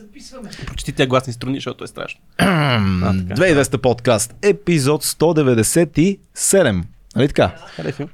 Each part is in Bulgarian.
Записваме. Прочети тя гласни струни, защото е страшно. 2200 подкаст, епизод 197. Нали така?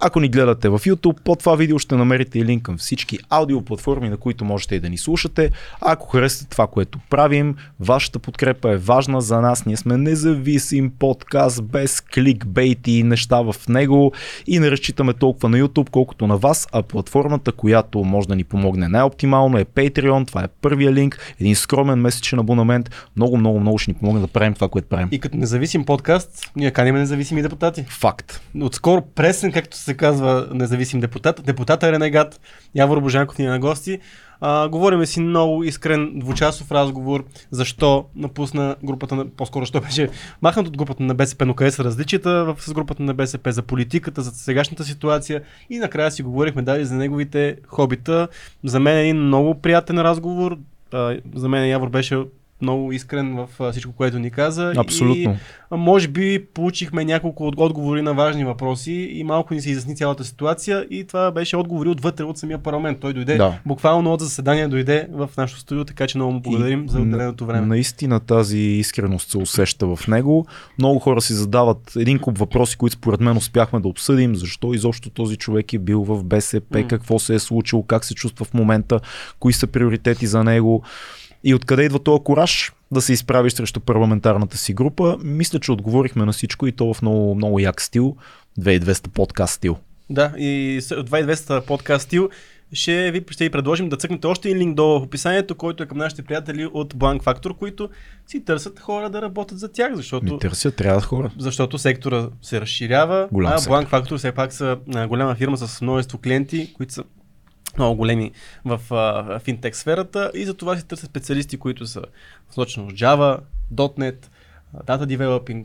Ако ни гледате в YouTube, под това видео ще намерите и линк към всички аудиоплатформи, на които можете и да ни слушате. Ако харесате това, което правим, вашата подкрепа е важна за нас. Ние сме независим подкаст без кликбейти и неща в него и не разчитаме толкова на YouTube, колкото на вас, а платформата, която може да ни помогне най-оптимално е Patreon. Това е първия линк, един скромен месечен абонамент. Много, много, много ще ни помогне да правим това, което правим. И като независим подкаст, ние каним независими депутати. Факт. Отскоро пресен, както се казва, независим депутат. Депутата ренегат. Явор Божанков ни е на гости. А, говориме си много искрен двучасов разговор, защо напусна групата на, по-скоро, защо беше махнат от групата на БСП, но къде са различията с групата на БСП, за политиката, за сегашната ситуация и накрая си говорихме дали за неговите хобита. За мен е един много приятен разговор. А, за мен Явор беше много искрен в всичко, което ни каза. Абсолютно. И, може би получихме няколко от- отговори на важни въпроси и малко ни се изясни цялата ситуация и това беше отговори отвътре от самия парламент. Той дойде Да. буквално от заседание дойде в нашото студио, така че много му благодарим И за отделеното време. Наистина тази искреност се усеща в него. Много хора си задават един куп въпроси, които според мен успяхме да обсъдим. Защо изобщо този човек е бил в БСП, М. какво се е случило, как се чувства в момента, кои са приоритети за него и откъде идва този кораж да се изправиш срещу парламентарната си група. Мисля, че отговорихме на всичко и то в много, много як стил. 2200 подкаст стил. Да, и с- 2200 подкаст стил ще ви, ще ви предложим да цъкнете още един линк долу в описанието, който е към нашите приятели от Blank Factor, които си търсят хора да работят за тях, защото Ми търся, трябва хора. защото сектора се разширява, Голям а сектор. Blank Factor все пак са голяма фирма с множество клиенти, които са много големи в а, финтек сферата и за това си търсят специалисти, които са насочени от Java, .NET, Data Developing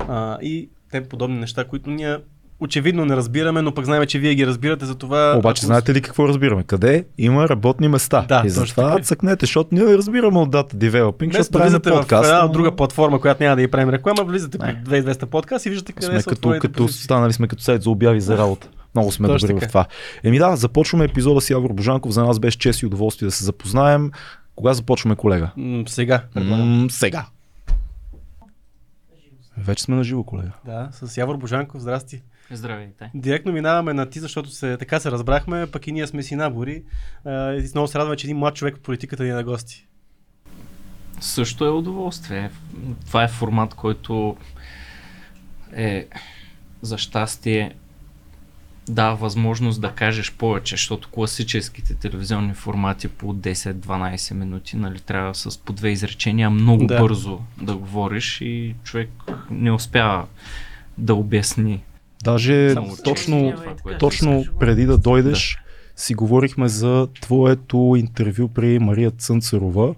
а, и те подобни неща, които ние очевидно не разбираме, но пък знаем, че вие ги разбирате, за това... Обаче ако- знаете ли какво разбираме? Къде има работни места? Да, и затова цъкнете, защото ние разбираме от девелопинг, Днес защото правим в подкаст. една но друга платформа, която няма да й правим реклама, влизате при 2200 подкаст и виждате къде Сме са като, като позиции. станали сме като сайт за обяви за работа. Много сме Точно добри така. в това. Еми да, започваме епизода с Явор Божанков. За нас беше чест и удоволствие да се запознаем. Кога започваме, колега? М, сега. М, сега. Вече сме на живо, колега. Да, с Явор Божанков, здрасти. Здравейте. Директно минаваме на ти, защото се, така се разбрахме, пък и ние сме си набори. А, и много се радваме, че един млад човек в политиката ни е на гости. Също е удоволствие. Това е формат, който е за щастие дава възможност да кажеш повече, защото класическите телевизионни формати по 10-12 минути, нали, трябва с по две изречения много Да. да. бързо да говориш и човек не успява да обясни. Даже Само точно, това, което точно искаш. преди да дойдеш, си говорихме за твоето интервю при Мария Цънцарова,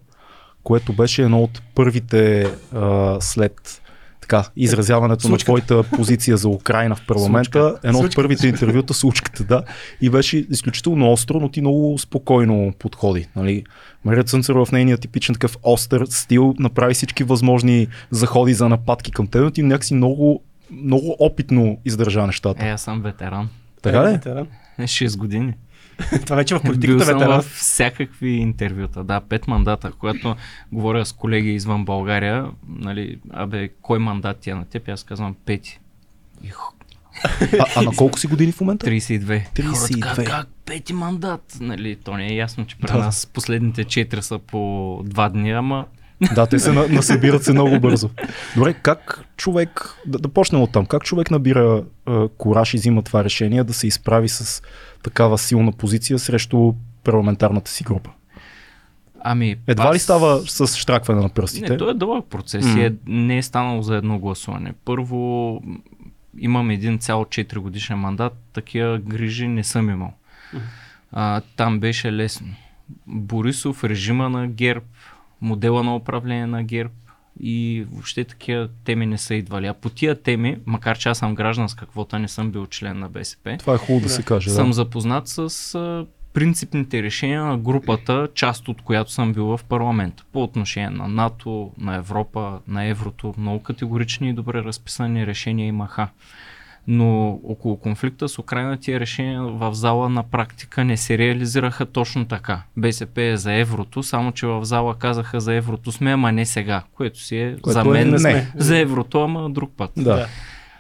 което беше едно от първите а, след така, изразяването на Случката. твоята позиция за Украина в парламента. Случка. Едно от Случката. първите интервюта, случката, да. И беше изключително остро, но ти много спокойно подходи. Нали? Мария Цънцарова в нейния типичен такъв остър стил направи всички възможни заходи за нападки към теб, но ти някакси много, много опитно издържа нещата. Е, аз съм ветеран. Така Е, ли? ветеран. 6 години. Това вече в Бил политиката съм ветеран. в всякакви интервюта, да, пет мандата, когато говоря с колеги извън България, нали, абе, кой мандат ти е на теб? Аз казвам пети. А, а на колко си години в момента? 32. 32. Хората казват, как пети мандат? Нали, то не е ясно, че при Да. нас последните 4 са по два дни, ама Да, те се на- насъбират се много бързо. Добре, как човек, да, да почнем от там, как човек набира а, кораж и взима това решение да се изправи с такава силна позиция срещу парламентарната си група? ами... Едва ли аз- става с штракване на пръстите? Не, то е дълъг процес и е, не е станало за едно гласуване. Първо, имам един цял 4 годишен мандат, такива грижи не съм имал. А, там беше лесно. Борисов, режима на ГЕРБ, модела на управление на ГЕРБ и въобще такива теми не са идвали. А по тия теми, макар че аз съм гражданска квота, не съм бил член на БСП, Това е хубаво да, Да. се каже. съм Да. запознат с а, принципните решения на групата, част от която съм бил в парламент. По отношение на НАТО, на Европа, на еврото, много категорични и добре разписани решения имаха. Но около конфликта с Украина тия решения в зала на практика не се реализираха точно така. БСП е за еврото, само че в зала казаха за еврото сме, ама не сега, което си е Което за е мен не. сме. за еврото, ама друг път. Да.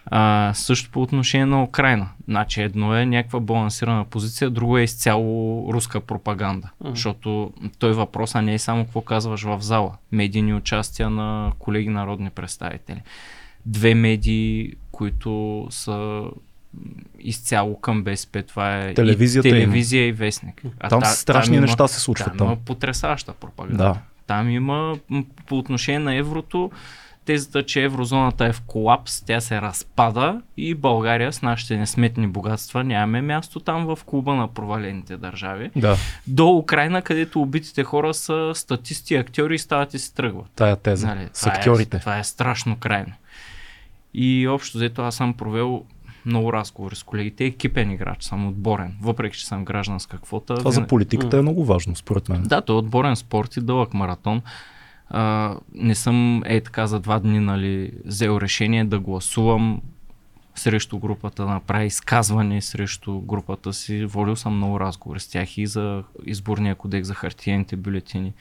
А, също по отношение на Украина. Значи едно е някаква балансирана позиция, друго е изцяло руска пропаганда. Мгм. Защото той въпроса не е само какво казваш в зала. Медийни участия на колеги народни представители. Две медии, които са изцяло към БСП. Това е Телевизията и има. телевизия и вестник. А Там та- страшни има- неща се случват там. там. Има потрясаваща пропаганда. Да. Там има по отношение на еврото тезата, че еврозоната е в колапс, тя се разпада и България с нашите несметни богатства нямаме място там в клуба на провалените държави. Да, До Украина, където убитите хора са статисти, актьори и стават и се тръгват. тая теза. Нали, С актьорите. Е, това е страшно крайно. И общо взето аз съм провел много разговори с колегите. Екипен играч съм, отборен. Въпреки, че съм гражданска квота. Това за политиката е много важно, според мен. да, той е отборен спорт и дълъг маратон. А, не съм е така за два дни нали, взел решение да гласувам срещу групата, да направя изказване срещу групата си. Водил съм много разговори с тях и за изборния кодекс за хартиените бюлетини.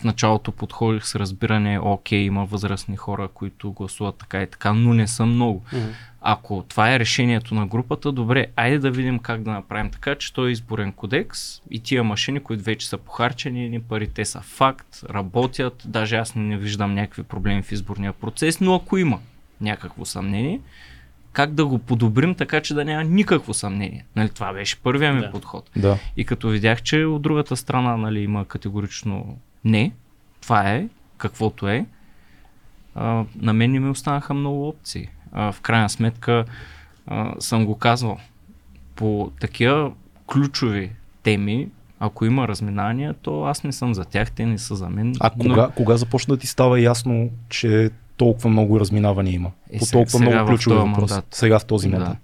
В началото подходих с разбиране, окей, има възрастни хора, които гласуват така и така, но не са много. Мгм. Ако това е решението на групата, добре, айде да видим как да направим така, че той е изборен кодекс и тия машини, които вече са похарчени, ни парите са факт, работят, даже аз не виждам някакви проблеми в изборния процес, но ако има някакво съмнение, как да го подобрим така, че да няма никакво съмнение. Нали, това беше първия ми Да. подход. Да. И като видях, че от другата страна нали, има категорично не, това е, каквото е, а, на мен не ми останаха много опции. А, в крайна сметка а, съм го казвал. По такива ключови теми, ако има разминания, то аз не съм за тях, те не са за мен. А но- кога, кога започна да ти става ясно, че толкова много разминавания има? Е, По толкова сега много ключови въпроси. мандат. Сега в този Да.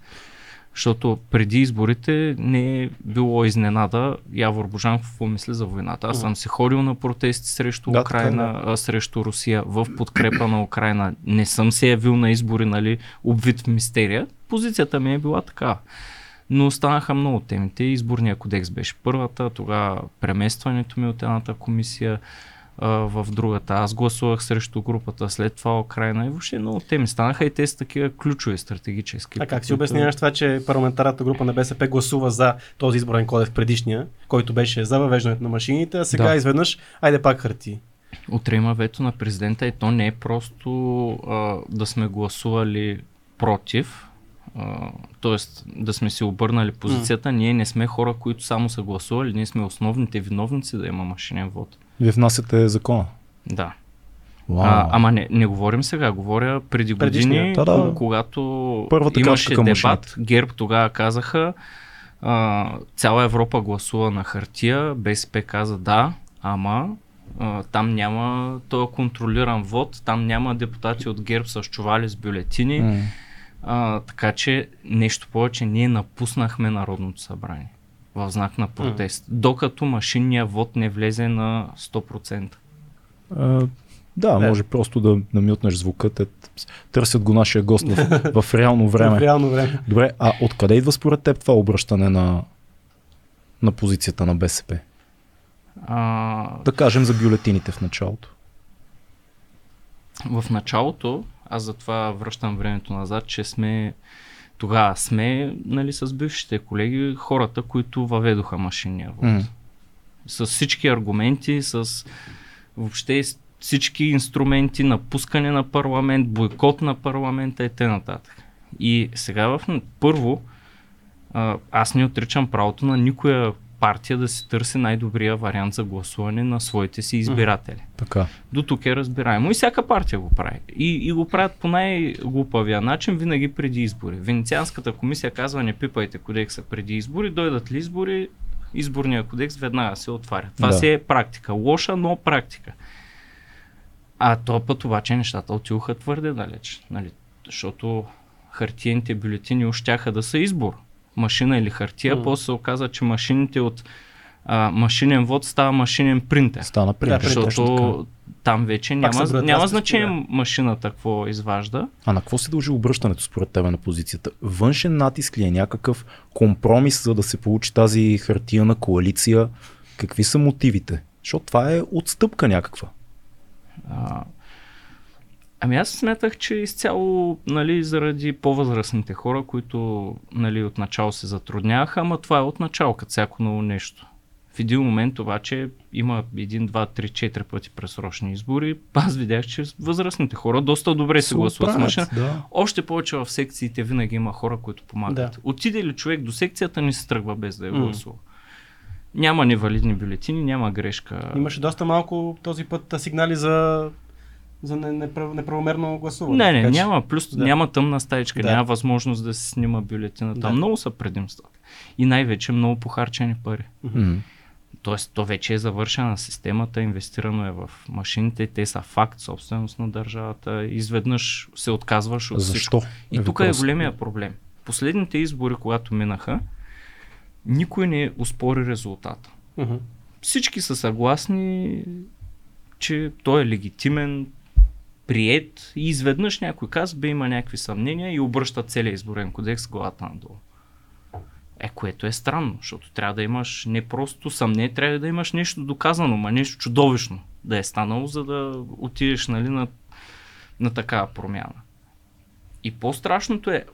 Защото преди изборите не е било изненада Явор Божанков какво мисли за войната. Аз съм се ходил на протести срещу Да, така е, Украина, а, срещу Русия в подкрепа на Украина. Не съм се явил на избори, нали, обвит в мистерия. Позицията ми е била така. Но останаха много темите. Изборния кодекс беше първата, тогава преместването ми от едната комисия а, в другата. Аз гласувах срещу групата, след това Украина и въобще много теми станаха и те са такива ключови стратегически. А как си обясняваш това, че парламентарната група на БСП гласува за този изборен кодекс предишния, който беше за въвеждането на машините, а сега Да. изведнъж, айде пак хартии. Утре има вето на президента и то не е просто а, да сме гласували против, а, т.е. да сме си обърнали позицията. Ние не сме хора, които само са гласували, ние сме основните виновници да има машинен вод. Вие внасяте закона. Да. Вау. А, ама не, не говорим сега, говоря преди години, Да, да. когато Първата имаше дебат. машините. ГЕРБ тогава казаха, а, цяла Европа гласува на хартия, БСП каза да, ама а, там няма този контролиран вод, там няма депутати от ГЕРБ с чували с бюлетини, М. а, така че нещо повече ние напуснахме Народното събрание в знак на протест, докато машинния вод не влезе на 100%. А, да, Да. може просто да намютнеш звука. Те търсят го нашия гост в, в реално време. В реално време. Добре, а откъде идва според теб това обръщане на, на позицията на БСП? А, Да кажем за бюлетините в началото. в началото, аз затова връщам времето назад, че сме тогава сме нали, с бившите колеги хората, които въведоха машинния вод. М. С всички аргументи, с въобще всички инструменти на пускане на парламент, бойкот на парламента и т.н. И сега в първо, аз не отричам правото на никоя партия да си търси най-добрия вариант за гласуване на своите си избиратели. Така. До тук е разбираемо. И всяка партия го прави. И, и го правят по най-глупавия начин, винаги преди избори. Венецианската комисия казва, не пипайте кодекса преди избори, дойдат ли избори, изборния кодекс веднага се отваря. Това Да. си е практика. Лоша, но практика. А то път обаче нещата отидоха твърде далеч. Нали? Защото хартиените бюлетини ощяха да са избор. Машина или хартия, М. после се оказа, че машините от а, машинен вод става машинен принтер. Стана принтер. Да, защото там вече Пак няма, няма значение да. машината какво изважда. А на какво се дължи обръщането според тебе на позицията? Външен натиск ли е някакъв компромис, за да се получи тази хартияна коалиция? Какви са мотивите? Защото това е отстъпка някаква. А, ами аз смятах, че изцяло нали, заради по-възрастните хора, които нали, отначало се затрудняваха, ама това е отначало, като всяко ново нещо. В един момент обаче има един, два, три, четири пъти пресрочни избори. Аз видях, че възрастните хора доста добре се гласуват с машина. Да. Още повече в секциите винаги има хора, които помагат. Да. Отиде ли човек до секцията, не се тръгва без да е гласува. Няма невалидни бюлетини, няма грешка. Имаше доста малко този път сигнали за, за не, неправ, неправомерно гласуване. Не, не, така няма. Плюс Да. няма тъмна стаечка, Да. няма възможност да се снима бюлетината. Да. Да. Много са предимствата. И най-вече много похарчени пари. Тоест, то вече е завършена системата, инвестирано е в машините, те са факт, собственост на държавата. Изведнъж се отказваш от всичко. Защо? И тук е големия проблем. Последните избори, когато минаха, никой не успори резултата. Мгм. Всички са съгласни, че той е легитимен, прият и изведнъж някой казва, бе има някакви съмнения и обръща целият изборен кодекс главата надолу. Е, което е странно, защото трябва да имаш не просто съмнение, трябва да имаш нещо доказано, ма нещо чудовищно да е станало, за да отидеш нали, на, на такава промяна. И по-страшното е,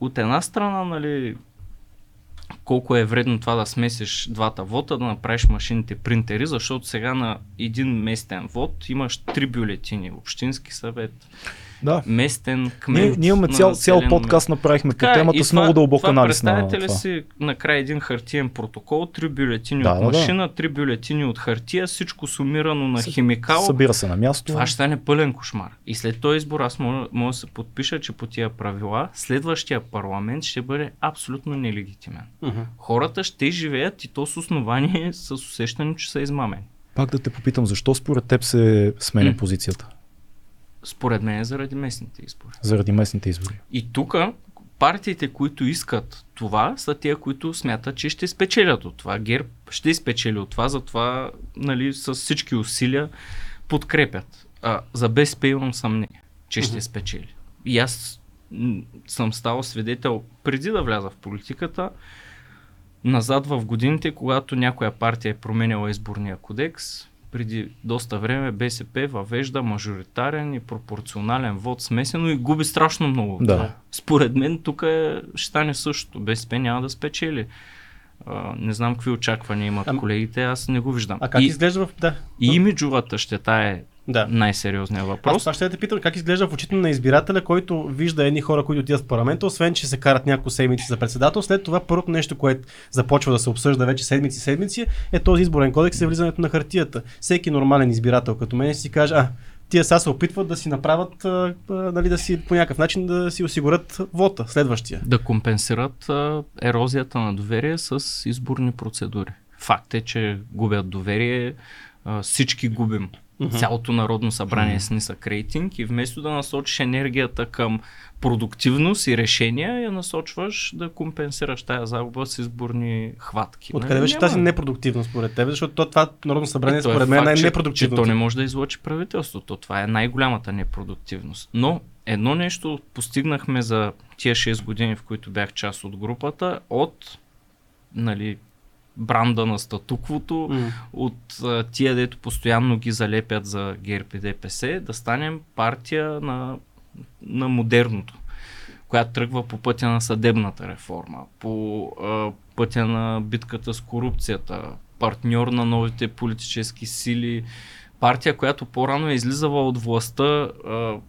от една страна, нали, колко е вредно това да смесиш двата вота, да направиш машините принтери, защото сега на един местен вод имаш три бюлетини. Общински съвет, Да. местен, кмет. Ние, ние имаме на цял, цял подкаст направихме по Така е, темата и с много дълбок това, анализ на Представете ли това. си накрая един хартиен протокол, три бюлетини Да, от да, да. машина, три бюлетини от хартия, всичко сумирано на С- химикал. Събира се на място. Това ще стане пълен кошмар. И след този избор аз мога, мога да се подпиша, че по тия правила следващия парламент ще бъде абсолютно нелегитимен. Мгм. Хората ще живеят и то с основание, с усещане, че са измамени. Пак да те попитам, защо според теб се сменя М. позицията? Според мен е заради местните избори. Заради местните избори. И тук партиите, които искат това, са тия, които смятат, че ще спечелят от това. ГЕРБ ще спечели от това, затова нали, с всички усилия подкрепят. А, за БСП имам съмнение, че ще спечели. И аз съм стал свидетел преди да вляза в политиката, назад в годините, когато някоя партия е променяла изборния кодекс, преди доста време БСП въвежда мажоритарен и пропорционален вод смесено и губи страшно много. Да. Според мен тук е, ще стане същото. БСП няма да спечели. А, не знам какви очаквания имат Ам- колегите, аз не го виждам. А как и, изглежда в... Да. и имиджовата щета е Да. най-сериозният Аз въпрос. това ще те питам как изглежда в очите на избирателя, който вижда едни хора, които отиват в парламента, освен че се карат няколко седмици за председател. След това първото нещо, което започва да се обсъжда вече седмици седмици, е този изборен кодекс и влизането на хартията. Всеки нормален избирател като мен си каже, а, тия сега се опитват да си направят, а, а, нали, да си по някакъв начин да си осигурят вота, следващия. да компенсират а, ерозията на доверие с изборни процедури. Факт е, че губят доверие, а, всички губим. Цялото народно събрание е с нисък рейтинг и вместо да насочиш енергията към продуктивност и решения, я насочваш да компенсираш тая загуба с изборни хватки. Откъде Нали? беше тази непродуктивност според теб? Защото то, това Народно събрание Е, е според мен е факт, че- Че непродуктивно. то не може да излъчи правителството. Това е най-голямата непродуктивност. Но едно нещо постигнахме за тия 6 години, в които бях част от групата, от нали, бранда на статуквото, М. от а, тия, дето постоянно ги залепят за ГЕРБ и ДПС, да станем партия на, на модерното, която тръгва по пътя на съдебната реформа, по а, пътя на битката с корупцията, партньор на новите политически сили, партия, която по-рано е излизала от властта а,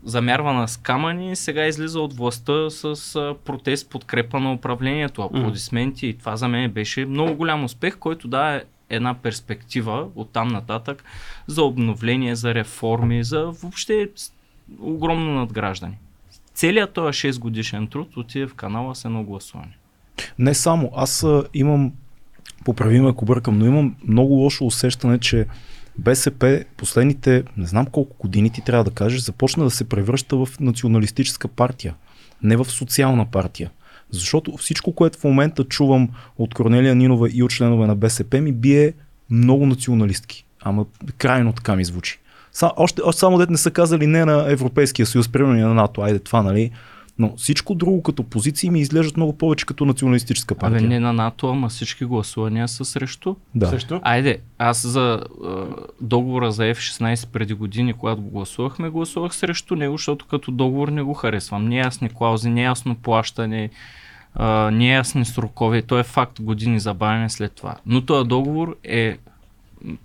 замярвана с камъни, сега излиза от властта с а, протест подкрепа на управлението, аплодисменти и това за мен беше много голям успех, който да е една перспектива от там нататък за обновление, за реформи, за въобще огромно надграждане. Целият този 6 годишен труд отиде в канала с едно гласуване. Не само, аз имам, поправи ме ако бъркам, но имам много лошо усещане, че БСП последните, не знам колко години ти трябва да кажеш, започна да се превръща в националистическа партия, не в социална партия. Защото всичко, което в момента чувам от Корнелия Нинова и от членове на БСП ми бие много националистки. Ама крайно така ми звучи. Са, още, още само дете не са казали не на Европейския съюз, примерно и на НАТО, айде това, нали? Но всичко друго като позиции ми изглеждат много повече като националистическа партия. Абе не на НАТО, ама всички гласувания са срещу. Да. Също? Айде, аз за е, договора за F-16 преди години, когато го гласувахме, гласувах срещу него, защото като договор не го харесвам. Неясни клаузи, неясно плащане, е, неясни срокове. То е факт години забавяне след това. Но този договор е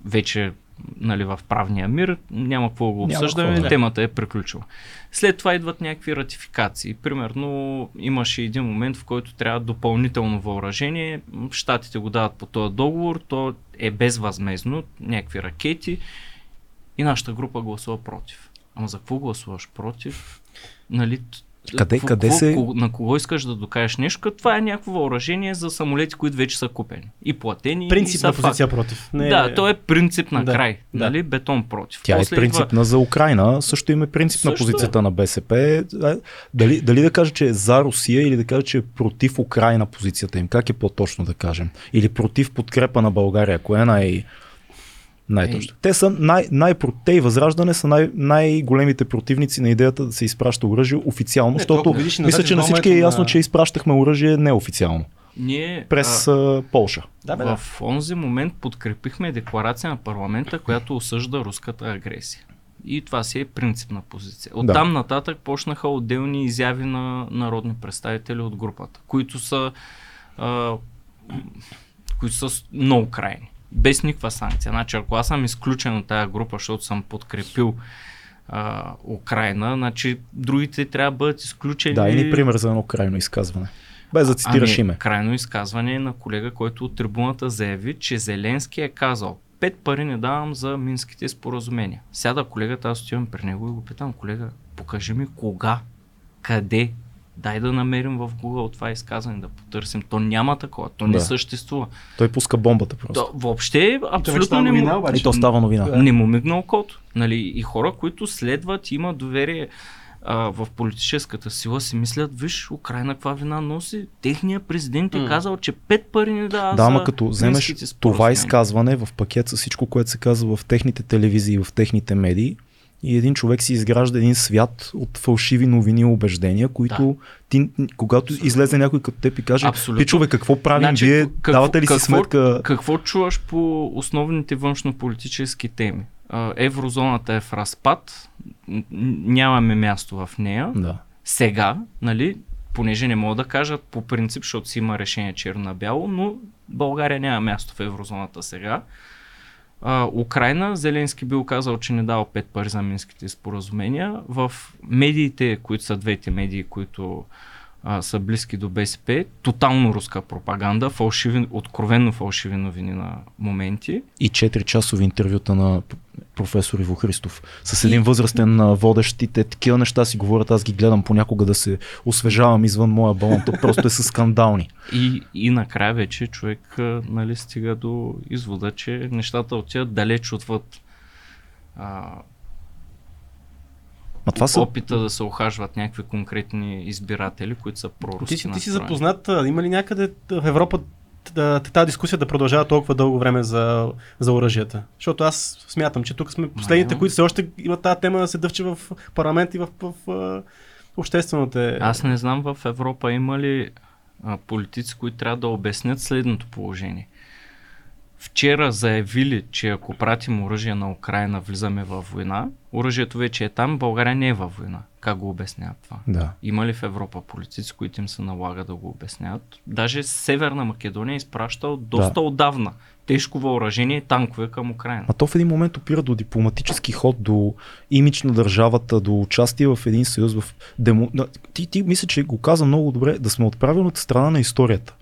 вече нали, в правния мир, няма какво да го Няма обсъждаме, какво, да. темата е приключила. След това идват някакви ратификации. Примерно имаше един момент, в който трябва допълнително въоръжение. Штатите го дават по този договор, то е безвъзмезно, някакви ракети и нашата група гласува против. Ама за какво гласуваш против? Нали, Къде- какво- къде какво- се- На кого искаш да докажеш нещо? Като Това е някакво въоръжение за самолети, които вече са купени. И платени. и Принципна са факт. позиция против. Не, Да, то е принцип на Да, край. да. Нали? Бетон против. Тя После е принципна за Украина, също им е принципна Също е. позицията на БСП. Дали, дали да кажа, че е за Русия или да кажа, че е против Украина позицията им? Как е по-точно да кажем? Или против подкрепа на България? Кое е най- най-точно? Те са най- най- те и Възраждане са най- най-големите противници на идеята да се изпраща оръжие официално, Не, защото мисля, че на всички е ясно, на- че изпращахме оръжие неофициално. Ние През а, Полша. Да, бе, да. в онзи момент подкрепихме декларация на парламента, която осъжда руската агресия. И това си е принципна позиция. От Да. там нататък почнаха отделни изяви на народни представители от групата, които са, а, които са много крайни. Без никаква санкция. Значи, ако аз съм изключен от тази група, защото съм подкрепил а, Украина, значи другите трябва да бъдат изключени. Да, и ни пример за едно крайно изказване. Без да цитираш ами, име. Крайно изказване на колега, който от трибуната заяви, че Зеленски е казал пет пари не давам за минските споразумения. Сяда колегата, аз отивам при него и го питам, колега, покажи ми кога, къде, дай да намерим в Google това изказване, да потърсим. То няма такова, то не Да. съществува. Той пуска бомбата просто. То, въобще абсолютно става не му, новина, обаче. И то става новина. не му мигна окото. Нали? И хора, които следват, има доверие а, в политическата сила, си мислят, виж, Украина каква вина носи. Техният президент е казал, че пет пари не дава Да, за ама като вземеш това изказване в пакет с всичко, което се казва в техните телевизии, в техните медии, и един човек си изгражда един свят от фалшиви новини и убеждения, които ти, когато излезе някой като теб и каже, Абсолютно. пичове, какво правим, Значи, вие какво- давате ли си какво- сметка? Какво чуваш по основните външнополитически теми? Еврозоната е в разпад, нямаме място в нея. Да. Сега, нали, понеже не могат да кажат по принцип, защото си има решение черно на бяло, но България няма място в еврозоната сега. А, Украина, Зеленски бил казал, че не дал пет пари за минските споразумения. В медиите, които са двете медии, които а, са близки до БСП, тотално руска пропаганда, фалшиви, откровенно фалшиви новини на моменти. И 4 часови интервюта на професор Иво Христов. С един възрастен водещ и те такива неща си говорят, аз ги гледам понякога да се освежавам извън моя балон. То просто е с скандални. И, и накрая вече човек нали, стига до извода, че нещата отиват далеч отвъд а, Ма това са опита да се охажват някакви конкретни избиратели, които са проруски Ти, си- ти си запознат, има ли някъде в Европа тази дискусия да продължава толкова дълго време за, за оръжията? Защото аз смятам, че тук сме последните, които все още имат тази тема да се дъвче в парламент и в, в, в обществените... Аз не знам в Европа има ли а, политици, които трябва да обяснят следното положение. Вчера заявили, че ако пратим оръжие на Украина, влизаме във война. Оръжието вече е там, България не е във война. Как го обясняват това? Да. Има ли в Европа политици, които им се налага да го обясняват? Даже Северна Македония е изпращал доста Да. отдавна тежко въоръжение и танкове към Украина. А то в един момент опира до дипломатически ход, до имидж на държавата, до участие в един съюз, в демо... Ти, ти мисля, че го каза много добре, да сме от правилната страна на историята.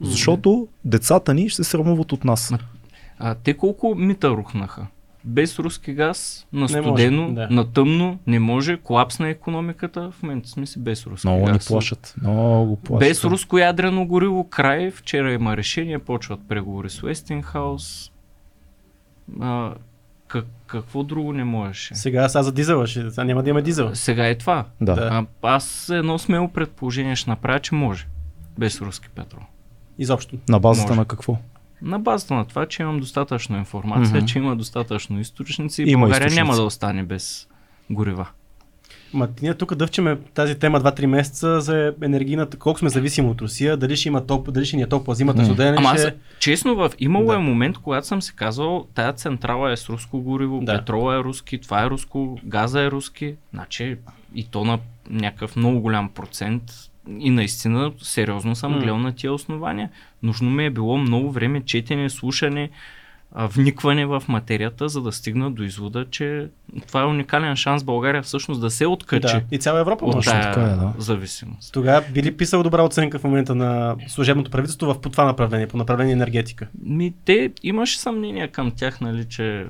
Защото децата ни ще се срамуват от нас. А, те колко мита рухнаха? Без руски газ, на Не може, студено, да. на тъмно, не може, колапс на економиката, в момента сме си без руски Много ни газ. плашат. Много плашат. Без руско ядрено гориво край, вчера има решение, почват преговори с Уестингхаус. А, как, какво друго не можеше? Сега сега за дизела, ще, сега няма да има дизел. Сега е това. Да. Да. А, аз едно смело предположение ще направя, че може. без руски петрол. Изобщо. На базата Може. на какво? На базата на това, че имам достатъчно информация, Мгм. че има достатъчно източници и Има България източници. няма да остане без горива. Ма ние тук дъвчеме тази тема 2-3 месеца за енергийната, колко сме зависими от Русия, дали ще има топ, дали ще ни е топла зимата, студена Ама аз, честно, в, имало Да. е момент, когато съм се казал, тая централа е с руско гориво, Да. петрола е руски, това е руско, газа е руски, значи и то на някакъв много голям процент. И наистина, сериозно съм гледал на тия основания. Нужно ми е било много време четене, слушане, вникване в материята, за да стигна до извода, че това е уникален шанс България всъщност да се откачи Да. И цяла Европа от може. Така е, да. зависимост. Тогава би ли писал добра оценка в момента на служебното правителство в по това направление, по направление енергетика? Ми, те имаше съмнения към тях, нали, че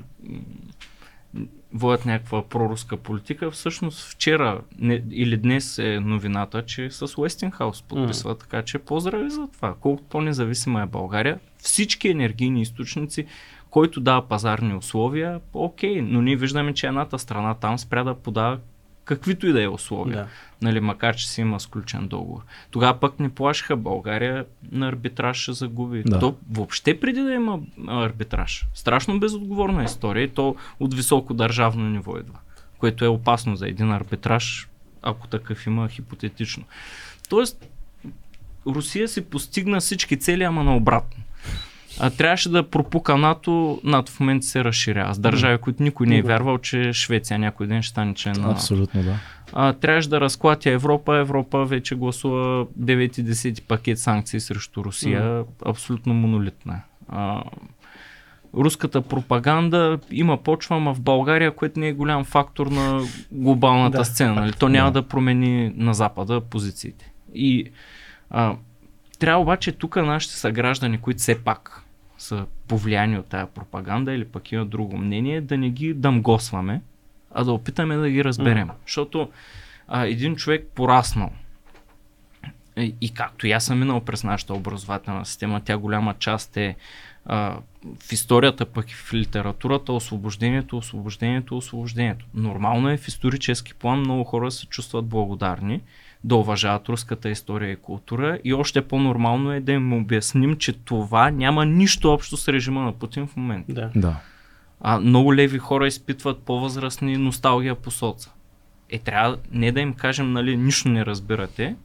водят някаква проруска политика. Всъщност вчера не, или днес е новината, че с Уестингхаус подписва, така че поздрави за това. Колкото по-независима е България, всички енергийни източници, който дава пазарни условия, окей, но ние виждаме, че едната страна там спря да подава каквито и да е условия Да. нали, макар че си има сключен договор. Тогава пък не плашиха България на арбитраж ще загуби. Да. То въобще преди да има арбитраж. Страшно безотговорна история и то от високо държавно ниво идва, което е опасно за един арбитраж, ако такъв има хипотетично. Тоест, Русия си постигна всички цели, ама наобратно. А трябваше да пропука НАТО, НАТО в момента се разширява. С държави, които никой не е вярвал, че Швеция някой ден ще стане член на НАТО Абсолютно, да. а, трябваше да разклатя Европа. Европа вече гласува 9-10 пакет санкции срещу Русия. Абсолютно монолитна. е. А, руската пропаганда има почва, ама в България, което не е голям фактор на глобалната Да, сцена. Нали? То няма Да. да промени на Запада позициите. И а, трябва обаче тук нашите съграждани, които все пак са повлияни от тая пропаганда или пък имат друго мнение, да не ги дъмгосваме, а да опитаме да ги разберем. Защото а, един човек пораснал и, и както и аз съм минал през нашата образователна система, тя голяма част е а, в историята, пък и в литературата, освобождението, освобождението, освобождението. Нормално е в исторически план много хора се чувстват благодарни, да уважават руската история и култура и още по-нормално е да им обясним, че това няма нищо общо с режима на Путин в момента. Да. Да. А много леви хора изпитват по-възрастни носталгия по соца. Е, трябва не да им кажем, нали, нищо не разбирате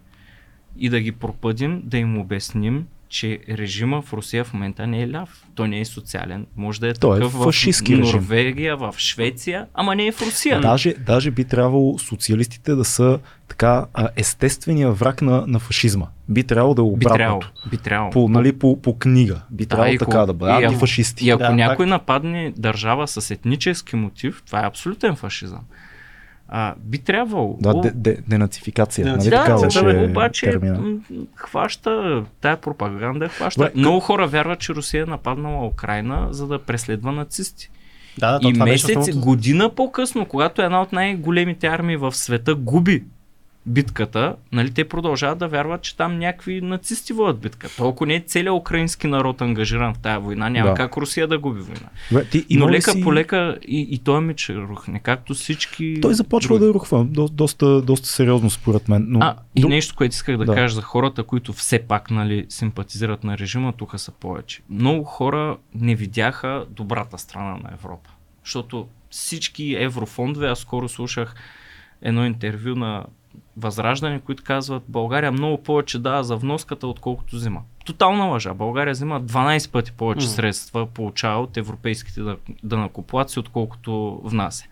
и да ги пропъдим, да им обясним, че режима в Русия в момента не е ляв. Той не е социален. Може да е Той е такъв фашистски в режим. Норвегия, в Швеция, ама не е в Русия. Даже, даже би трябвало социалистите да са така естествения враг на, на фашизма. Би трябвало да е би трябвало. обратното. Би трябвало. По, нали, по, по книга. Би трябвало така ако- да бъде. и ако- Антифашисти. И ако Да, някой факт. нападне държава с етнически мотив, това е абсолютен фашизъм. А, би трябвало. Да, О, де, де, денацификация. Да, Нали да, така да, беше бе, обаче термина. хваща, тая пропаганда хваща. Добре, Много хора вярват, че Русия е нападнала Украина, за да преследва нацисти. Да, да, и беше месец, основното. година по-късно, когато една от най-големите армии в света губи битката, нали, те продължават да вярват, че там някакви нацисти водят битка. Толкова не е целият украински народ ангажиран в тази война, няма Да. как Русия да губи война. Бе, ти, Но лека си... по лека и, и той ми че рухне, както всички. Той започва други. да рухва. До, доста, доста сериозно според мен. Но, А, и но- нещо, което исках да, Да. кажа за хората, които все пак нали, симпатизират на режима, тук са повече. Много хора не видяха добрата страна на Европа. Защото всички еврофондове, аз скоро слушах едно интервю на Възраждане, които казват България много повече дава за вноската, отколкото взима. Тотална лъжа. България взима 12 пъти повече М. средства, получава от европейските дънакоплаци, отколкото внася.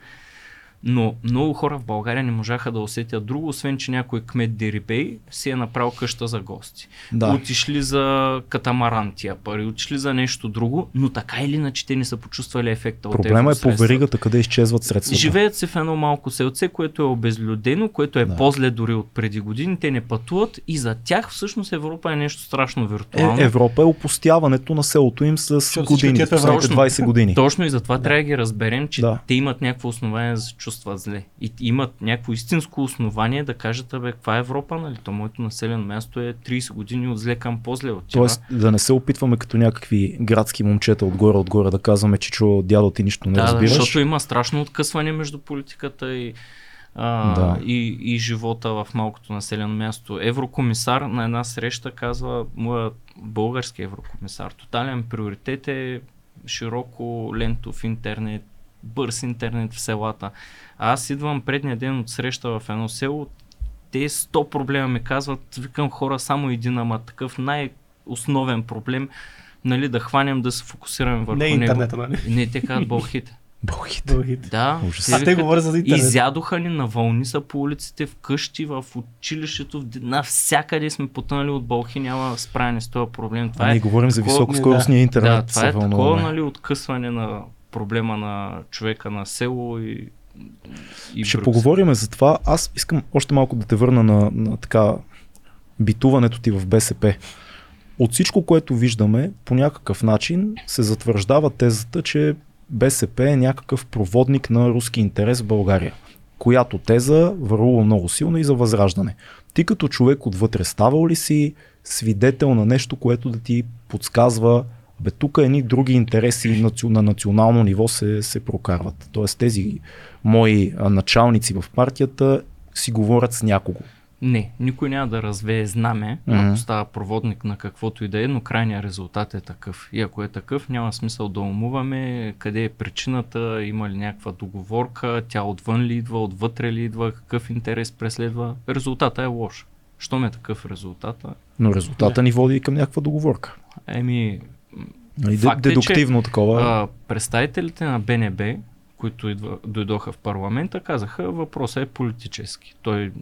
Но много хора в България не можаха да усетят друго, освен че някой кмет Дерипей си е направил къща за гости. Да. Отишли за катамаран тия пари, отишли за нещо друго, но така или иначе те не са почувствали ефекта от Проблема е по евросредствата. веригата, къде изчезват средствата. Живеят се в едно малко селце, което е обезлюдено, което е Да. по-зле дори от преди години. Те не пътуват и за тях всъщност Европа е нещо страшно Е, виртуално. Европа е опустяването на селото им с всички години, отиват в Европа. последните 20 години. Точно и затова трябва да ги разберем, че Да. те имат някакво основание да се чувстват зле. И имат някакво истинско основание да кажат, бе, каква е Европа, нали? То моето населено място е 30 години от зле към по-зле отива. Тоест да не се опитваме като някакви градски момчета отгоре отгоре да казваме, че чу дядо ти нищо не да, да, разбираш. защото има страшно откъсване между политиката и а, Да. и, и живота в малкото населено място. Еврокомисар на една среща казва, моят български еврокомисар, тотален приоритет е широко лентов интернет, бърз интернет в селата. А аз идвам предния ден от среща в едно село, те 100 проблема ми казват, викам хора само един, ама такъв най-основен проблем, нали, да хванем, да се фокусираме върху Не него. интернета, нали? Не, те казват бълхите. Бълхите. Бълхите. Да, Ужас. А те говорят за интернет. Изядоха ни на вълни са по улиците, вкъщи, в училището, навсякъде сме потънали от бълхи, няма справяне с този проблем. Това А е, ние говорим за такова- високоскоростния интернет. да, това е такова нали, откъсване на проблема на човека на село и, и Ще поговорим за това. Аз искам още малко да те върна на, на така битуването ти в БСП. От всичко, което виждаме, по някакъв начин се затвърждава тезата, че БСП е някакъв проводник на руски интерес в България. Която теза върлува много силно и за възраждане. Ти като човек отвътре ставал ли си свидетел на нещо, което да ти подсказва Бе, тук едни други интереси на национално ниво се, се прокарват. Тоест тези мои началници в партията си говорят с някого. Не, никой няма да развее знаме, Мгм. ако става проводник на каквото и да е, но крайният резултат е такъв. И ако е такъв, няма смисъл да умуваме къде е причината, има ли някаква договорка, тя отвън ли идва, отвътре ли идва, какъв интерес преследва. Резултата е лош. Щом е такъв резултата? Но резултата ни води и към някаква договорка. Еми, Нали, Факт е, че, дедуктивно такова. а, представителите на БНБ, които идва, дойдоха в парламента, казаха, въпросът е политически. Той,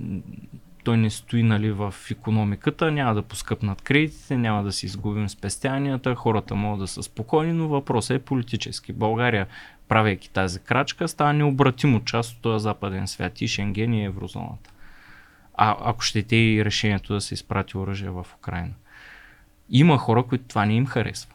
той не стои нали, в економиката, няма да поскъпнат кредитите, няма да си изгубим спестянията, хората могат да са спокойни, но въпросът е политически. България, правейки тази крачка, става необратимо част от този западен свят и Шенген и еврозоната. А ако ще те и решението да се изпрати оръжие в Украина. Има хора, които това не им харесва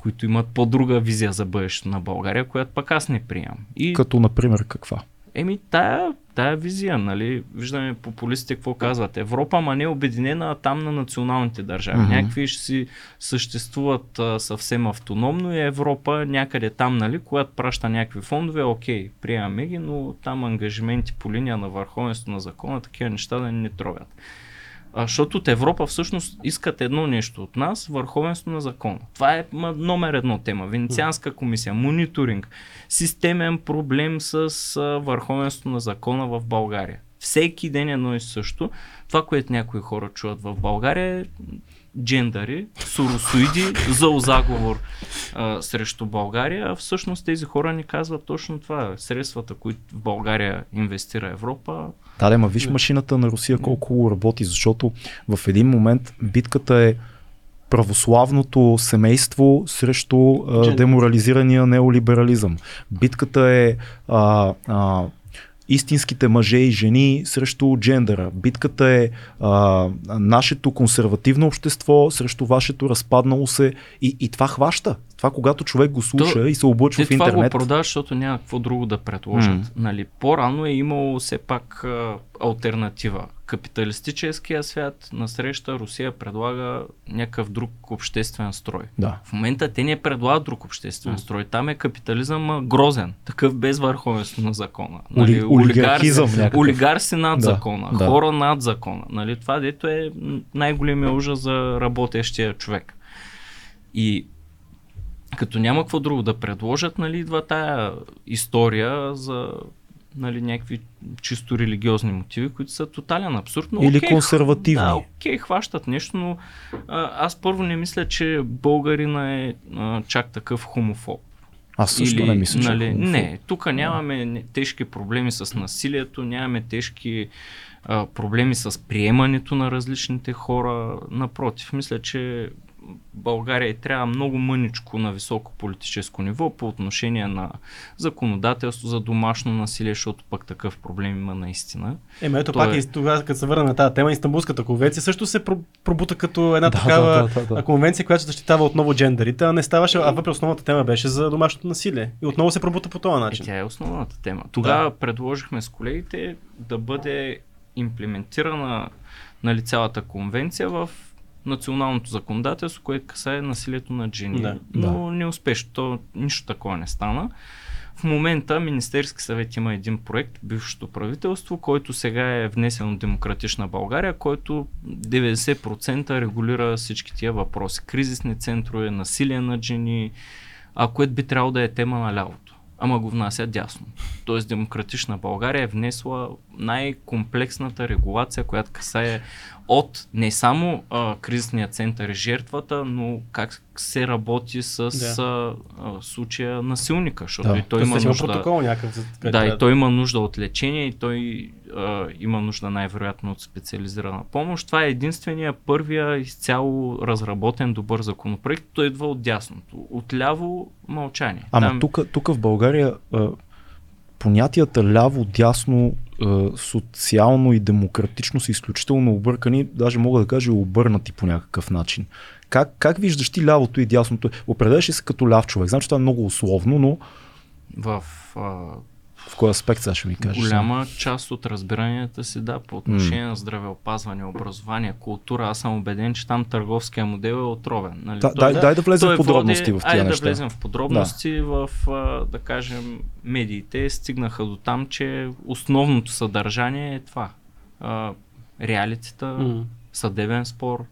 които имат по-друга визия за бъдещето на България, която пък аз не приемам. И, Като, например, каква? еми, тая, тая визия, нали, виждаме популистите какво казват. Европа, ама не е обединена, там на националните държави. Mm-hmm. Някакви ще си съществуват а, съвсем автономно и Европа някъде там, нали, когато праща някакви фондове, окей, приемаме ги, но там ангажименти по линия на върховенство на закона, такива неща да не трогат. А, защото от Европа всъщност искат едно нещо от нас върховенство на закона. Това е ма, номер едно тема. Венецианска комисия, мониторинг, системен проблем с а, върховенство на закона в България. Всеки ден едно и също. Това, което някои хора чуват в България е джендари, суросоиди, заговор а, срещу България. А всъщност тези хора ни казват точно това. Средствата, които в България инвестира Европа, Да, да, ма виж машината на Русия колко работи, защото в един момент битката е православното семейство срещу а, деморализирания неолиберализъм. Битката е а, а, истинските мъже и жени срещу джендъра. Битката е а, нашето консервативно общество срещу вашето разпаднало се. И, и това хваща. Това когато човек го слуша То- и се облъчва в това го интернет. продават, защото няма какво друго да предложат. М. Нали, по-рано е имало все пак а, альтернатива. Капиталистическия свят насреща Русия предлага някакъв друг обществен строй. Да. В момента те не предлагат друг обществен М. строй. Там е капитализъм а, грозен. Такъв без върховенство на закона. Оли- олигархизъм олигарси, олигарси над Да, закона. да. Хора над закона. Нали, това дето е най-големия ужас за работещия човек. И като няма какво друго да предложат, нали, идва тая история за нали, някакви чисто религиозни мотиви, които са тотален абсурд. Но, Или окей, консервативни. Да, окей, хващат нещо, но а, аз първо не мисля, че българина е а, чак такъв хомофоб. Аз също не мисля, че е нали, хомофоб. Не, тук нямаме тежки проблеми с насилието, нямаме тежки а, проблеми с приемането на различните хора. Напротив, мисля, че България и трябва много мъничко на високо политическо ниво по отношение на законодателство за домашно насилие, защото пък такъв проблем има наистина. Ема ето Той пак е- и тогава, като се върна на тази тема, Истанбулската конвенция също се про- пробута като една Да, такава да, да, да. конвенция, която защитава отново джендерите, а не ставаше, а въпреки основната тема беше за домашното насилие. И отново се пробута по този Е, начин. тя е основната тема. Тогава предложихме с колегите да бъде имплементирана нали, цялата конвенция в националното законодателство, което касае насилието на жени. Да. Но неуспешно. То, нищо такова не стана. в момента Министерски съвет има един проект, бившото правителство, който сега е внесен от Демократична България, който 90% регулира всички тия въпроси. Кризисни центрове, насилие над жени, а което би трябвало да е тема на лявото. Ама го внася дясно. Тоест Демократична България е внесла най-комплексната регулация, която касае от не само а, кризисния център и жертвата, но как се работи с Да. а, а, случая насилника, защото Да. и той има нужда. протокол някакъв. Да, и той има нужда от лечение и той а, има нужда най-вероятно от специализирана помощ. Това е единствения, първия изцяло разработен добър законопроект. Той идва от дясното. Отляво мълчание. Ама тук, тук в България а, понятията ляво, дясно, а, социално и демократично са изключително объркани, даже мога да кажа обърнати по някакъв начин. Как, как виждаш ти лявото и дясното? Определяш ли се като ляв човек? Знам, че това е много условно, но в а, в кой аспект сега ще ми кажеш? голяма част от разбиранията си, да, по отношение на здравеопазване, образование, култура, аз съм убеден, че там търговския модел е отровен. Нали? Да, Той- дай, дай да влезем в подробности води, в тия неща. да влезем в подробности в, а, да кажем, медиите стигнаха до там, че основното съдържание е това. Реалитета, М. съдебен спор,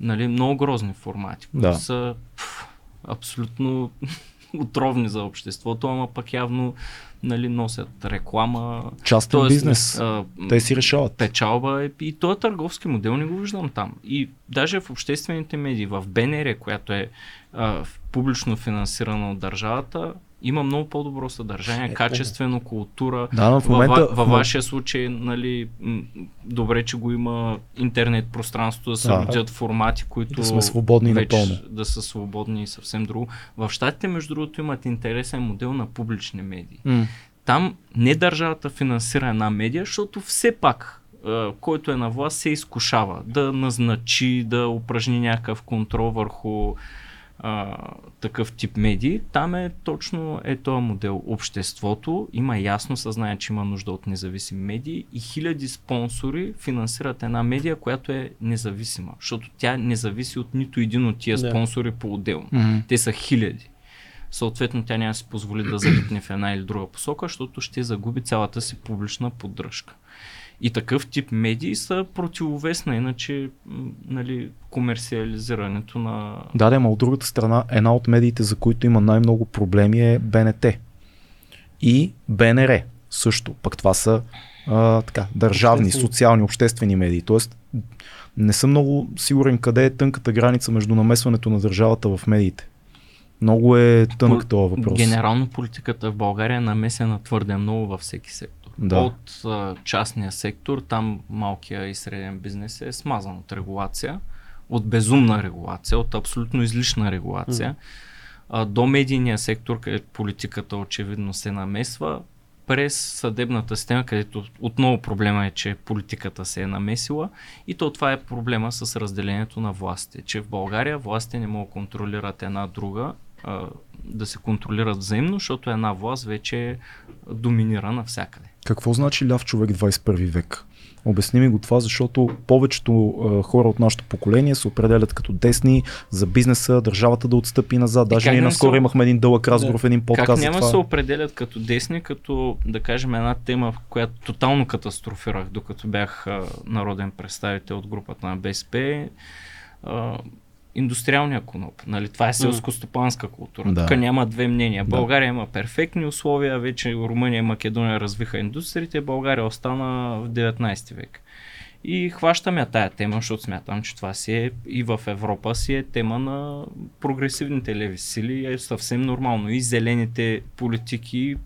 нали, много грозни формати, които Да. са пф, абсолютно отровни за обществото, ама пък явно нали, носят реклама. Частен Тоест, бизнес. а, Те си решават. печалба е- и този търговски модел не го виждам там. И даже в обществените медии, в БНР, която е а, публично финансирана от държавата, има много по-добро съдържание, качествено, култура. Да, но в Във, момента... ва- във вашия случай, нали, добре, че го има интернет пространството да се Да. родят формати, които Да сме свободни вече напълно. да са свободни и съвсем друго. В щатите, между другото, имат интересен модел на публични медии М. там не държавата финансира една медия, защото все пак който е на власт се изкушава да назначи, да упражни някакъв контрол върху а, такъв тип медии. Там е точно е този модел. Обществото има ясно съзнание, че има нужда от независими медии и хиляди спонсори финансират една медия, която е независима, защото тя не зависи от нито един от тия Да. спонсори по-отделно. Мгм. Те са хиляди. Съответно, тя няма да си позволи да залитне в една или друга посока, защото ще загуби цялата си публична поддръжка. И такъв тип медии са противовес на иначе нали, комерциализирането на... Да, да, ама от другата страна, една от медиите, за които има най-много проблеми е БНТ. И БНР също. Пък това са а, така, държавни, Обществени. социални, обществени медии. Тоест, не съм много сигурен къде е тънката граница между намесването на държавата в медиите. Много е тънък този въпрос. Генерално политиката в България е намесена твърде много във всеки сектор. Да. От а, частния сектор, там малкия и среден бизнес е смазан от регулация, от безумна регулация, от абсолютно излишна регулация, а, до медийния сектор, където политиката очевидно се намесва, през съдебната система, където отново проблема е, че политиката се е намесила и то това е проблема с разделението на властите, че в България властите не могат да контролират една друга, а, да се контролират взаимно, защото една власт вече доминира навсякъде. Какво значи ляв човек 21 век? Обясни ми го това, защото повечето а, хора от нашето поколение се определят като десни за бизнеса, държавата да отстъпи назад. Даже ние да наскоро се- имахме един дълъг разговор в един подкаст. как няма това. се определят като десни, като да кажем една тема, в която тотално катастрофирах, докато бях а, народен представител от групата на БСП, а, индустриалния коноп. Нали? Това е селско-стопанска култура. Да. Тук няма две мнения. Да. България има перфектни условия, вече Румъния и Македония развиха индустриите, България остана в 19 век. И хващаме тая тема, защото смятам, че това си е и в Европа си е тема на прогресивните леви сили. Е съвсем нормално. И зелените политики.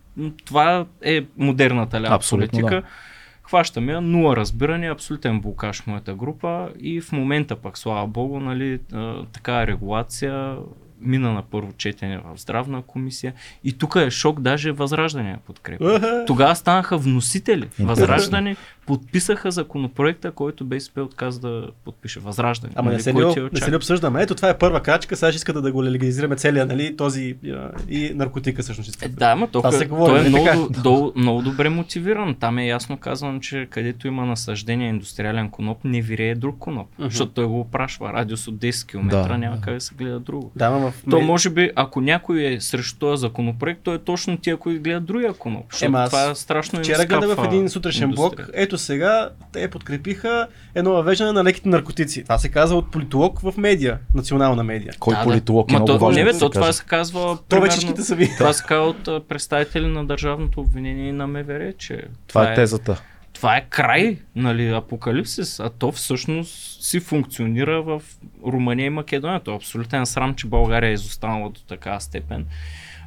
Това е модерната лява Абсолютно, политика. да. Хващаме нула разбиране, абсолютен блокаж в моята група и в момента пък, слава богу, нали, а, такава регулация мина на първо четене в здравна комисия и тук е шок, даже Възраждане подкрепа. Тогава станаха вносители. Възраждане подписаха законопроекта, който БСП отказа да подпише. Възраждане. Ама не нали, се, който ли, я не се ли обсъждаме? Ето това е първа крачка, сега ще искате да го легализираме целия, нали, този и наркотика всъщност. Е, да, ама то, Това се той говори, е нали много, така? до, до, много добре мотивиран. Там е ясно казано, че където има насъждение индустриален коноп, не вирее друг коноп. Мгм. Защото той го опрашва. Радиус от 10 км Да, няма да. как да се гледа друго. Да, ама в То може би, ако някой е срещу този законопроект, то е точно тия, които гледат другия коноп. Защото Ема това е страшно Вчера гледах в един сутрешен блок. индустрията. Ето сега те подкрепиха едно въвеждане на леките наркотици. Това се казва от политолог в медия, национална медия. Кой Да, политолог е Ма много то, важно Не, да бе, то това се казва. То вече са ви. Това се казва от представители на държавното обвинение на МВР, че Това е тезата. това е край, нали, апокалипсис, а то всъщност си функционира в Румъния и Македония. То е абсолютен срам, че България е изостанала до такава степен.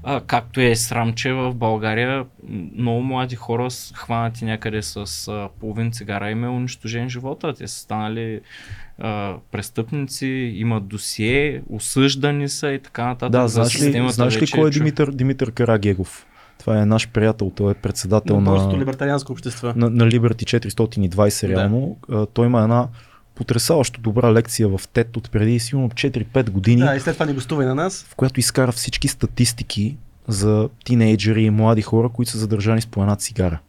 А, както е срам, че в България много млади хора с хванати някъде с а, половин цигара им е унищожен живота. Те са станали а, престъпници, имат досие, осъждани са и така нататък. Да, За знаеш ли, системата знаеш ли кой е Димитър, Димитър Карагегов? Това е наш приятел, той е председател На на, либертарианско общество. на, на Liberty 420 реално. А, Той има една потрясаващо добра лекция в TED от преди сигурно 4-5 години, Да, и след това ни гостува и на нас. в която изкара всички статистики за тинейджери и млади хора, които са задържани с по една цигара.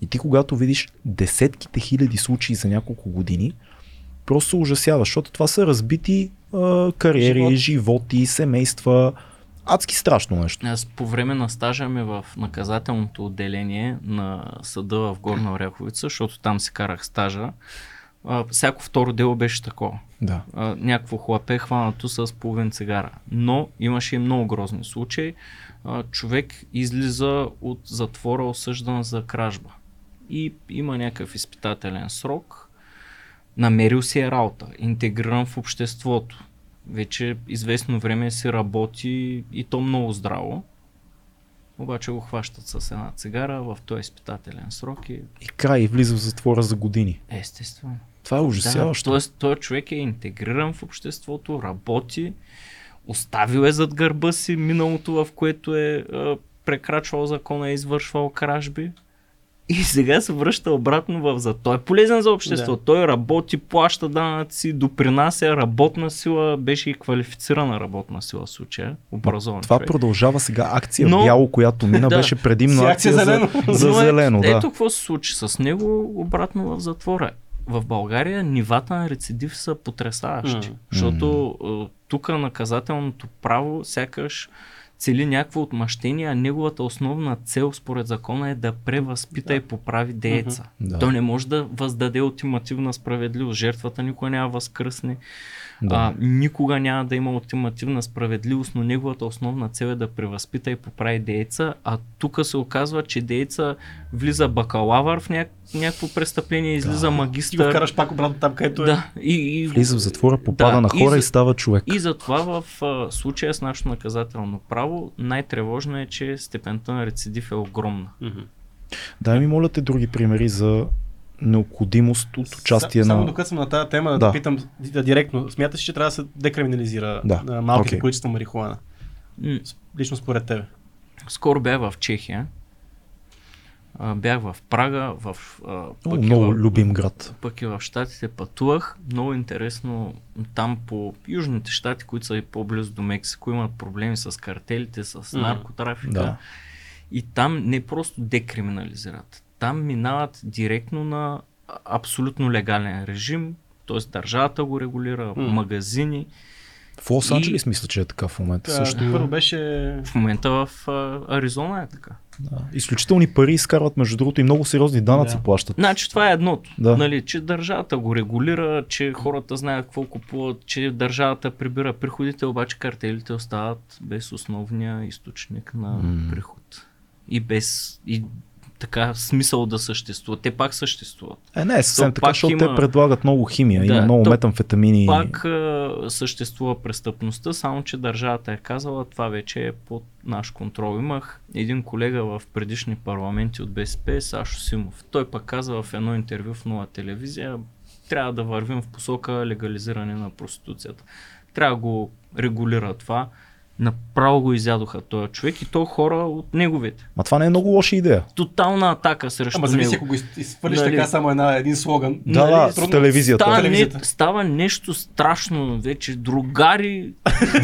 И ти когато видиш десетките хиляди случаи за няколко години, просто се ужасява, защото това са разбити а, кариери, Живот. животи, семейства. Адски страшно нещо. Аз по време на стажа ми в наказателното отделение на съда в Горна Оряховица, защото там си карах стажа, а, всяко второ дело беше такова. Да. А, някакво хлапе хванато с половин цигара. Но имаше и много грозни случаи. А, човек излиза от затвора осъждан за кражба. И има някакъв изпитателен срок. Намерил си е работа, интегриран в обществото. Вече известно време си работи и то много здраво. Обаче го хващат с една цигара в този изпитателен срок и И край и влиза в затвора за години. естествено. Това е ужасяващо. Да, тоест, този човек е интегриран в обществото, работи, оставил е зад гърба си миналото, в което е а, прекрачвал закона, е извършвал кражби. И сега се връща обратно в за. Той е полезен за обществото. Да. Той работи, плаща данъци, допринася работна сила, беше и квалифицирана работна сила в случая, образован Това човек. продължава сега акция Но- бяло, която мина, Да. беше предимно акция, акция за, зелено. за Но е- зелено. Да. Ето какво се случи с него обратно в затвора. В България нивата на рецидив са потрясаващи, М. защото е, тук наказателното право сякаш цели някакво отмъщение, а неговата основна цел според закона е да превъзпита и поправи дееца. Да. Той не може да въздаде ултимативна справедливост. Жертвата никога няма възкръсне. Да. А, никога няма да има ултимативна справедливост, но неговата основна цел е да превъзпита и поправи дееца, а тук се оказва, че дееца влиза бакалавър в няк- някакво престъпление, излиза го магистър. вкараш пак обратно там, където е. Да, и, и, Влиза в затвора, попада Да, на и хора и, за- става човек. и затова в а, случая с нашето наказателно право най-тревожно е, че степента на рецидив е огромна. Мгм. Дай ми моля те други примери за необходимост от участие Са- Само на... докато съм на тази тема, да, Да. питам да, директно. Смяташ, че трябва да се декриминализира Да. малките okay. количества марихуана? Лично според тебе. Скоро бях в Чехия. Бях в Прага, в, пък, много в, любим град. пък и в Штатите пътувах. Много интересно там по южните щати, които са и по-близо до Мексико, имат проблеми с картелите, с наркотрафика. Да. И там не просто декриминализират. Там минават директно на абсолютно легален режим, т.е. държавата го регулира, М. магазини. В Лос И- Анджелес мисля, че е така в момента също. А, Първо беше... В момента в а, Аризона е така. Да. Изключителни пари изкарват, между другото, и много сериозни данъци Да. плащат. Значи това е едното. Да. Нали, че държавата го регулира, че хората знаят какво купуват, че държавата прибира приходите, обаче картелите остават без основния източник на М. приход. И без и така смисъл да съществуват. Те пак съществуват. Е, не е съвсем То така, защото има- те предлагат много химия, Да, има много то метамфетамини. Пак а, съществува престъпността, само че държавата е казала, това вече е под наш контрол. Имах един колега в предишни парламенти от БСП, Сашо Симов. Той пък каза в едно интервю в нова телевизия, трябва да вървим в посока легализиране на проституцията. Трябва да го регулира това. Направо го изядоха този човек и то хора от неговите. Ма това не е много лоша идея. Тотална атака срещу Ама зависи, него. ако го из- изхвърлиш Нали? така само една, един слоган. Да, да, в трудно- телевизията. Става, не, става нещо страшно вече, другари.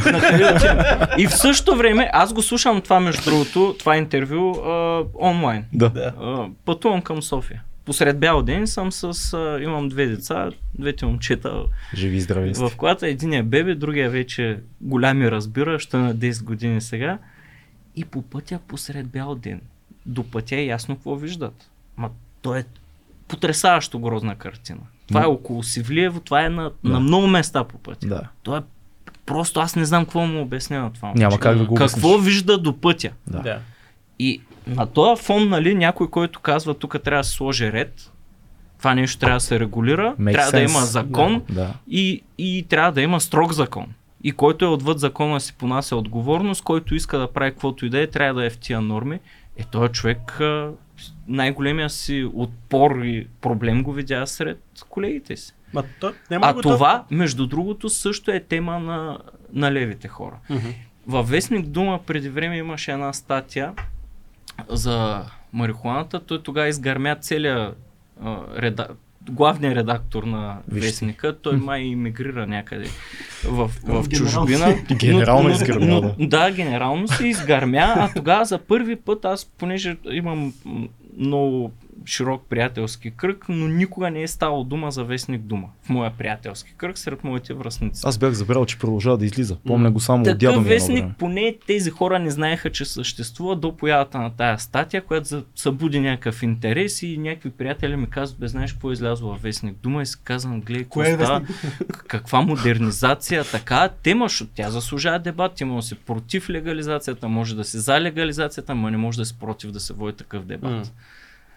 на и в същото време, аз го слушам това между другото, това интервю а, онлайн. Да. Да. А, пътувам към София. Посред бял ден съм с, а, имам две деца, двете момчета Живи и здрави в колата, един е бебе, другия вече голям и разбира, ще е на 10 години сега. И по пътя посред бял ден. До пътя е ясно какво виждат. Ма то е потрясаващо грозна картина. Това е Но- около Сивлиево, това е на, Да. на много места по пътя. Да. То е просто аз не знам какво му обясня на това. Няма момче. как да го Какво обясниш. вижда до пътя? Да. Да. И на този фон, нали, някой, който казва, тук трябва да се сложи ред, това нещо трябва да се регулира, Make трябва да sense. има закон Да. и, и трябва да има строг закон. И който е отвъд закона си понася отговорност, който иска да прави каквото и да е, трябва да е в тия норми. Е, този човек най-големия си отпор и проблем го видя сред колегите си. Ма, то, няма А да го това, между другото, също е тема на, на левите хора. Мгм. Във Вестник Дума преди време имаше една статия за марихуаната. Той тогава изгърмя целия реда... главният редактор на Вижте. Вестника. Той май иммигрира някъде в, в чужбина. Генерално Но- изгърмя, но- да. Генерално се изгърмя, а тогава за първи път аз, понеже имам много широк приятелски кръг, но никога не е ставало дума за Вестник Дума в моя приятелски кръг сред моите връзници. Аз бях забрал, че продължава да излиза. Помня го само от дядо Такъв ми вестник, време. поне тези хора не знаеха, че съществува до появата на тая статия, която за- събуди някакъв интерес и някакви приятели ми казват, бе, знаеш какво е излязло във вестник дума и си казвам, гледай, какво Кое е става, каква модернизация, така тема, защото тя заслужава дебат, има да си против легализацията, може да си за легализацията, но не може да си против да се води такъв дебат. М.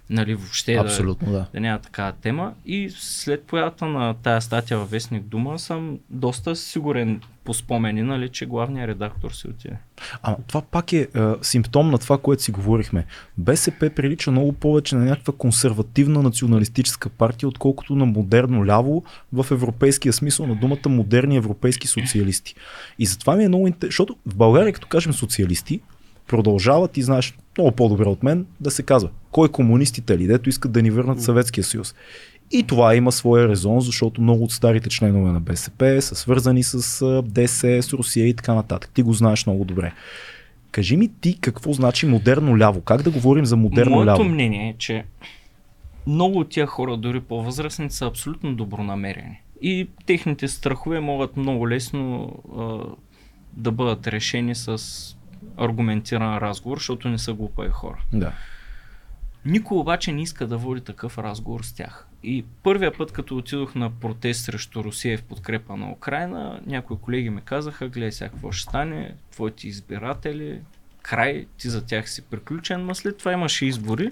Нали, въобще да, Абсолютно, да. да няма такава тема. И след появата на тая статия във Вестник Дума съм доста сигурен по спомени, нали, че главният редактор си отиде. Ама това пак е, е симптом на това, което си говорихме. БСП прилича много повече на някаква консервативна националистическа партия, отколкото на модерно ляво в европейския смисъл на думата модерни европейски социалисти. И затова ми е много интересно, защото в България, като кажем социалисти, продължават и знаеш много по-добре от мен да се казва кой комунистите ли, дето искат да ни върнат Съветския съюз. И това има своя резон, защото много от старите членове на БСП са свързани с ДС, с Русия и така нататък. Ти го знаеш много добре. Кажи ми ти какво значи модерно ляво? Как да говорим за модерно Моето ляво? мнение е, че много от тия хора, дори по-възрастни, са абсолютно добронамерени. И техните страхове могат много лесно а, да бъдат решени с аргументиран разговор, защото не са глупави хора. Да. Никой обаче не иска да води такъв разговор с тях. И първия път, като отидох на протест срещу Русия в подкрепа на Украина, някои колеги ми казаха, гледай сега какво ще стане, твоите избиратели, край, ти за тях си приключен, но след това имаше избори.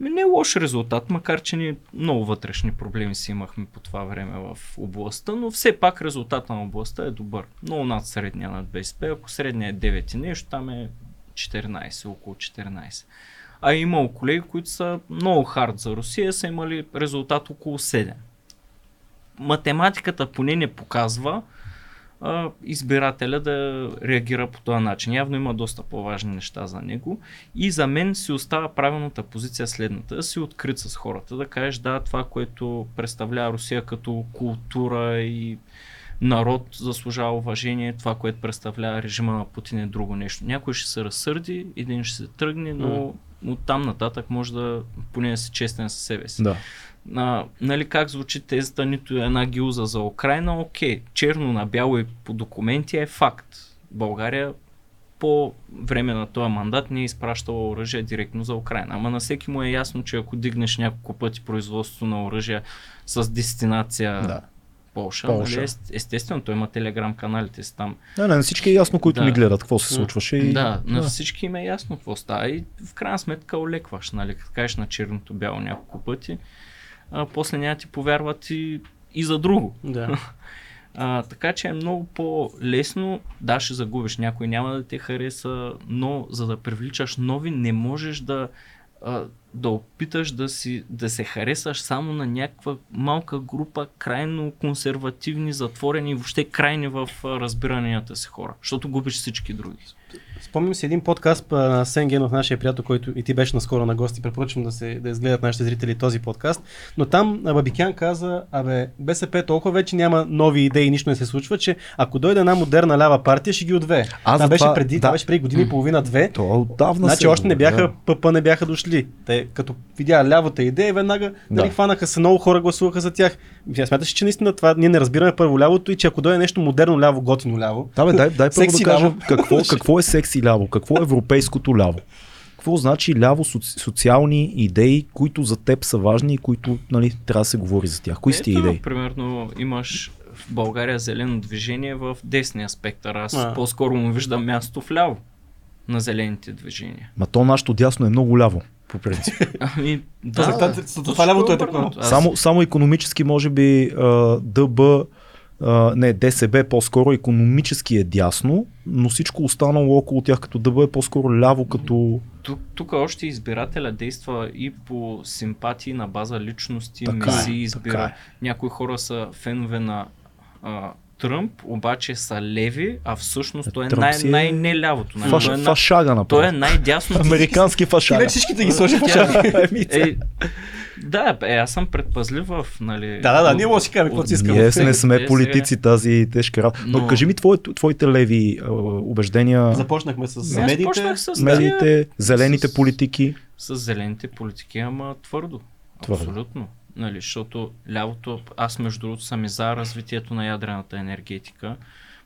Ми не е лош резултат, макар че ние много вътрешни проблеми си имахме по това време в областта, но все пак резултата на областта е добър. Много над средния на БСП, ако средния е 9 и нещо, там е 14, около 14. А е имало колеги, които са много хард за Русия, са имали резултат около 7. Математиката поне не показва а, избирателя да реагира по този начин. Явно има доста по-важни неща за него. И за мен си остава правилната позиция следната. Да си открит с хората, да кажеш да, това, което представлява Русия като култура и народ заслужава уважение, това, което представлява режима на Путин е друго нещо. Някой ще се разсърди, един ще се тръгне, но от там нататък може да поне да си честен със себе си. Да. А, нали как звучи тезата, нито една гилза за Украина, окей, черно на бяло и по документи е факт. България по време на този мандат не е изпращала оръжие директно за Украина. Ама на всеки му е ясно, че ако дигнеш няколко пъти производството на оръжия с дестинация Да. Полша, Полша. Нали, ест- естествено, той има телеграм каналите си там. Не, не, на всички е ясно, които Да. ни гледат какво се случваше. И... Да, на всички им е ясно какво става и в крайна сметка олекваш, нали, като кажеш на черното бяло няколко пъти, а, после няма ти повярват и, и за друго. Да. А, така че е много по-лесно, да, ще загубиш, някой няма да те хареса, но за да привличаш нови, не можеш да, а, да опиташ да, си, да се харесаш само на някаква малка група крайно консервативни, затворени и въобще крайни в разбиранията си хора, защото губиш всички други. Спомням си един подкаст на Сен Генов, нашия приятел, който и ти беше наскоро на гости. Препоръчвам да, се, да изгледат нашите зрители този подкаст. Но там Бабикян каза, абе, БСП толкова вече няма нови идеи, нищо не се случва, че ако дойде една модерна лява партия, ще ги отвее. Аз това, беше преди, да. това беше преди година и половина-две. То отдавна Значи още не бяха, ПП не бяха дошли. Те като видя лявата идея, веднага Да. нали, хванаха се, много хора гласуваха за тях. Тя смяташ, че наистина това ние не разбираме първо лявото и че ако дойде нещо модерно ляво, готино ляво. Да, бе, дай, дай първо да кажа ляво. какво, какво е секси ляво, какво е европейското ляво. Какво значи ляво соци, социални идеи, които за теб са важни и които нали, трябва да се говори за тях? Кои са Ето, идеи? Примерно имаш в България зелено движение в десния спектър. Аз А. по-скоро му виждам място вляво на зелените движения. Ма то нашето дясно е много ляво, по принцип. Ами, да, то- точно това лявото е такова. Само, само економически, може би, а, ДБ, не, ДСБ по-скоро економически е дясно, но всичко останало около тях като ДБ е по-скоро ляво, като... Тук, тук още избирателя действа и по симпатии на база личности, Така е, мисии избира. е. Някои хора са фенове на а, Тръмп, обаче са леви, а всъщност той е Тръмп най- е най-нелявото. Нали? Фаш, Той, е, на- фашага направо. той е най-дясно. Американски Ти фашага. вече всичките ги сложи в Тя- шага. Еми, Е, да, бе, аз съм предпазлив в, нали... Да, да, да, ние може да си кажем какво си искаме. Ние не сме Е, политици тази тежка работа. Но, Но- кажи ми твоите, твоите леви а, убеждения, Започнахме с медиите. с, медиите, зелените с- политики. с зелените политики, ама твърдо. Твърдо. Абсолютно. Нали, защото лявото, аз между другото съм и за развитието на ядрената енергетика.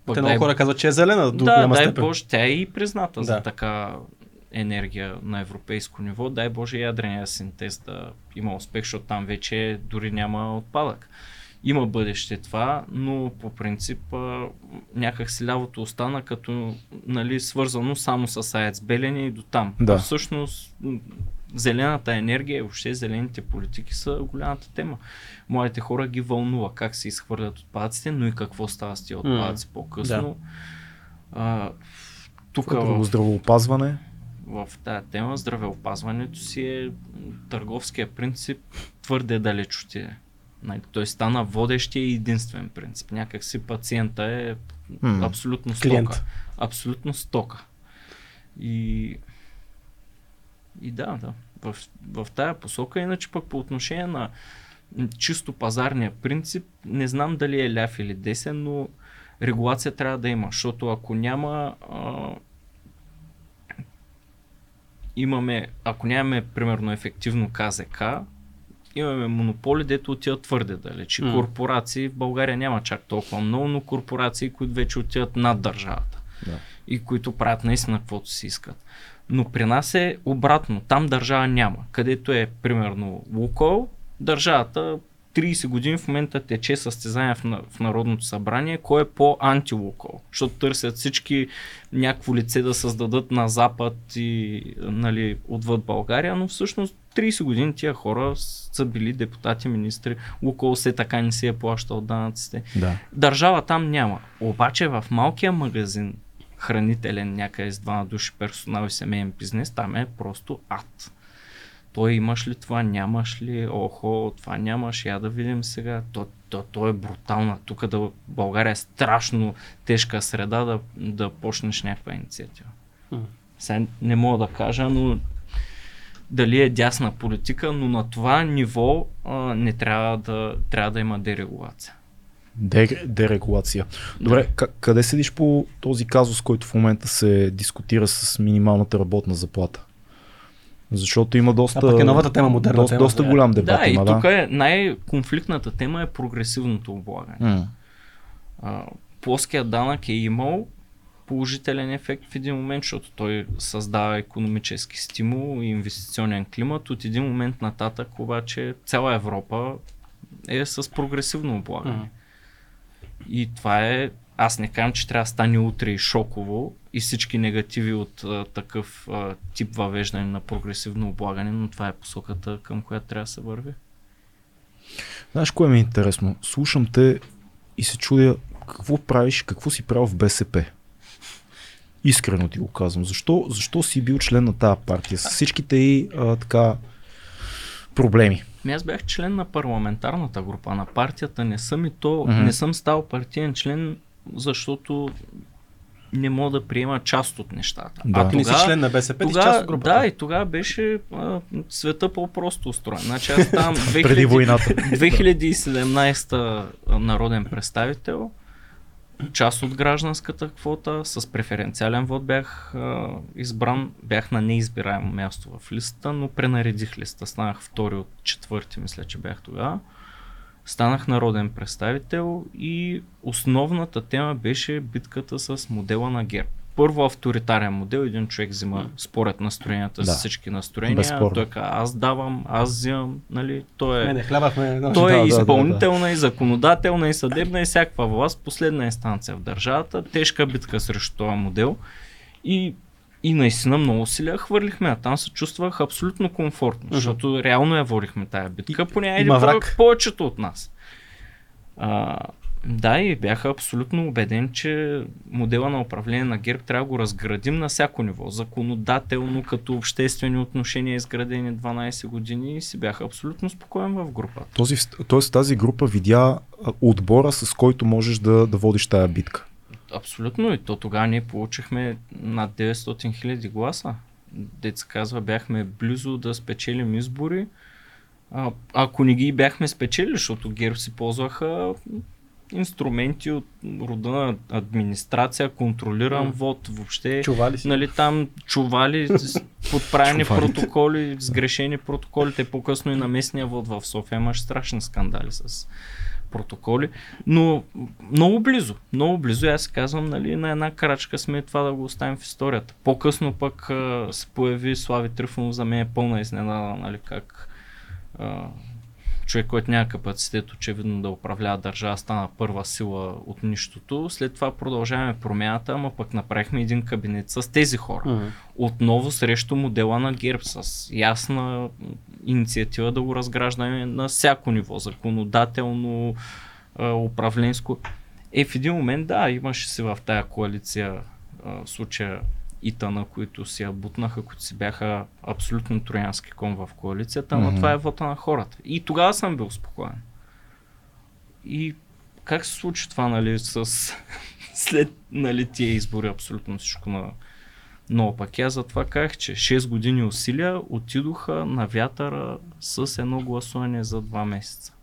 Пък Те дай- много хора казват, че е зелена до да, голяма дай степен. Боже, тя е и призната за Да. така енергия на европейско ниво. Дай Боже ядрения синтез да има успех, защото там вече дори няма отпадък. Има бъдеще това, но по принцип някак си лявото остана като нали, свързано само с АЕЦ Белене и до там. Да. Всъщност зелената енергия и въобще зелените политики са голямата тема. Моите хора ги вълнува как се изхвърлят отпадъците, но и какво става с тия отпадъци по-късно. А, тук в, здравоопазване. в тази тема здравеопазването си е търговския принцип твърде далеч отиде. Нали, Той стана водещия и единствен принцип. Някак си пациента е абсолютно стока. Клиент. Абсолютно стока. И, и да, да. В, в тая посока, иначе пък по отношение на чисто пазарния принцип, не знам дали е ляв или десен, но регулация трябва да има, защото ако няма а, имаме, ако нямаме примерно ефективно КЗК, имаме монополи, дето отиват твърде далеч. И М. корпорации в България няма чак толкова много, но корпорации, които вече отиват над държавата. Да. И които правят наистина каквото си искат. Но при нас е обратно. Там държава няма. Където е примерно Лукол, държавата 30 години в момента тече състезание в, на- в Народното събрание, кой е по-антилукол. Защото търсят всички някакво лице да създадат на Запад и нали, отвъд България, но всъщност 30 години тия хора са били депутати, министри. Лукол все така не си е плащал данъците. Да. Държава там няма. Обаче в малкия магазин, хранителен, някъде с двама души персонал и семейен бизнес, там е просто ад. Той имаш ли това, нямаш ли, охо, това нямаш, я да видим сега. То, то, то е брутална. Тук да, България е страшно тежка среда да, да почнеш някаква инициатива. М. Сега не мога да кажа, но дали е дясна политика, но на това ниво а, не трябва да, трябва да има дерегулация. Де, дерегулация. Добре, к- къде седиш по този казус, който в момента се дискутира с минималната работна заплата? Защото има доста, А пък е новата тема, модерна доста, тема. доста голям дебат да, и има, тук да. е най-конфликтната тема е прогресивното облагане. А, плоският данък е имал положителен ефект в един момент, защото той създава економически стимул и инвестиционен климат. От един момент нататък обаче цяла Европа е с прогресивно облагане. М. И това е, аз не казвам, че трябва да стане утре и шоково и всички негативи от а, такъв а, тип въвеждане на прогресивно облагане, но това е посоката, към която трябва да се върви. Знаеш кое ми е интересно? Слушам те и се чудя какво правиш, какво си правил в БСП. Искрено ти го казвам. Защо, защо си бил член на тази партия с всичките и а, така проблеми? Ми аз бях член на парламентарната група на партията, не съм и то, Мгм. не съм стал партиен член, защото не мога да приема част от нещата. Да. А Ти не си член на БСП, ти си част от групата. да, и тогава беше а, света по-просто устроен. Значи аз там Преди 2000, войната. 2017 народен представител, част от гражданската квота, с преференциален вод бях а, избран, бях на неизбираемо място в листата, но пренаредих листа. Станах втори от четвърти, мисля, че бях тогава. Станах народен представител и основната тема беше битката с модела на ГЕРБ. Първо авторитарен модел, един човек взима според настроенията Да. с всички настроения. Безспорно. Той казва, аз давам, аз взимам, нали? Той е... Не, не, хлябахме. но- Той Да, е да, да, да. изпълнителна и законодателна и съдебна и всякаква власт, последна инстанция в държавата. Тежка битка срещу този модел. И, и наистина много усилия хвърлихме, а там се чувствах абсолютно комфортно, защото реално я водихме тая битка, поне повечето от нас. А, да, и бяха абсолютно убеден, че модела на управление на ГЕРБ трябва да го разградим на всяко ниво. Законодателно, като обществени отношения, изградени 12 години и си бяха абсолютно спокоен в групата. Този, тоест тази група видя отбора, с който можеш да, да водиш тая битка. Абсолютно и то тогава ние получихме над 900 хиляди гласа. Деца казва, бяхме близо да спечелим избори. А, ако не ги бяхме спечели, защото ГЕРБ си ползваха инструменти от рода на администрация, контролиран М. вод, въобще Чували си. нали, там чували, подправени протоколи, сгрешени протоколи. Те по-късно и на местния вод в София имаш страшни скандали с протоколи. Но много близо, много близо. Аз казвам, нали, на една крачка сме това да го оставим в историята. По-късно пък а, се появи Слави Трифонов, за мен е пълна изненада, нали, как а, човек, който няма капацитет очевидно да управлява държава, стана първа сила от нищото. След това продължаваме промяната, ама пък направихме един кабинет с тези хора. Мгм. Отново срещу модела на ГЕРБ с ясна инициатива да го разграждаме на всяко ниво, законодателно, управленско. Е, в един момент, да, имаше си в тая коалиция случая Итана, които си я бутнаха, които си бяха абсолютно троянски кон в коалицията, но Мгм. това е вота на хората. И тогава съм бил спокоен. И как се случи това, нали, с след нали, тия избори абсолютно всичко на но пък аз затова казах, че 6 години усилия отидоха на вятъра с едно гласуване за 2 месеца.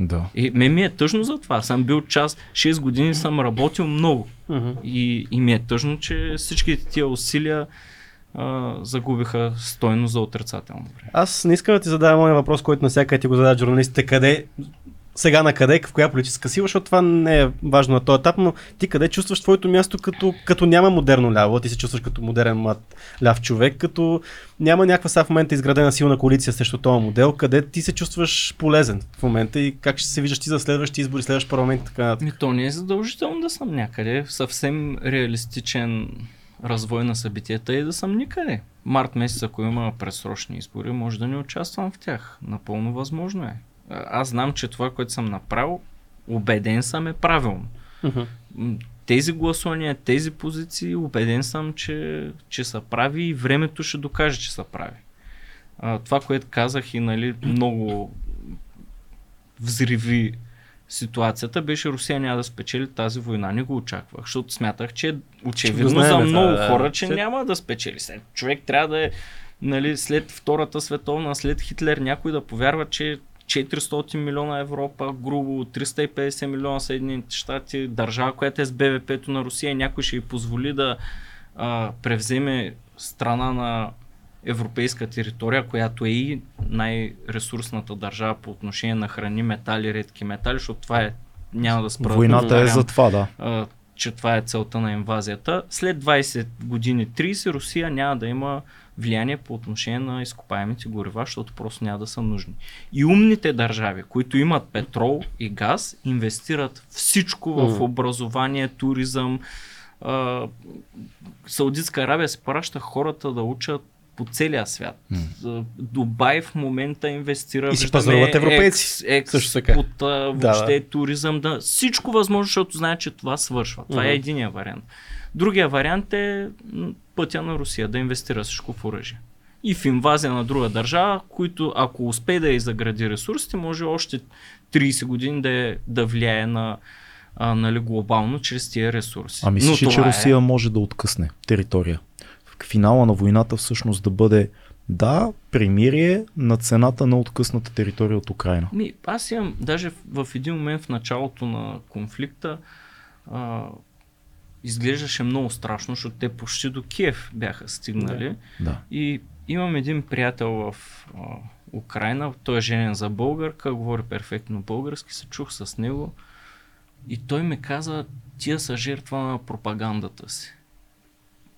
Да. И ме ми е тъжно за това. Съм бил част, 6 години съм работил много. Мгм. И, и ми е тъжно, че всичките тия усилия а, загубиха стойно за отрицателно време. Аз не искам да ти задавам моя въпрос, който навсякъде ти го задават журналистите. Къде, сега на къде, в коя политическа сила, защото това не е важно на този етап, но ти къде чувстваш твоето място, като, като няма модерно ляво, ти се чувстваш като модерен млад ляв човек, като няма някаква сега в момента изградена силна коалиция срещу този модел, къде ти се чувстваш полезен в момента и как ще се виждаш ти за следващи избори, следващ парламент и така нататък. Ми, то не е задължително да съм някъде. Съвсем реалистичен развой на събитията и да съм никъде. Март месец, ако има пресрочни избори, може да не участвам в тях. Напълно възможно е. Аз знам, че това, което съм направил, убеден съм е правилно. Тези гласувания, тези позиции, убеден съм, че, че са прави и времето ще докаже, че са прави. А, това, което казах и нали, много взриви ситуацията, беше Русия няма да спечели тази война. Не го очаквах, защото смятах, че е очевидно знаем за много да. хора, че След- няма да спечели. След, човек трябва да е нали, след Втората световна, след Хитлер, някой да повярва, че 400 милиона Европа, грубо 350 милиона Съединените щати, държава, която е с БВП-то на Русия, някой ще й позволи да а, превземе страна на европейска територия, която е и най-ресурсната държава по отношение на храни, метали, редки метали, защото това е, няма да спра да Войната е повтарям, за това, да. а, че това е целта на инвазията. След 20 години, 30, Русия няма да има влияние по отношение на изкопаемите горива, защото просто няма да са нужни. И умните държави, които имат петрол и газ, инвестират всичко в образование, туризъм. А, Саудитска Арабия се праща хората да учат по целия свят. А, Дубай в момента инвестира. И си пазаруват европейци, Екс, екс, също така. От, а, въобще туризъм, да, всичко възможно, защото знаят, че това свършва. Това Мгм. е единия вариант. Другия вариант е пътя на Русия да инвестира всичко в оръжие. И в инвазия на друга държава, които ако успее да я загради ресурсите, може още 30 години да, е, да влияе на а, нали, глобално чрез тия ресурси. А мислиш ли, че е- Русия може да откъсне територия? В финала на войната всъщност да бъде да, примирие на цената на откъсната територия от Украина. Ми, аз имам, даже в, в един момент в началото на конфликта, а, изглеждаше много страшно, защото те почти до Киев бяха стигнали. Да. И имам един приятел в а, Украина, той е женен за българка, говори перфектно български, се чух с него и той ми каза, тия са жертва на пропагандата си.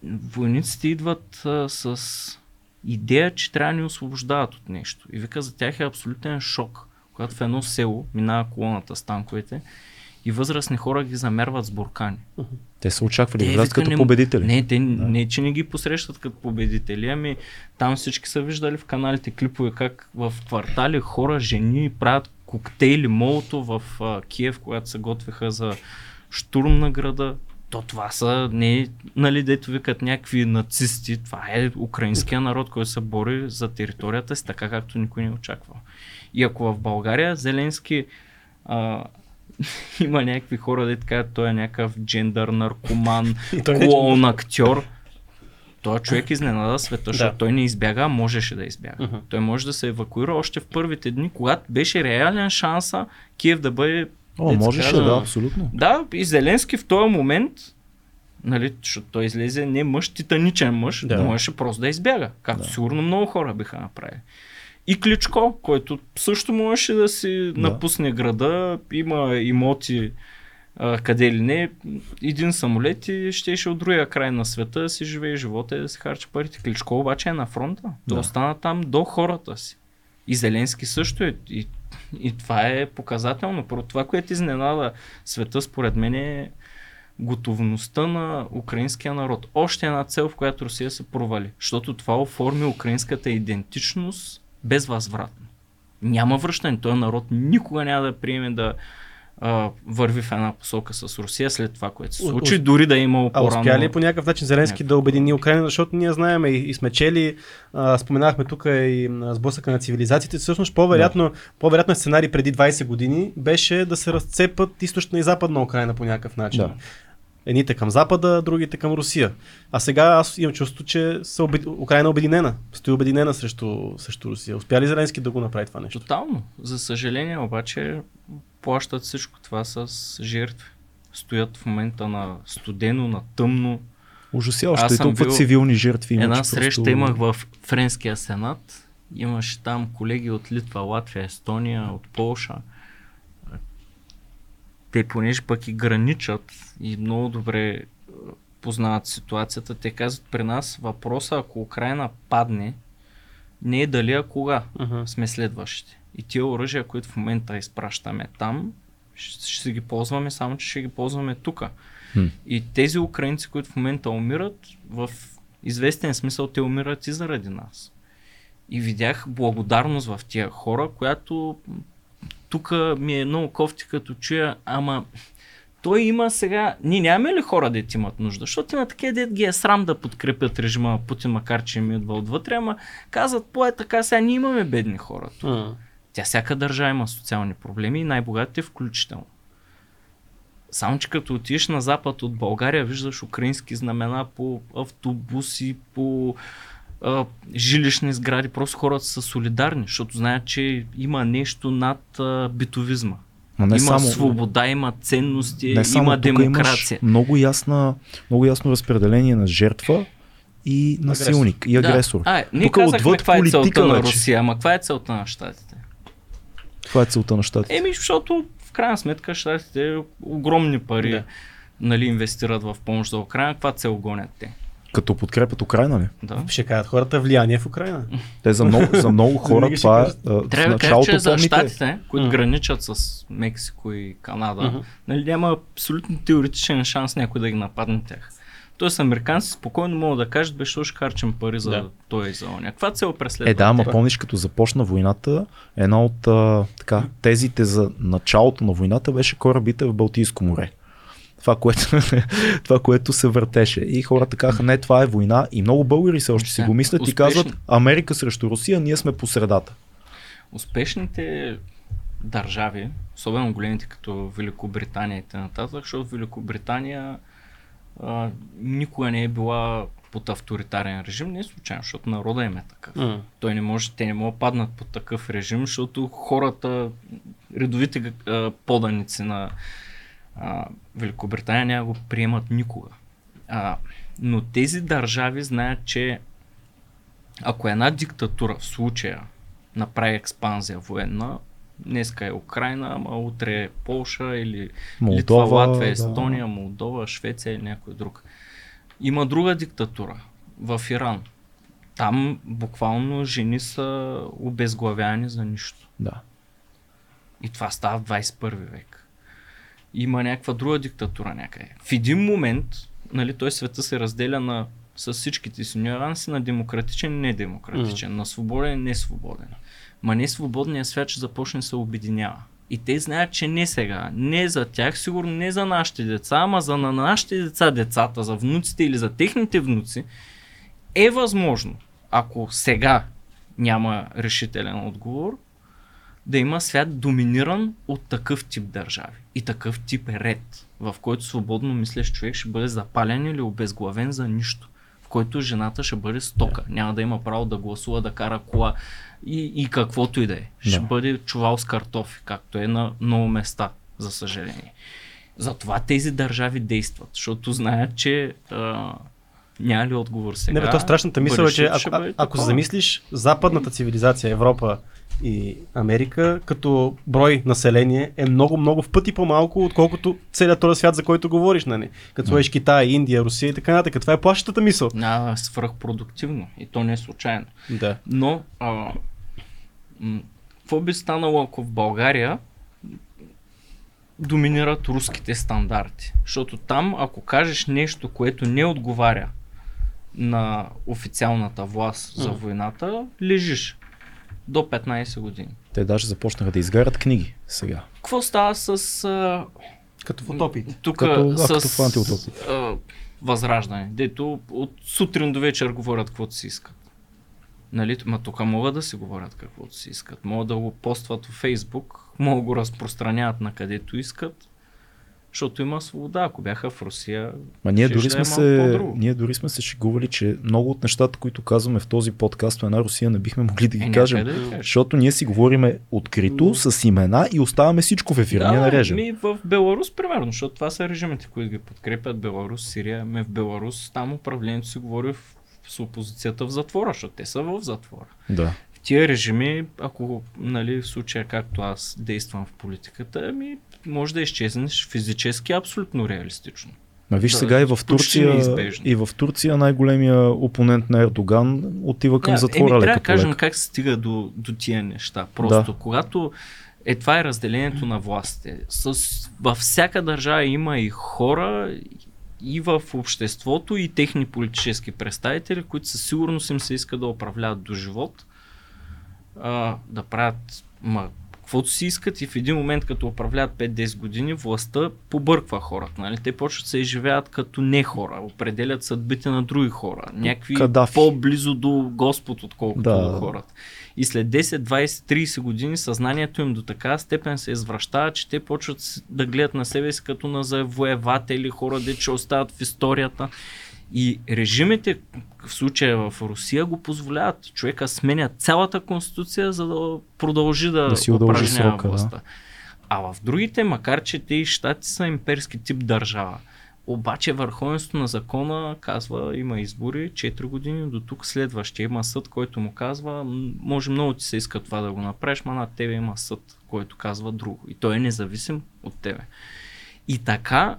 Войниците идват а, с идея, че трябва да ни освобождават от нещо. И вика, за тях е абсолютен шок, когато в едно село минава колоната с танковете и възрастни хора ги замерват с буркани. Те са очаквали Те, да влязат като не- победители. Не, те не, че не ги посрещат като победители, ами там всички са виждали в каналите клипове как в квартали хора, жени правят коктейли молото в а, Киев, когато се готвеха за штурм на града. То това са не, нали, дето викат някакви нацисти, това е украинския народ, който се бори за територията си, така както никой не очаква. И ако в България Зеленски а, има някакви хора, де така, той е някакъв джендър, наркоман, е клоун, актьор. Той човек изненада света, защото Да. той не избяга, а можеше да избяга. Мгм. Той може да се евакуира още в първите дни, когато беше реален шанса Киев да бъде... О, можеше, казва, да, абсолютно. Да, и Зеленски в този момент, нали, защото той излезе не мъж, титаничен мъж, Да. да. можеше просто да избяга, както Да. да. сигурно много хора биха направили. И Кличко, който също можеше да си Да. напусне града, има имоти а, къде ли не, един самолет и щеше от другия край на света да си живее живота и да си харчи парите. Кличко обаче е на фронта. Той Да. остана там до хората си. И Зеленски също е. И, и това е показателно. Про това, което изненада света, според мен е готовността на украинския народ. Още една цел, в която Русия се провали. Защото това оформи украинската идентичност безвъзвратно. Няма връщане. Този народ никога няма да приеме да а, върви в една посока с Русия след това, което се случи, дори да е имало А по-рано. успя ли по някакъв начин Зеленски Някакъв. да обедини Украина, защото ние знаем и, и сме чели, а, споменахме тук и а, сблъсъка на цивилизациите. Всъщност по-вероятно, по-вероятно сценарий преди 20 години беше да се разцепат източна и западна Украина по някакъв начин. Да. Едните към Запада, другите към Русия. А сега аз имам чувство, че са обед... Украина е обединена. Стои обединена срещу, срещу Русия. Успя ли Зеленски да го направи това нещо? Тотално. За съжаление обаче плащат всичко това с жертви. Стоят в момента на студено, на тъмно. Ужасяващо. Аз И толкова бил- цивилни жертви. има, Една среща просто... имах в Френския сенат. Имаше там колеги от Литва, Латвия, Естония, от Полша. Те понеже пък и граничат и много добре е, познават ситуацията, те казват при нас въпроса, ако Украина падне, не е дали, а кога Uh-huh. сме следващите. И тия оръжия, които в момента изпращаме там, ще, ще ги ползваме, само че ще ги ползваме тук. Хм. И тези украинци, които в момента умират, в известен смисъл те умират и заради нас. И видях благодарност в тия хора, която тук ми е много кофти като чуя, ама той има сега, ние нямаме ли хора, дет имат нужда? Защото има такива дет ги е срам да подкрепят режима на Путин, макар че им идва отвътре, ама казват, по е така, сега ние имаме бедни хора. Uh-huh. Тя всяка държава има социални проблеми и най-богатите включително. Само, че като отидеш на запад от България, виждаш украински знамена по автобуси, по а, жилищни сгради. Просто хората са солидарни, защото знаят, че има нещо над а, битовизма. Но не има само, свобода, има ценности, не само има демокрация. Имаш много, ясна, много ясно разпределение на жертва и насилник, и агресор. Да. А, ние Тук казахме отвъд каква е целта на. Русия, ама каква е целта на щатите? Това е целта на щатите. Еми, защото в крайна сметка щатите огромни пари Да. нали, инвестират в помощ за Украина. Каква цел гонят те? Като подкрепят Украина ли? Да. Ще кажат хората влияние в Украина. Те за много, за много хора това е Трябва да кажа, началото че за помните, щатите, които Мгм. граничат с Мексико и Канада, Мгм. нали, няма абсолютно теоретичен шанс някой да ги нападне тях. Тоест, американци спокойно могат да кажат, бе, що ще харчим пари за Да. той и за оня. Каква цел преследва? Е, да, ама помниш, като започна войната, една от а, така, тезите за началото на войната беше корабите в Балтийско море. Това което, това, което се въртеше. И хората казаха, не, това е война. И много българи се още си го мислят и Успешно. казват, Америка срещу Русия, ние сме по средата. Успешните държави, особено големите като Великобритания и т.н., защото Великобритания а, никога не е била под авторитарен режим, не е случайно, защото народа им е такъв. Mm. Той не може, те не могат да паднат под такъв режим, защото хората, редовите а, поданици на А, Великобритания няма го приемат никога. А, но тези държави знаят, че ако една диктатура в случая направи експанзия военна, днеска е Украина, ама утре е Полша или Молдова, Литва, Латвия, да. Естония, Молдова, Швеция или някой друг. Има друга диктатура в Иран. Там буквално жени са обезглавявани за нищо. Да. И това става в 21 век. Има някаква друга диктатура някъде. В един момент, нали, той света се разделя на с всичките си нюанси на демократичен и недемократичен, на свободен и несвободен. Ма не свободният свят ще започне да се обединява. И те знаят, че не сега, не за тях, сигурно не за нашите деца, ама за на нашите деца, децата, за внуците или за техните внуци, е възможно, ако сега няма решителен отговор, да има свят доминиран от такъв тип държави и такъв тип ред, в който свободно мислещ човек ще бъде запален или обезглавен за нищо, в който жената ще бъде стока, няма да има право да гласува, да кара кола и, и каквото и да е. Ще Да. бъде чувал с картофи, както е на много места, за съжаление. Затова тези държави действат, защото знаят, че а, няма ли отговор сега. Не, бе, то страшната мисъл е, че ако, а, ако замислиш, западната цивилизация, Европа и Америка, като брой население е много, много в пъти по-малко, отколкото целият този свят, за който говориш, нали? Като сложиш Китай, Индия, Русия и така нататък. Това е плащата мисъл. Няма свръхпродуктивно и то не е случайно. Да. Но, а, какво би станало, ако в България доминират руските стандарти? Защото там, ако кажеш нещо, което не отговаря на официалната власт за войната, лежиш до 15 години. Те даже започнаха да изгарят книги сега. Какво става с а, Като в утопиите. тук Като- а, с като в антиутопия. а, възраждане, дето от сутрин до вечер говорят каквото си искат. Нали? Ма тук могат да си говорят каквото си искат. Могат да го постват в Фейсбук, могат да го разпространяват на където искат, защото има свобода. Ако бяха в Русия, Ма ние дори, ще сме е се, ние дори сме се шегували, че много от нещата, които казваме в този подкаст, в една Русия не бихме могли да ги е, кажем. да. Защото ние си говориме открито, с имена и оставаме всичко в ефир. ние нарежем. ми в Беларус, примерно, защото това са режимите, които ги подкрепят. Беларус, Сирия. Ме в Беларус там управлението се говори в, с опозицията в затвора, защото те са в затвора. Да. В тия режими, ако нали, в случая както аз действам в политиката, ами може да изчезнеш физически абсолютно реалистично. Ма виж Да, сега и в Турция, и в Турция най-големия опонент на Ердоган отива към Да, затвора еми, трябва да кажем как се стига до, до тия неща. Просто когато е това е разделението на властите. С, във всяка държава има и хора и в обществото и техни политически представители, които със сигурност им се иска да управляват до живот, а, да правят ма, каквото си искат и в един момент, като управляват 5-10 години, властта побърква хората. Нали? Те почват да се изживяват като не хора, определят съдбите на други хора, някакви Кадафи. по-близо до Господ, отколкото Да. до хората. И след 10, 20, 30 години съзнанието им до такава степен се извръщава, че те почват да гледат на себе си като на завоеватели, хора, де че остават в историята. И режимите, в случая в Русия, го позволяват. Човека сменя цялата конституция, за да продължи да, Да си упражнява срока, да. А в другите, макар че те и щати са имперски тип държава, обаче върховенството на закона казва, има избори, 4 години, до тук следващия има съд, който му казва, «М, може много ти се иска това да го направиш, ма над тебе има съд, който казва друго. И той е независим от тебе. И така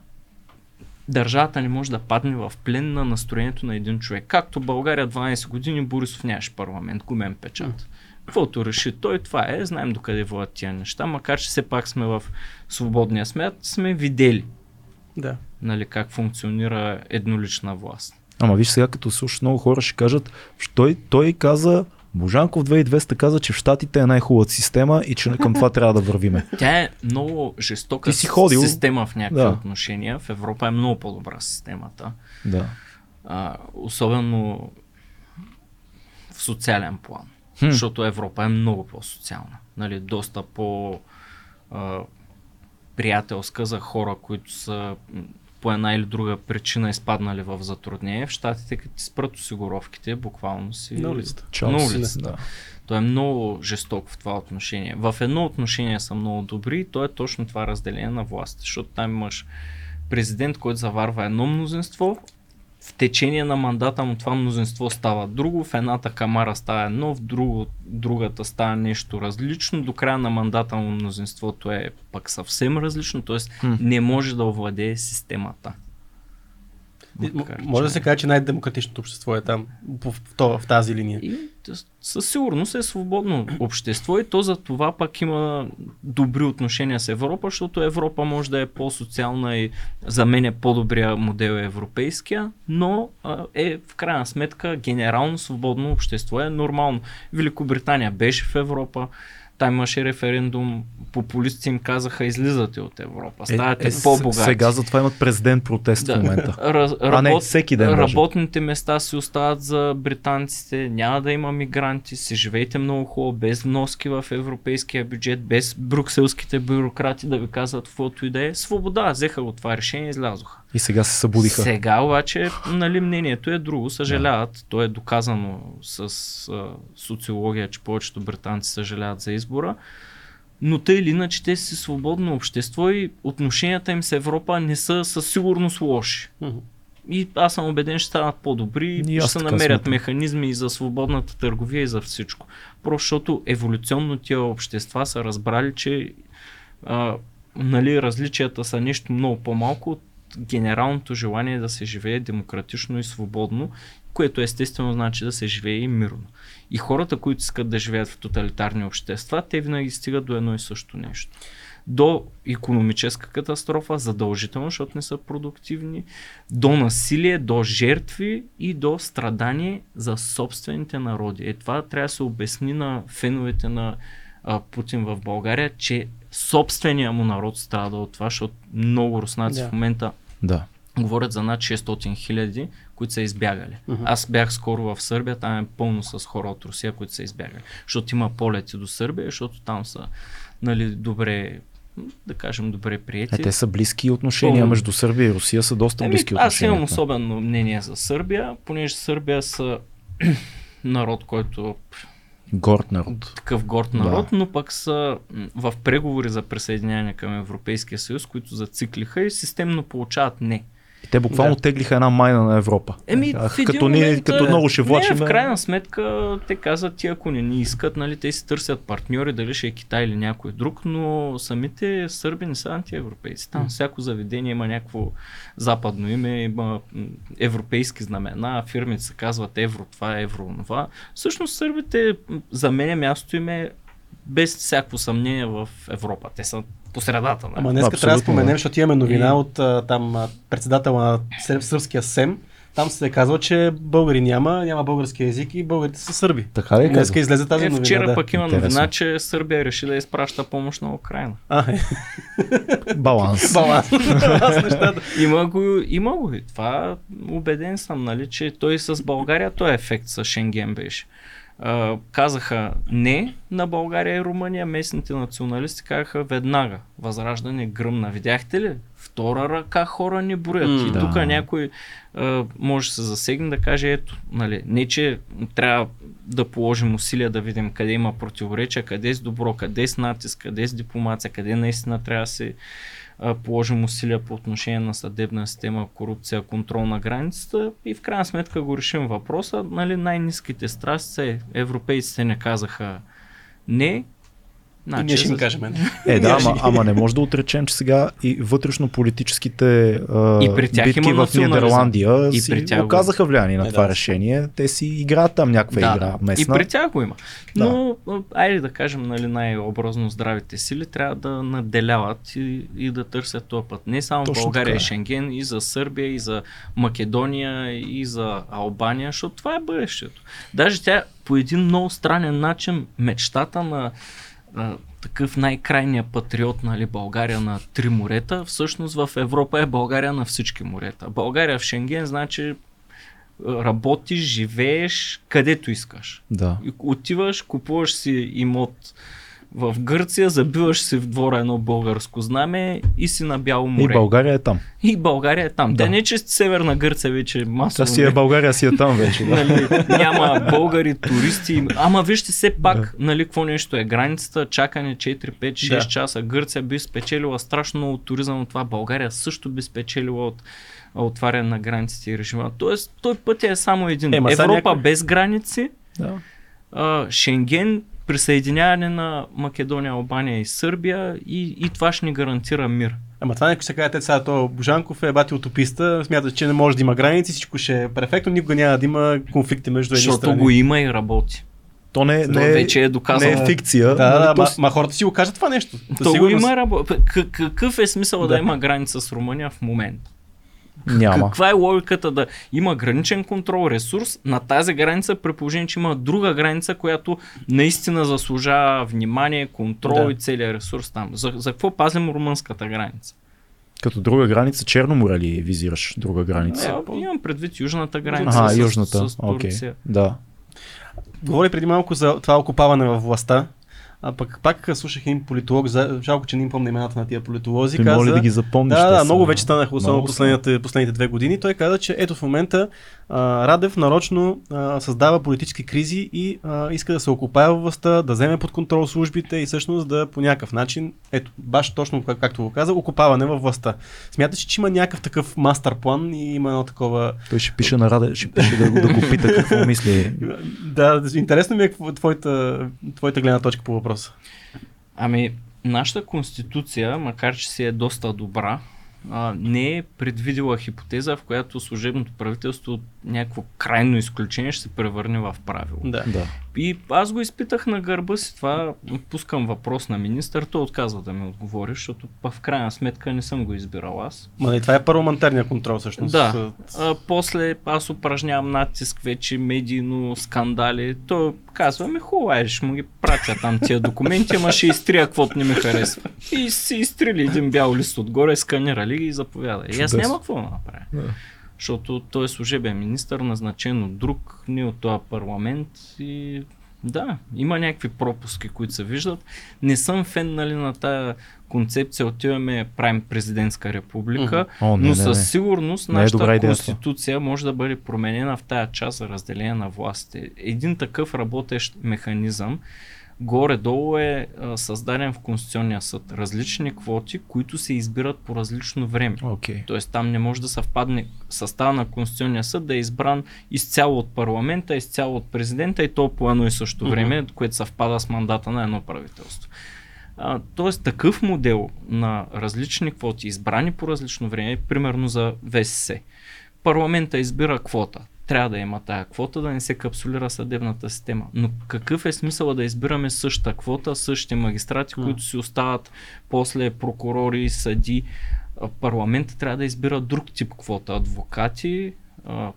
държавата не може да падне в плен на настроението на един човек. Както България 12 години Борисов нямаше парламент, гумен печат. Каквото реши той, това е, знаем докъде водят тия неща, макар че все пак сме в свободния смят, сме видели Да. нали, как функционира еднолична власт. Ама виж сега, като слушаш много хора, ще кажат, «Що той, той каза, Божанков 2200 каза, че в Штатите е най-хубавата система и че към това трябва да вървиме. Тя е много жестока Ти си ходил. система в някакви Да. отношения. В Европа е много по-добра системата. Да. А, особено в социален план. Хм. Защото Европа е много по-социална. Нали, доста по а, приятелска за хора, които са по една или друга причина изпаднали в затруднение. В щатите, като ти спрат осигуровките, буквално си... На улицата. Чао На улицата. да. Той е много жесток в това отношение. В едно отношение са много добри и то е точно това разделение на власт. Защото там имаш президент, който заварва едно мнозинство, в течение на мандата му това мнозинство става друго, в едната камара става едно, в друго, другата става нещо различно, до края на мандата му мнозинството е пък съвсем различно, т.е. Не може да овладее системата. Макар, Може да се каже, че най-демократичното общество е там, в, в, в, тази линия. И със сигурност е свободно общество и то за това пък има добри отношения с Европа, защото Европа може да е по-социална и за мен е по-добрия модел е европейския, но е в крайна сметка генерално свободно общество е нормално. Великобритания беше в Европа, там имаше референдум, популистите им казаха излизате от Европа, ставате Е, с- по-богати. Сега затова имат президент протест в момента. Раз, А не, работ- всеки ден. Работните места си остават за британците, няма да има мигранти, си живейте много хубаво, без вноски в европейския бюджет, без брюкселските бюрократи да ви казват каквото и да е. Свобода, взеха го това решение излязоха. И сега се събудиха. Сега обаче, нали, мнението е друго, съжаляват. То е доказано с а, социология, че повечето британци съжаляват за избора. Но тъй или иначе те си свободно общество и отношенията им с Европа не са със сигурност лоши. Мгм. И аз съм убеден, ще станат по-добри И ще се намерят смятам. механизми и за свободната търговия и за всичко. Просто защото еволюционно тия общества са разбрали, че а, нали, различията са нещо много по-малко от генералното желание да се живее демократично и свободно, което естествено значи да се живее и мирно. И хората, които искат да живеят в тоталитарни общества, те винаги стигат до едно и също нещо. До економическа катастрофа, задължително, защото не са продуктивни, до насилие, до жертви и до страдание за собствените народи. Е това трябва да се обясни на феновете на а, Путин в България, че собствения му народ страда от това, защото много руснаци Да. в момента Да. говорят за над 600 хиляди, които са избягали. Мгм. Аз бях скоро в Сърбия, там е пълно с хора от Русия, които са избягали. Защото има полети до Сърбия, защото там са нали, добре, да кажем, добре прияти. Е, те са близки отношения Пълно. между Сърбия и Русия са доста Еми, близки аз имам отношения. особено мнение за Сърбия, понеже Сърбия са народ, който Горд народ. такъв горд Да. народ, но пък са в преговори за присъединяване към Европейския съюз, които зациклиха и системно получават не. И те буквално Да. теглиха една майна на Европа. Еми, един като, ние, момент, като е, много ще влачим. Не, в крайна сметка те казват, ти ако не ни искат, нали, те си търсят партньори, дали ще е Китай или някой друг, но самите сърби не са антиевропейци. Там всяко заведение има някакво западно име, има европейски знамена, фирмите се казват евро това, евро това. Всъщност сърбите, за мен мястото им е без всяко съмнение в Европа. Те са по средата. Нали? Ама днес трябва да споменем, защото имаме новина И- от там председател на сръб- сръбския СЕМ. Там се казва, че българи няма, няма български език и българите са сърби. Така ли Днес излезе тази Е, новина. вчера да. пък има Интересно. новина, че Сърбия реши да изпраща помощ на Украина. А, е, Баланс. баланс. Има го, има го и това убеден съм, нали, че той с България, той ефект с Шенген беше. А, казаха не на България и Румъния, местните националисти казаха веднага. Възраждане гръмна. Видяхте ли? Втора ръка хора не броят. М, и да. тук някой а, може да се засегне да каже, ето, нали, не че трябва да положим усилия да видим къде има противоречия, къде е с добро, къде е с натиск, къде е с дипломация, къде наистина трябва да се положим усилия по отношение на съдебна система, корупция, контрол на границата и в крайна сметка го решим въпроса. Нали, най-низките страсти европейците не казаха не. И ние ще им кажем. не. Е, да, ама, ама не може да отречем, че сега и вътрешно-политическите а, И при тях битки има в. Нидерландия И си при тях го- оказаха влияние на Е, това да. решение. Те си играят там някаква да, игра И местна. при тях го има. Да. Но, а, айде да кажем, нали, най-образно здравите сили трябва да наделяват и, и да търсят този път. Не само Точно България така и е. Шенген, и за Сърбия, и за Македония, и за Албания, защото това е бъдещето. Даже тя по един много странен начин мечтата на а, такъв най-крайния патриот, нали, България на три морета, всъщност в Европа е България на всички морета. България в Шенген значи работиш, живееш където искаш. Да. И отиваш, купуваш си имот В Гърция забиваш си в двора едно българско знаме и си на Бяло море. И България е там. И България е там. Да. Да. не, че Северна Гърция вече масово. Та си е България си е там вече. Да. нали, няма българи, туристи. Ама вижте все пак, нали, какво нещо е границата, чакане 4, 5, 6 Да. часа. Гърция би спечелила страшно много туризъм от това. България също би спечелила от отваряне на границите и режима. Тоест, той път е само един. Сега Европа някой- без граници, Да. а, Шенген, присъединяване на Македония, Албания и Сърбия и, и това ще ни гарантира мир. Ама това някой се каже, те сега то Божанков е бати утописта, смята, че не може да има граници, всичко ще е перфектно, никога няма да има конфликти между едни Защото страни. го има и работи. То не, То не, е- вече е доказано. не е фикция. Да, нали, да, то ма, ма, хората си го кажат това нещо. То го сигурност. има рабо... К- какъв е смисъл да. Да. да има граница с Румъния в момента? Няма. Каква е логиката да има граничен контрол, ресурс на тази граница, при положение, че има друга граница, която наистина заслужава внимание, контрол Да. и целият ресурс там. За, за какво пазим румънската граница? Като друга граница, Черно море ли визираш друга граница? Е, имам предвид южната граница Ага, с, южната. с Окей. Турция. Да. Говори преди малко за това окупаване във властта. А пък пак слушах един политолог, за... жалко, че не им помня имената на тия политолози. Ти каза... моля да ги запомниш. Да, да, са- много вече станаха, особено последните, последните две години. Той каза, че ето в момента а, Радев нарочно а, създава политически кризи и а, иска да се окупае властта, да вземе под контрол службите и всъщност да по някакъв начин, ето, баш точно как, както го каза, окупаване във властта. Смяташ, че има някакъв такъв мастер план и има едно такова... Той ще пише на Раде, ще пише да, го- да го пита какво мисли. Да, интересно ми е твоята, твоята гледна точка по въпроса. Ами, нашата конституция, макар че си е доста добра, а, не е предвидила хипотеза, в която служебното правителство някакво крайно изключение ще се превърне в правило. Да. Да. И аз го изпитах на гърба си това, пускам въпрос на министър, той отказва да ми отговори, защото в крайна сметка не съм го избирал аз. Ма и това е парламентарния контрол всъщност. Да. А, после аз упражнявам натиск вече, медийно, скандали. Той казва ми, хубаво, е, ще му ги пратя там тия документи, ама ще изтрия каквото не ми харесва. И си изтрили един бял лист отгоре, сканирали ги и заповяда. И аз няма какво да направя. Да. Защото той е служебен министър, назначен от друг, не от този парламент и да, има някакви пропуски, които се виждат. Не съм фен нали, на тая концепция, отиваме, правим президентска република, О, не, но не, със не. сигурност Не е нашата това. конституция може да бъде променена в тая част за разделение на властите. Един такъв работещ механизъм горе-долу е а, създаден в Конституционния съд. Различни квоти, които се избират по различно време. Окей. Тоест там не може да съвпадне състава на Конституционния съд да е избран изцяло от парламента, изцяло от президента и то по едно и също време, което съвпада с мандата на едно правителство. А, тоест такъв модел на различни квоти, избрани по различно време, примерно за ВСС. Парламента избира квота. Трябва да има тая квота, да не се капсулира съдебната система. Но какъв е смисъл да избираме същата квота, същите магистрати, М. които си остават после прокурори, съди, а, парламента трябва да избира друг тип квота. Адвокати,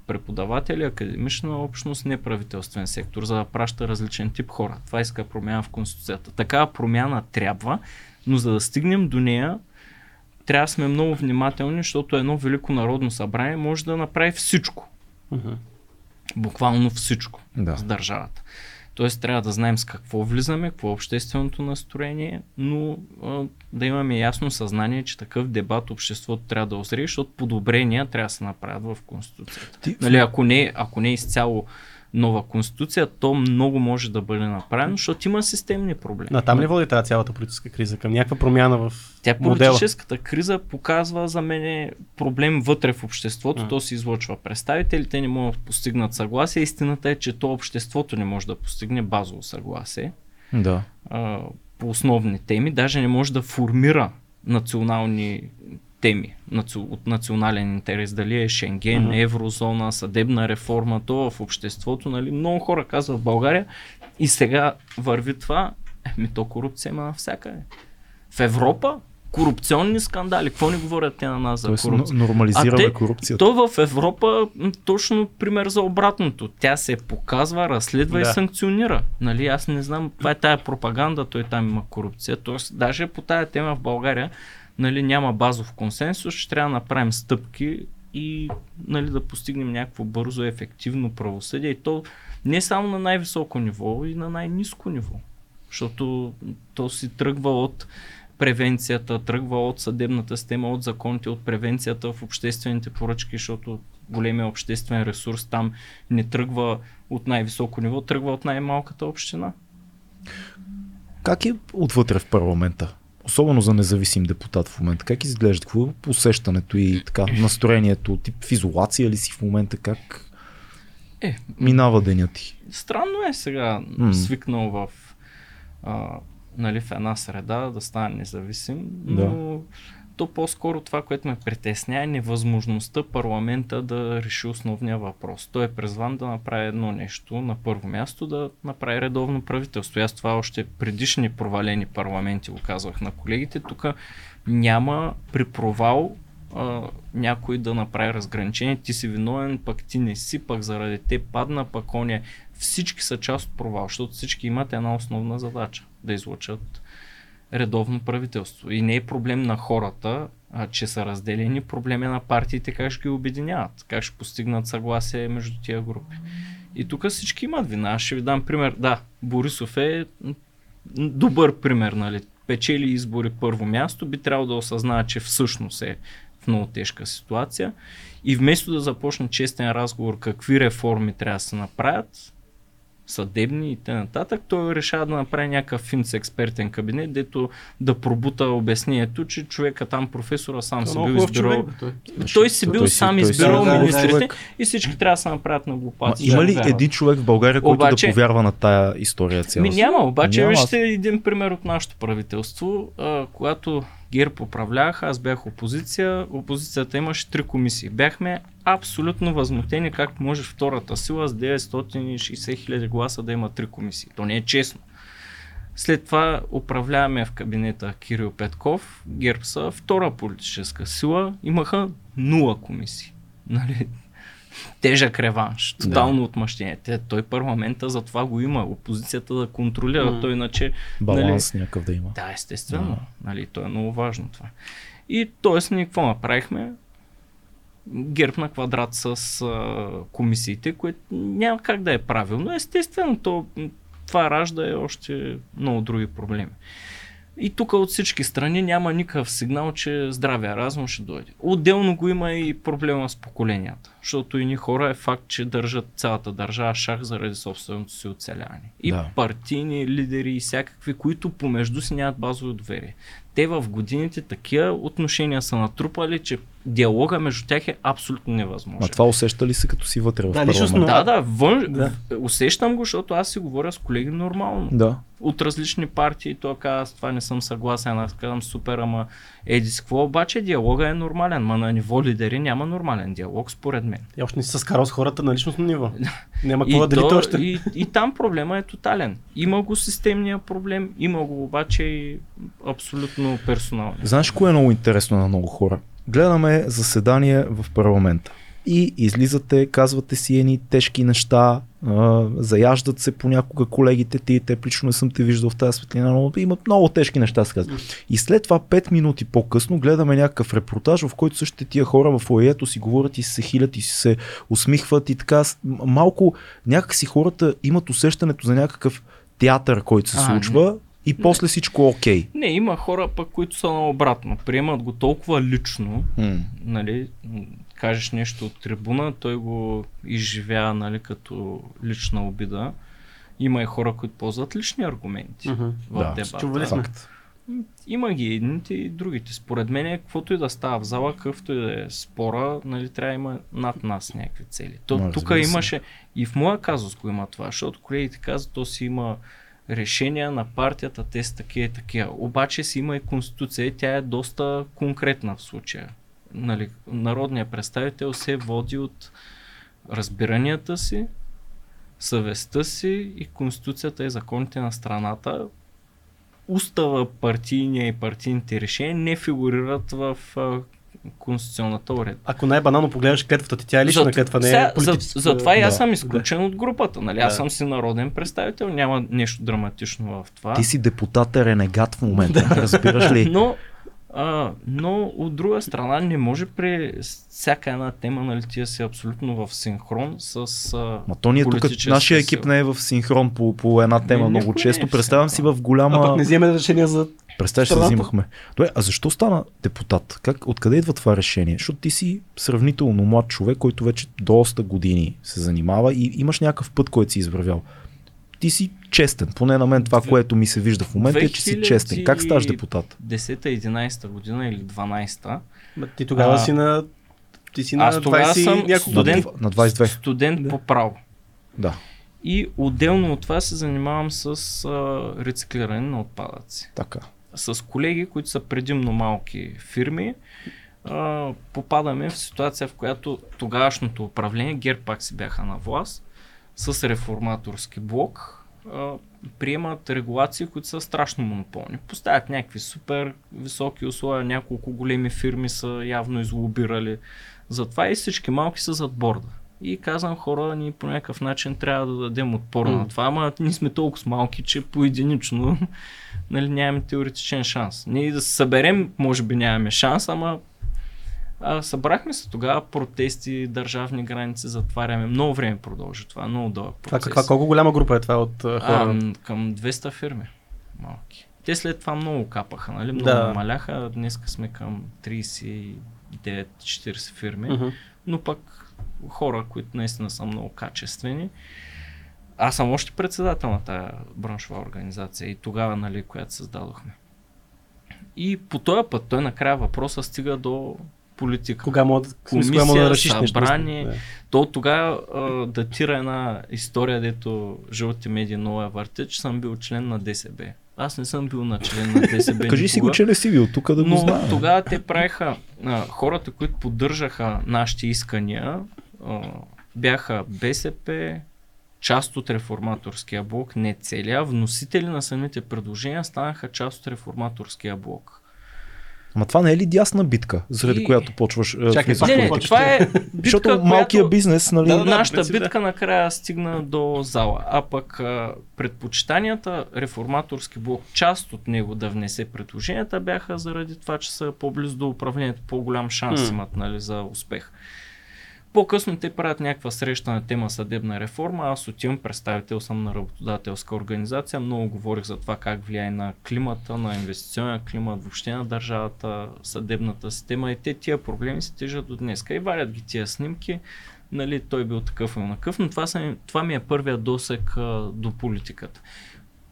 преподаватели, академична общност, неправителствен сектор, за да праща различен тип хора. Това иска промяна в Конституцията. Такава промяна трябва, но за да стигнем до нея, трябва да сме много внимателни, защото едно велико народно събрание може да направи всичко. Мгм. Буквално всичко Да. с държавата. Тоест трябва да знаем с какво влизаме, какво е общественото настроение, но а, да имаме ясно съзнание, че такъв дебат обществото трябва да озрее, защото подобрения трябва да се направят в Конституцията. Ти- Нали, ако, не, ако не е изцяло нова конституция, то много може да бъде направено, защото има системни проблеми. На там ли води тази цялата политическа криза? Към някаква промяна в Тя модела? политическата криза показва за мен проблем вътре в обществото, М. то се излъчва представителите, не могат да постигнат съгласие. Истината е, че то обществото не може да постигне базово съгласие Да. а, по основни теми, даже не може да формира национални теми от национален интерес, дали е Шенген, Мгм. еврозона, съдебна реформа, то в обществото, нали, много хора казват в България и сега върви това, еми то корупция има навсякъде. В Европа корупционни скандали, какво ни говорят те на нас за Тоест, корупция? нормализираме те- корупцията. То в Европа точно пример за обратното. Тя се показва, разследва и Да. санкционира. Нали, аз не знам, това е тая пропаганда, той там има корупция. Тоест, даже по тая тема в България нали, няма базов консенсус, ще трябва да направим стъпки и нали, да постигнем някакво бързо, ефективно правосъдие. И то не само на най-високо ниво, и на най-низко ниво. защото то си тръгва от превенцията, тръгва от съдебната система, от законите, от превенцията в обществените поръчки, защото големия обществен ресурс там не тръгва от най-високо ниво, тръгва от най-малката община. Как е отвътре в парламента? Особено за независим депутат в момента. Как изглежда? Какво е посещането и така, настроението? Тип в изолация ли си в момента? Как Е, минава деня ти? Странно е сега М. свикнал в, а, нали, в една среда да стане независим, но то по-скоро това, което ме притесня е невъзможността парламента да реши основния въпрос. Той е призван да направи едно нещо. На първо място да направи редовно правителство. Аз това още предишни провалени парламенти го казвах на колегите. Тук няма при провал а, някой да направи разграничение. Ти си виновен, пък ти не си, пък заради те падна, пък он е. Всички са част от провал, защото всички имат една основна задача да излучат редовно правителство. И не е проблем на хората, а, че са разделени, проблем е на партиите как ще ги обединяват, как ще постигнат съгласие между тия групи. И тук всички имат вина. Аз ще ви дам пример. Да, Борисов е добър пример, нали? Печели избори първо място, би трябвало да осъзнава, че всъщност е в много тежка ситуация. И вместо да започне честен разговор какви реформи трябва да се направят, съдебни и т.н. той решава да направи някакъв финц експертен кабинет, дето да пробута обяснението, че човека там, професора, сам си бил избирал. той. Той си бил Той сам избирал Да, да, да, министрите човек. и всички трябва да се направят на глупаци. има да ли вярват. един човек в България, който Обаче- да повярва на тая история цяло? Ми няма, обаче Няма. вижте един пример от нашето правителство. А, когато ГЕРБ управляваха, аз бях опозиция, опозицията имаше три комисии. Бяхме абсолютно възмутени как може втората сила с 960 хиляди гласа да има три комисии. То не е честно. След това управляваме в кабинета Кирил Петков, ГЕРБ са втора политическа сила, имаха нула комисии. Нали? Тежък реванш, тотално да. отмъщение. Те, той парламента за това го има, опозицията да контролира, М. той иначе Баланс някакъв да има. да, естествено. Да. Нали, то е много важно това. И т.е. ние какво направихме? Герб на квадрат с а, комисиите, което няма как да е правилно. Естествено, то, това ражда и още много други проблеми. И тук от всички страни няма никакъв сигнал, че здравия разум ще дойде. Отделно го има и проблема с поколенията, защото и ни хора е факт, че държат цялата държава шах заради собственото си оцеляване. И Да. партийни лидери и всякакви, които помежду си нямат базово доверие. Те в годините такива отношения са натрупали, че диалога между тях е абсолютно невъзможен. А това усеща ли се като си вътре в Да, парламента? Да, да, вън... Да. усещам го, защото аз си говоря с колеги нормално. Да. От различни партии, той казва, аз това не съм съгласен, аз казвам супер, ама еди с какво, обаче диалога е нормален, ма на ниво лидери няма нормален диалог, според мен. И още не си се скарал с хората на личностно ниво. Няма какво да то, още. и, и там проблема е тотален. Има го системния проблем, има го обаче и абсолютно персонален. Знаеш кое е много интересно на много хора? Гледаме заседание в парламента. И излизате, казвате си едни тежки неща, а, заяждат се понякога колегите ти, те лично не съм те виждал в тази светлина, но имат много тежки неща, се казва. И след това 5 минути по-късно гледаме някакъв репортаж, в който същите тия хора в лоето си говорят и се хилят и се усмихват и така. Малко някакси хората имат усещането за някакъв театър, който се А, случва и после всичко е окей. Не, има хора пък, които са наобратно. Приемат го толкова лично, М. нали, кажеш нещо от трибуна, той го изживява нали, като лична обида. Има и хора, които ползват лични аргументи Мгм. в Да, дебата. чували сме. Факт. Има ги едните и другите. Според мен, каквото и да става в зала, какъвто и да е спора, нали, трябва да има над нас някакви цели. То, Но, тук имаше и в моя казус го има това, защото колегите казват, то си има решения на партията, те са такива и такива. Обаче си има и конституция и тя е доста конкретна в случая. Нали, народният представител се води от разбиранията си, съвестта си и конституцията и законите на страната. Устава партийния и партийните решения не фигурират в конституционната уредба. Ако най-банално погледнеш клетвата ти, тя е лична За- клетва, не е политическа. за, затова и аз да, съм изключен от групата. Нали? Аз Да. съм си народен представител, няма нещо драматично в това. Ти си депутат ренегат в момента, разбираш ли? Но А, но от друга страна не може при всяка една тема нали, ти да си абсолютно в синхрон с а, Ма то ние тук, нашия екип не е в синхрон по, по една тема Ми, много често. не е Представям си в А голяма... пък не вземе решение за... Представяш се, взимахме. Добре, а защо стана депутат? Как, откъде идва това решение? Защото ти си сравнително млад човек, който вече доста години се занимава и имаш някакъв път, който си извървял. Ти си честен. Поне на мен това, Две- което ми се вижда в момента е, че си 2000 честен. Как ставаш депутат? 10-11 година или 12-та. Ма Ти тогава А, си на... Ти си на аз тогава 20 съм няколко студент. На 22. Студент Да. по право. Да, И отделно от това се занимавам с а, рециклиране на отпадъци. така. С колеги, които са предимно малки фирми, а, попадаме в ситуация, в която тогавашното управление, ГЕРБ пак си бяха на власт, с реформаторски блок, а, приемат регулации, които са страшно монополни. Поставят някакви супер високи условия, няколко големи фирми са явно излобирали. Затова и всички малки са зад борда. И казвам хора, ние по някакъв начин трябва да дадем отпор М. на това, ама ние сме толкова малки, че поединично нали, нямаме теоретичен шанс. Ние да се съберем, може би нямаме шанс, ама а, събрахме се тогава протести, държавни граници, затваряме. Много време продължи това, много дълъг Това процес. каква, колко голяма група е това от а, а, хора? м, към 200 фирми. Малки. Те след това много капаха, нали? Много Да. намаляха. Днес сме към 39-40 фирми. Мгм. Но пък хора, които наистина са много качествени. Аз съм още председател на тази браншова организация и тогава, нали, която създадохме. И по този път той накрая въпроса стига до политика. Кога мога, да- Комисия, мога да решиш нещо? събрание. Да. То тогава а, датира една история, дето жълти медии много я въртят, че съм бил член на ДСБ. Аз не съм бил на член на ДСБ Кажи си го, че не си бил тук да го Но знаем. тогава те правиха, а, хората, които поддържаха нашите искания, а, бяха БСП, част от реформаторския блок, не целия, вносители на самите предложения станаха част от реформаторския блок. Ама това не е ли дясна битка, заради И- която почваш? е, Чакай, Не, не, това е битка, Защото която... малкия бизнес, нали? Да, да, Нашата да. битка накрая стигна до зала, а пък а, предпочитанията реформаторски блок, част от него да внесе предложенията бяха заради това, че са по-близо до управлението, по-голям шанс имат нали, за успех. По-късно те правят някаква среща на тема съдебна реформа. Аз отивам, представител съм на работодателска организация. Много говорих за това как влияе на климата, на инвестиционния климат, въобще на държавата, съдебната система. И те тия проблеми се тежат до днес. И валят ги тия снимки. Нали, той бил такъв и онакъв, но това, са, това ми е първият досек а, до политиката.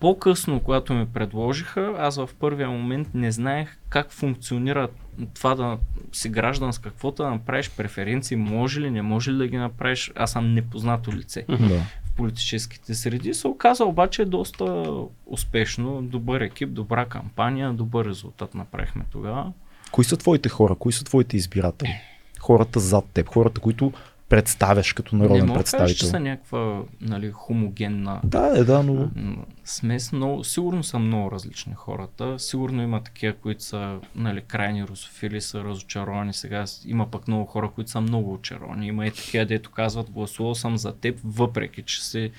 По-късно, когато ми предложиха, аз в първия момент не знаех как функционира това да си гражданска квота, да направиш преференции, може ли, не може ли да ги направиш. Аз съм непознато лице Да. в политическите среди. Се оказа обаче доста успешно, добър екип, добра кампания, добър резултат направихме тогава. Кои са твоите хора? Кои са твоите избиратели? Хората зад теб, хората, които представяш като не народен мога да кажа, че представител. са някаква нали, хомогенна Да, е, да, но смес. Много, сигурно са много различни хората. Сигурно има такива, които са нали, крайни русофили, са разочаровани. Сега има пък много хора, които са много очаровани. Има и такива, дето казват, гласувал съм за теб, въпреки че си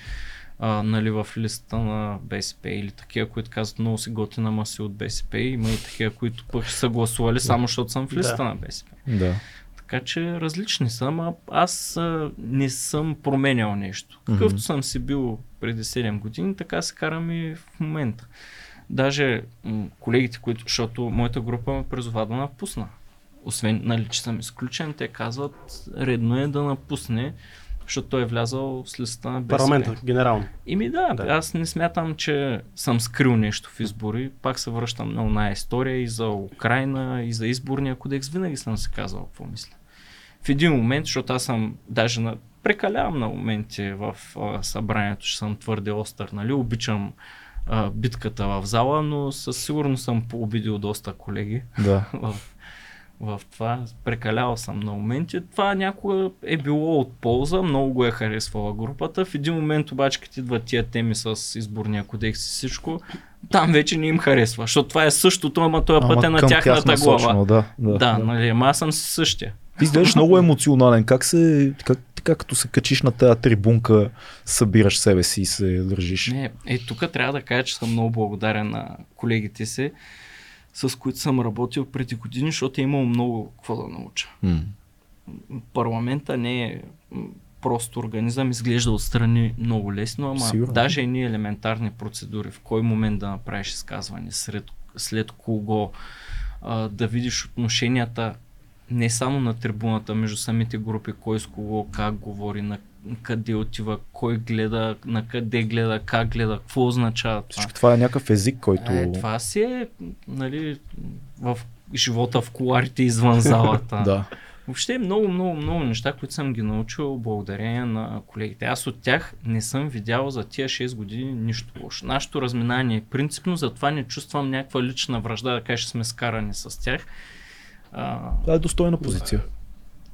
а, нали, в листата на БСП или такива, които казват много си готина, ама си от БСП. Има и такива, които пък са гласували само защото съм в листата Да. на БСП. да. Така че различни са, ама аз а, не съм променял нещо. Какъвто Мгм. съм си бил преди 7 години, така се карам и в момента. Даже м, колегите, които, защото моята група ме призова да напусна. Освен, нали, че съм изключен, те казват, редно е да напусне, защото той е влязал с листа на БСП. Парламента, генерално. Ими да, Да. аз не смятам, че съм скрил нещо в избори. Пак се връщам на една история и за Украина, и за изборния кодекс. Винаги съм си казал какво мисля. В един момент, защото аз съм даже на, прекалявам на моменти в а, събранието, че съм твърде остър, нали? Обичам а, битката в зала, но със сигурност съм пообидил доста колеги да. в, в това. Прекалял съм на моменти. Това някога е било от полза, много го е харесвала групата. В един момент обаче, като идват тия теми с изборния кодекс и всичко, там вече не им харесва, защото това е същото, ама той е пътен на тяхната тях глава. насочено, Да, да, Да, нали, ама аз съм си същия. Ти изглеждаш много емоционален. Как се, как, така като се качиш на тази трибунка, събираш себе си и се държиш? Не, е, тук трябва да кажа, че съм много благодарен на колегите си. С които съм работил преди години, защото е имало много какво да науча. М. Парламента не е просто организъм, изглежда отстрани много лесно, ама Сигурно. даже едни елементарни процедури, в кой момент да направиш изказване, сред, след кого, а, да видиш отношенията не само на трибуната, между самите групи, кой с кого, как говори, на къде отива, кой гледа, на къде гледа, как гледа, какво означава това. Всичко това е някакъв език, който... Е, това си е нали, в живота в коларите извън залата. Да. Въобще много, много, много неща, които съм ги научил благодарение на колегите. Аз от тях не съм видял за тия 6 години нищо лошо. Нашето разминание е принципно, затова не чувствам някаква лична връжда, да кажа, сме скарани с тях. А, Това е достойна позиция.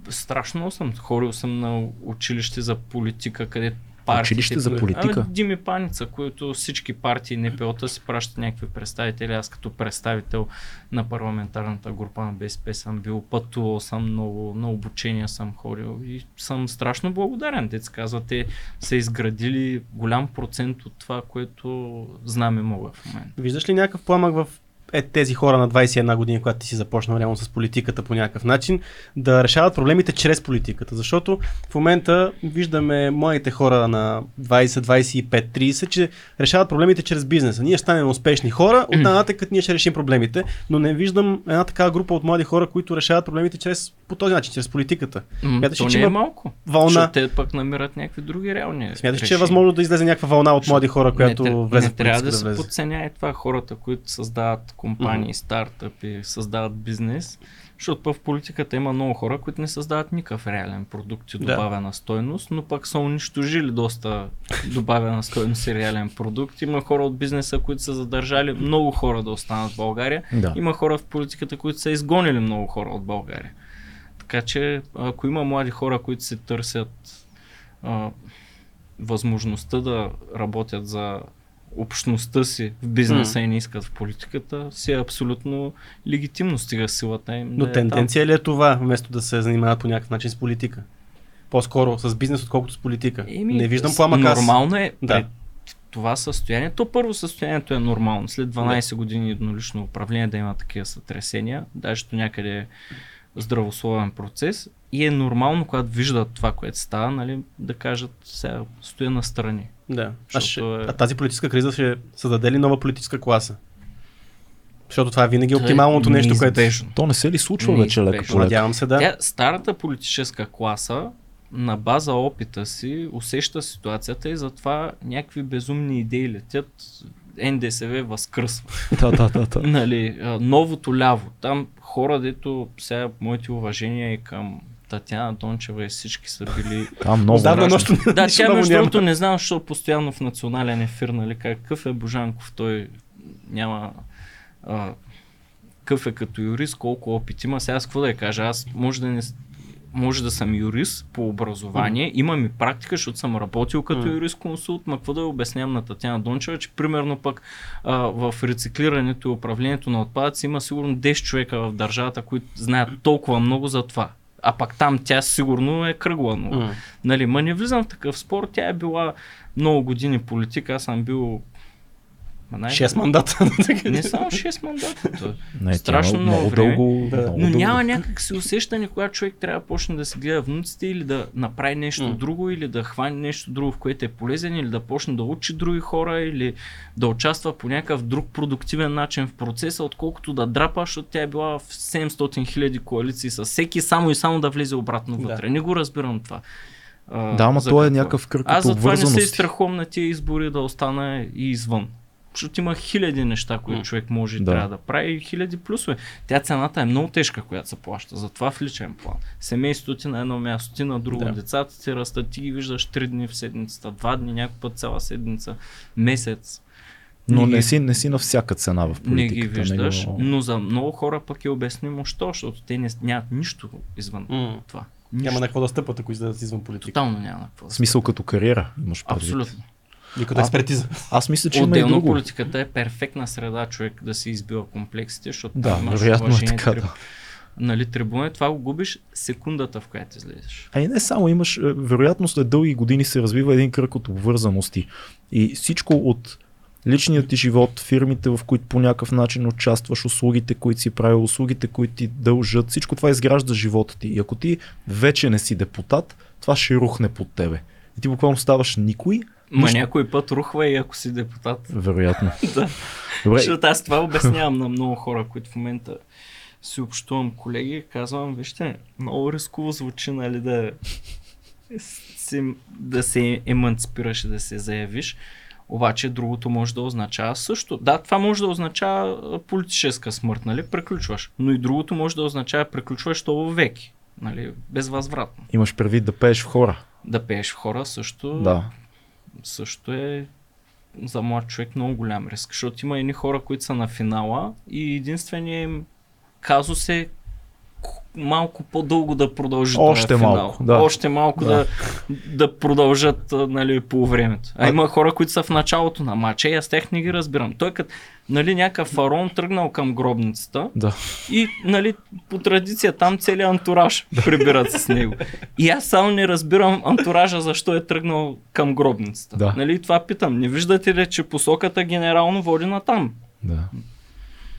Страшно много съм. Ходил съм на училище за политика, къде партиите... Училище за политика? Ами, Дими Паница, които всички партии НПО-та си пращат някакви представители. Аз като представител на парламентарната група на БСП съм бил, пътувал съм много, на обучения съм ходил и съм страшно благодарен. Те се казва, те са изградили голям процент от това, което знам и мога в момента. Виждаш ли някакъв пламък в е, тези хора на 21 години, когато ти си започнал реално с политиката по някакъв начин, да решават проблемите чрез политиката. Защото в момента виждаме младите хора на 20, 25, 30, че решават проблемите чрез бизнеса. Ние ще станем успешни хора, от нататък ние ще решим проблемите, но не виждам една такава група от млади хора, които решават проблемите чрез, по този начин, чрез политиката. Смяташ то че не е малко. вълна? Те пък намират някакви други реални Смяташ, че е възможно да излезе някаква вълна от млади хора, която не, влезе не в трябва да политиката се влезе? подценя и това хората, които създават компании, Мгм. стартъпи, създават бизнес, защото в политиката има много хора, които не създават никакъв реален продукт и Да. добавена стойност, но пък са унищожили доста добавена стойност и реален продукт. Има хора от бизнеса, които са задържали много хора да останат в България. Да. Има хора в политиката, които са изгонили много хора от България. Така че, ако има млади хора, които се търсят а, възможността да работят за общността си в бизнеса и не искат в политиката, си е абсолютно легитимно, стига силата им. Но да е там. тенденция ли е това, вместо да се занимават по някакъв начин с политика? По-скоро с бизнес, отколкото с политика. Еми, не виждам пламък аз. Нормално е Да. това състояние. То първо състоянието е нормално. След 12 години еднолично управление да има такива сътресения, даже до някъде е здравословен процес и е нормално, когато виждат това, което става, нали, да кажат сега стоя на страни. Да. А, ще, е- а тази политическа криза ще създаде ли нова политическа класа? Защото това е винаги оптималното нещо, което е. То не се ли случва вече лека по? Надявам се да. Тя, старата политическа класа на база опита си усеща ситуацията и затова някакви безумни идеи летят. НДСВ възкръсва. Да, да, да, да. нали, новото ляво. Там хора, дето сега моите уважения и към Татяна Дончева и всички са били... Там много страшно. нощо да, тя между другото не знам, защо постоянно в национален ефир, нали, какъв е Божанков, той няма... А, какъв е като юрист, колко опит има. Сега аз какво да я кажа, аз може да не, може да съм юрист по образование, имам и практика, защото съм работил като Мгм. юрист консулт, ма какво да обяснявам на Татьяна Дончева, че примерно пък а, в рециклирането и управлението на отпадъци има сигурно 10 човека в държавата, които знаят толкова много за това. А пак там тя сигурно е кръгла. Но, М. нали, ма не влизам в такъв спор. Тя е била много години политика, аз съм бил най- Шест мандата. Не само 6 мандата. е. Не, Страшно много много време. дълго. Да. много Но дълго. няма някак си усещане, когато човек трябва да почне да се гледа внуците или да направи нещо М. друго, или да хване нещо друго, в което е полезен, или да почне да учи други хора, или да участва по някакъв друг продуктивен начин в процеса, отколкото да драпа, защото тя е била в 700 хиляди коалиции с всеки, само и само да влезе обратно Да. вътре. Не го разбирам това. А, Да, ама то е някакъв кръг Аз затова не се изстрахувам на тия избори да остана и извън. Защото има хиляди неща, които човек може и Да. трябва да прави и хиляди плюсове. Тя цената е много тежка, която се плаща. Затова в личен план. Семейството ти на едно място, ти на друго, Да. децата ти растат, ти ги виждаш три дни в седмицата, два дни, някой път цяла седмица, месец. Но ги- не си, не си на всяка цена в не политиката. ги виждаш, него- но за много хора пък е обяснимо, що, защото те не, нямат нищо извън М. това. Няма Нищо. на какво да стъпат, ако излезат извън политика. Тотално няма на какво. да В смисъл като кариера имаш предвид. Абсолютно. И като А, експертиза. Аз мисля, че има и Отделно друго. политиката е перфектна среда човек да си избива комплексите, защото Да, там имаш вероятно е така, да. Нали, трибуна, това го губиш секундата, в която излезеш. А и не само имаш, е, вероятно след дълги години се развива един кръг от обвързаности. И всичко от Личният ти живот, фирмите, в които по някакъв начин участваш, услугите, които си правил, услугите, които ти дължат, всичко това изгражда живота ти. И ако ти вече не си депутат, това ще рухне под тебе. И ти буквално ставаш никой, Ма Нищо. някой път рухва и ако си депутат. вероятно. да. Добре, Защото аз това обяснявам на много хора, които в момента си общувам колеги, казвам, вижте, много рисково звучи, нали, да, си, да се еманципираш и да се заявиш. Обаче другото може да означава също. Да, това може да означава политическа смърт, нали? Приключваш. Но и другото може да означава приключваш то веки. Нали? Безвъзвратно. имаш предвид да пееш в хора. Да пееш в хора също, Да. Също е за млад човек много голям риск, защото има едни хора, които са на финала и единственият им казус е малко по-дълго да продължи Още този финал. малко, да. Още малко да. Да. Да, продължат нали, по времето. А, А- има хора, които са в началото на матча и аз тех не ги разбирам. Той като нали, някакъв фарон тръгнал към гробницата Да. и нали, по традиция там целият антураж прибират се с него. И аз само не разбирам антуража защо е тръгнал към гробницата. Да. Нали, това питам. Не виждате ли, че посоката генерално води на там? Да.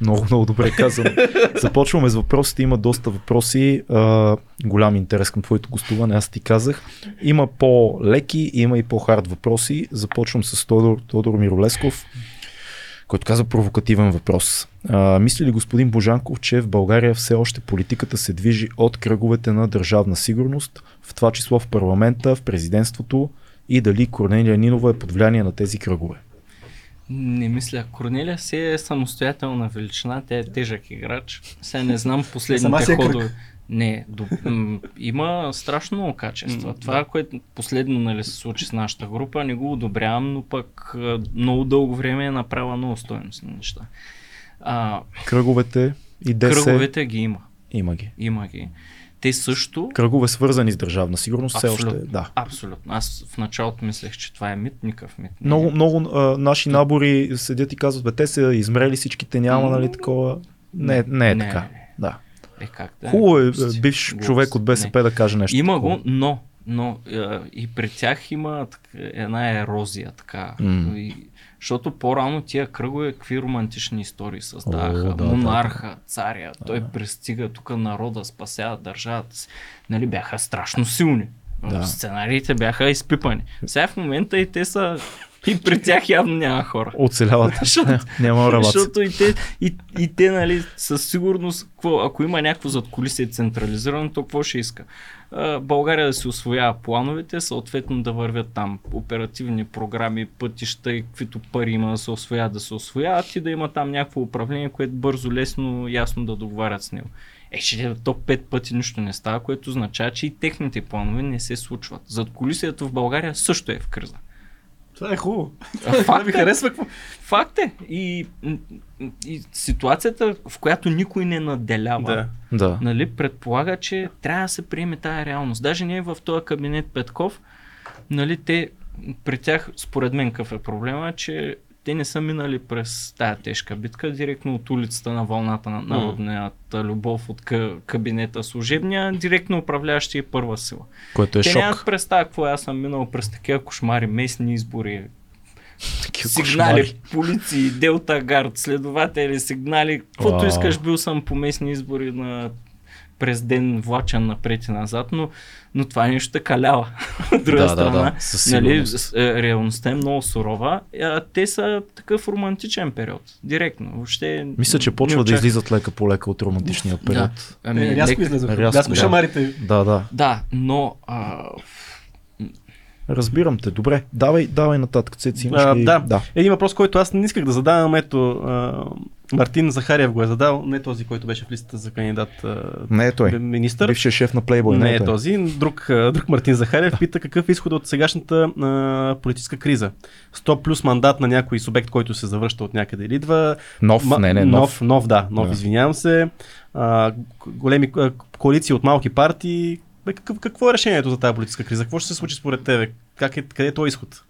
Много, много добре казано. Започваме с въпросите. Има доста въпроси. А, голям интерес към твоето гостуване, аз ти казах. Има по-леки, има и по-хард въпроси. Започвам с Тодор, Тодор Миролесков, който каза провокативен въпрос. А, мисли ли господин Божанков, че в България все още политиката се движи от кръговете на държавна сигурност, в това число в парламента, в президентството и дали Корнелия Нинова е под влияние на тези кръгове? Не мисля. Корнелия си е самостоятелна величина, тя е тежък играч. Сега не знам последните е ходове. Не, до, м- има страшно много качества. Това, което последно нали, се случи с нашата група, не го одобрявам, но пък много дълго време е направила много стоеностни неща. А, Кръговете и ДС кръговете ги има. има ги. Има ги. Те също кръгове свързани с държавна сигурност, все още да. Абсолютно. Аз в началото мислех, че това е мит, никакъв мит. не е. Много, много а, наши набори седят и казват, бе, те са измрели всичките, няма, нали, такова. Не, не е Не, така. не, не. Да. Е как да Хубаво е а, бивш глупости. човек от БСП да каже нещо. Има такова. го, но, но е, и при тях има така, една ерозия, така. М. И, защото по-рано тия кръгове какви романтични истории създаваха. О, да, Монарха, царя, той Да. пристига тук народа, спасява държавата си. Нали, бяха страшно силни. Да. Сценариите бяха изпипани. Сега в момента и те са и при тях явно няма хора. Оцеляват. Защото- Няма работа. Защото и те, и, и те нали, със сигурност, какво, ако има някакво задколисие централизирано, то какво ще иска? България да си освоява плановете, съответно да вървят там оперативни програми, пътища и каквито пари има да се освоят, да се освояват и да има там някакво управление, което бързо, лесно, ясно да договарят с него. Е, че то пет пъти нищо не става, което означава, че и техните планове не се случват. Задколисието в България също е в криза. Това е хубаво. А, Това Факт ми е. харесва. какво- Факт е. И, и ситуацията, в която никой не наделява, Да. Да. нали, предполага, че трябва да се приеме тая реалност. Даже ние в този кабинет Петков, нали, те, при тях, според мен, какъв е проблема, че те не са минали през тая тежка битка, директно от улицата на вълната на народната любов от ка- кабинета служебния, директно управляващия и първа сила. Което е те нямат шок. представа какво е. аз съм минал през такива кошмари, местни избори, Такива сигнали, кошмари. полиции, Делта Гард, следователи, сигнали, каквото искаш, бил съм по местни избори на през ден влачен напред и назад, но, но това нещо те калява. От друга Да, да, страна, да, със нали, е, реалността е много сурова. А, те са такъв романтичен период. Директно. Въобще, Мисля, че почва да излизат лека по лека от романтичния период. Да. Ами, Е, рязко лек- излезоха. рязко, Рязко да. шамарите. Да, да. Да, но а, Разбирам те. Добре, давай, давай нататък. Цеци, имаш А, ли? да. да. Един въпрос, който аз не исках да задавам, ето а, Мартин Захариев го е задал, не този, който беше в листата за кандидат а, Не е той. министър. Бившия шеф на Playboy. не е е той. този. Друг, друг Мартин Захариев пита какъв е изход от сегашната а, политическа криза. 100 плюс мандат на някой субект, който се завръща от някъде или идва. Нов, Ма- не, не, нов. нов. Нов, да, нов, Да. извинявам се. А, големи а, коалиции от малки партии. Какво е решението за тази политическа криза? Какво ще се случи според тебе? Как е, къде е този изход?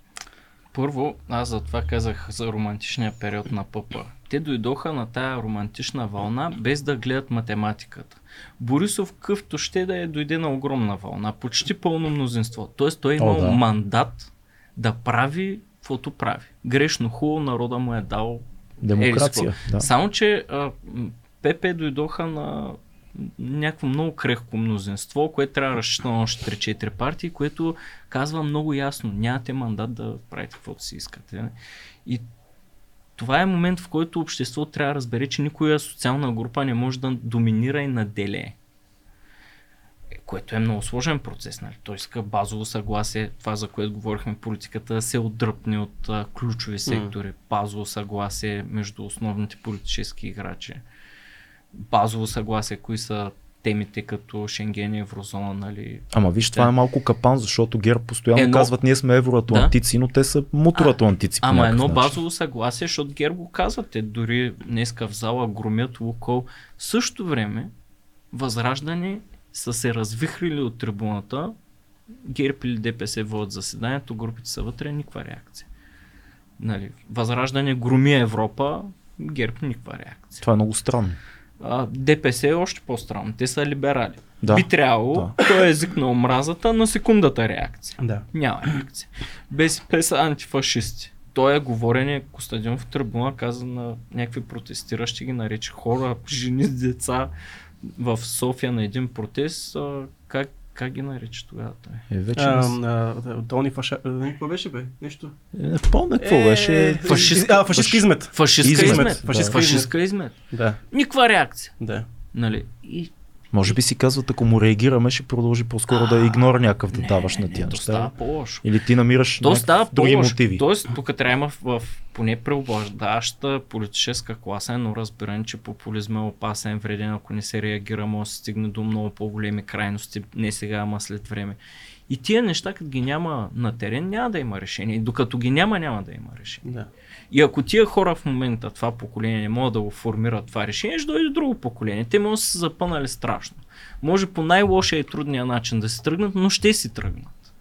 Първо, аз за това казах за романтичния период на ПП. Те дойдоха на тая романтична вълна, без да гледат математиката. Борисов къвто ще да е дойде на огромна вълна, почти пълно мнозинство. Тоест той е О, имал да. мандат да прави каквото прави. Грешно, хубаво, народа му е дал Демокрация. Да. Само, че а, ПП дойдоха на някакво много крехко мнозинство, което трябва да разчита на още 3-4 партии, което казва много ясно, нямате мандат да правите каквото си искате. И това е момент, в който обществото трябва да разбере, че никоя социална група не може да доминира и наделее. Което е много сложен процес. Нали? Той иска базово съгласие, това за което говорихме политиката, да се отдръпне от а, ключови сектори, базово съгласие между основните политически играчи, базово съгласие, кои са темите като Шенген и Еврозона, нали? Ама виж, това Да. е малко капан, защото ГЕРБ постоянно Едно- казват, ние сме евроатлантици, но те са мутроатлантици. по Ама едно начин. базово съгласие, защото ГЕРБ го казвате, дори днеска в зала громят Лукол. В същото време, Възраждане са се развихрили от трибуната, ГЕРБ или ДПС водят заседанието, групите са вътре, никаква реакция. Нали, възраждане громи Европа, ГЕРБ никаква реакция. Това е много странно. А, ДПС е още по-странно, те са либерали. Да. Би трябвало, той е език на омразата на секундата реакция. Да. Няма реакция. БСП са антифашисти. Той е говорене, Костадинов в трибуна каза на някакви протестиращи, ги нарече хора, жени с деца в София на един протест. А, как, как ги нарече тогава той? Е, вече А, не с- а, Тони Фаша... Какво беше бе? Нещо? е, не помня какво беше. фашистка- А, фашистка измет. Фашистка Измет, да. Фашистка измет. Да, Никаква реакция. да. Нали? И Може би си казват, ако му реагираме, ще продължи по-скоро да игнор някакъв да даваш на тия неща. Или ти намираш То става други мотиви. Тоест, тук трябва в, в поне преобладаваща политическа класа, но разбиране, че популизма е опасен, вреден, ако не се реагира, може да се стигне до много по-големи крайности, не сега, ама след време. И тия неща, като ги няма на терен, няма да има решение. И докато ги няма, няма да има решение. да. И ако тия хора в момента, това поколение, не могат да го формират това решение, ще дойде друго поколение. Те могат да са се запънали страшно. Може по най-лошия и трудния начин да се тръгнат, но ще си тръгнат.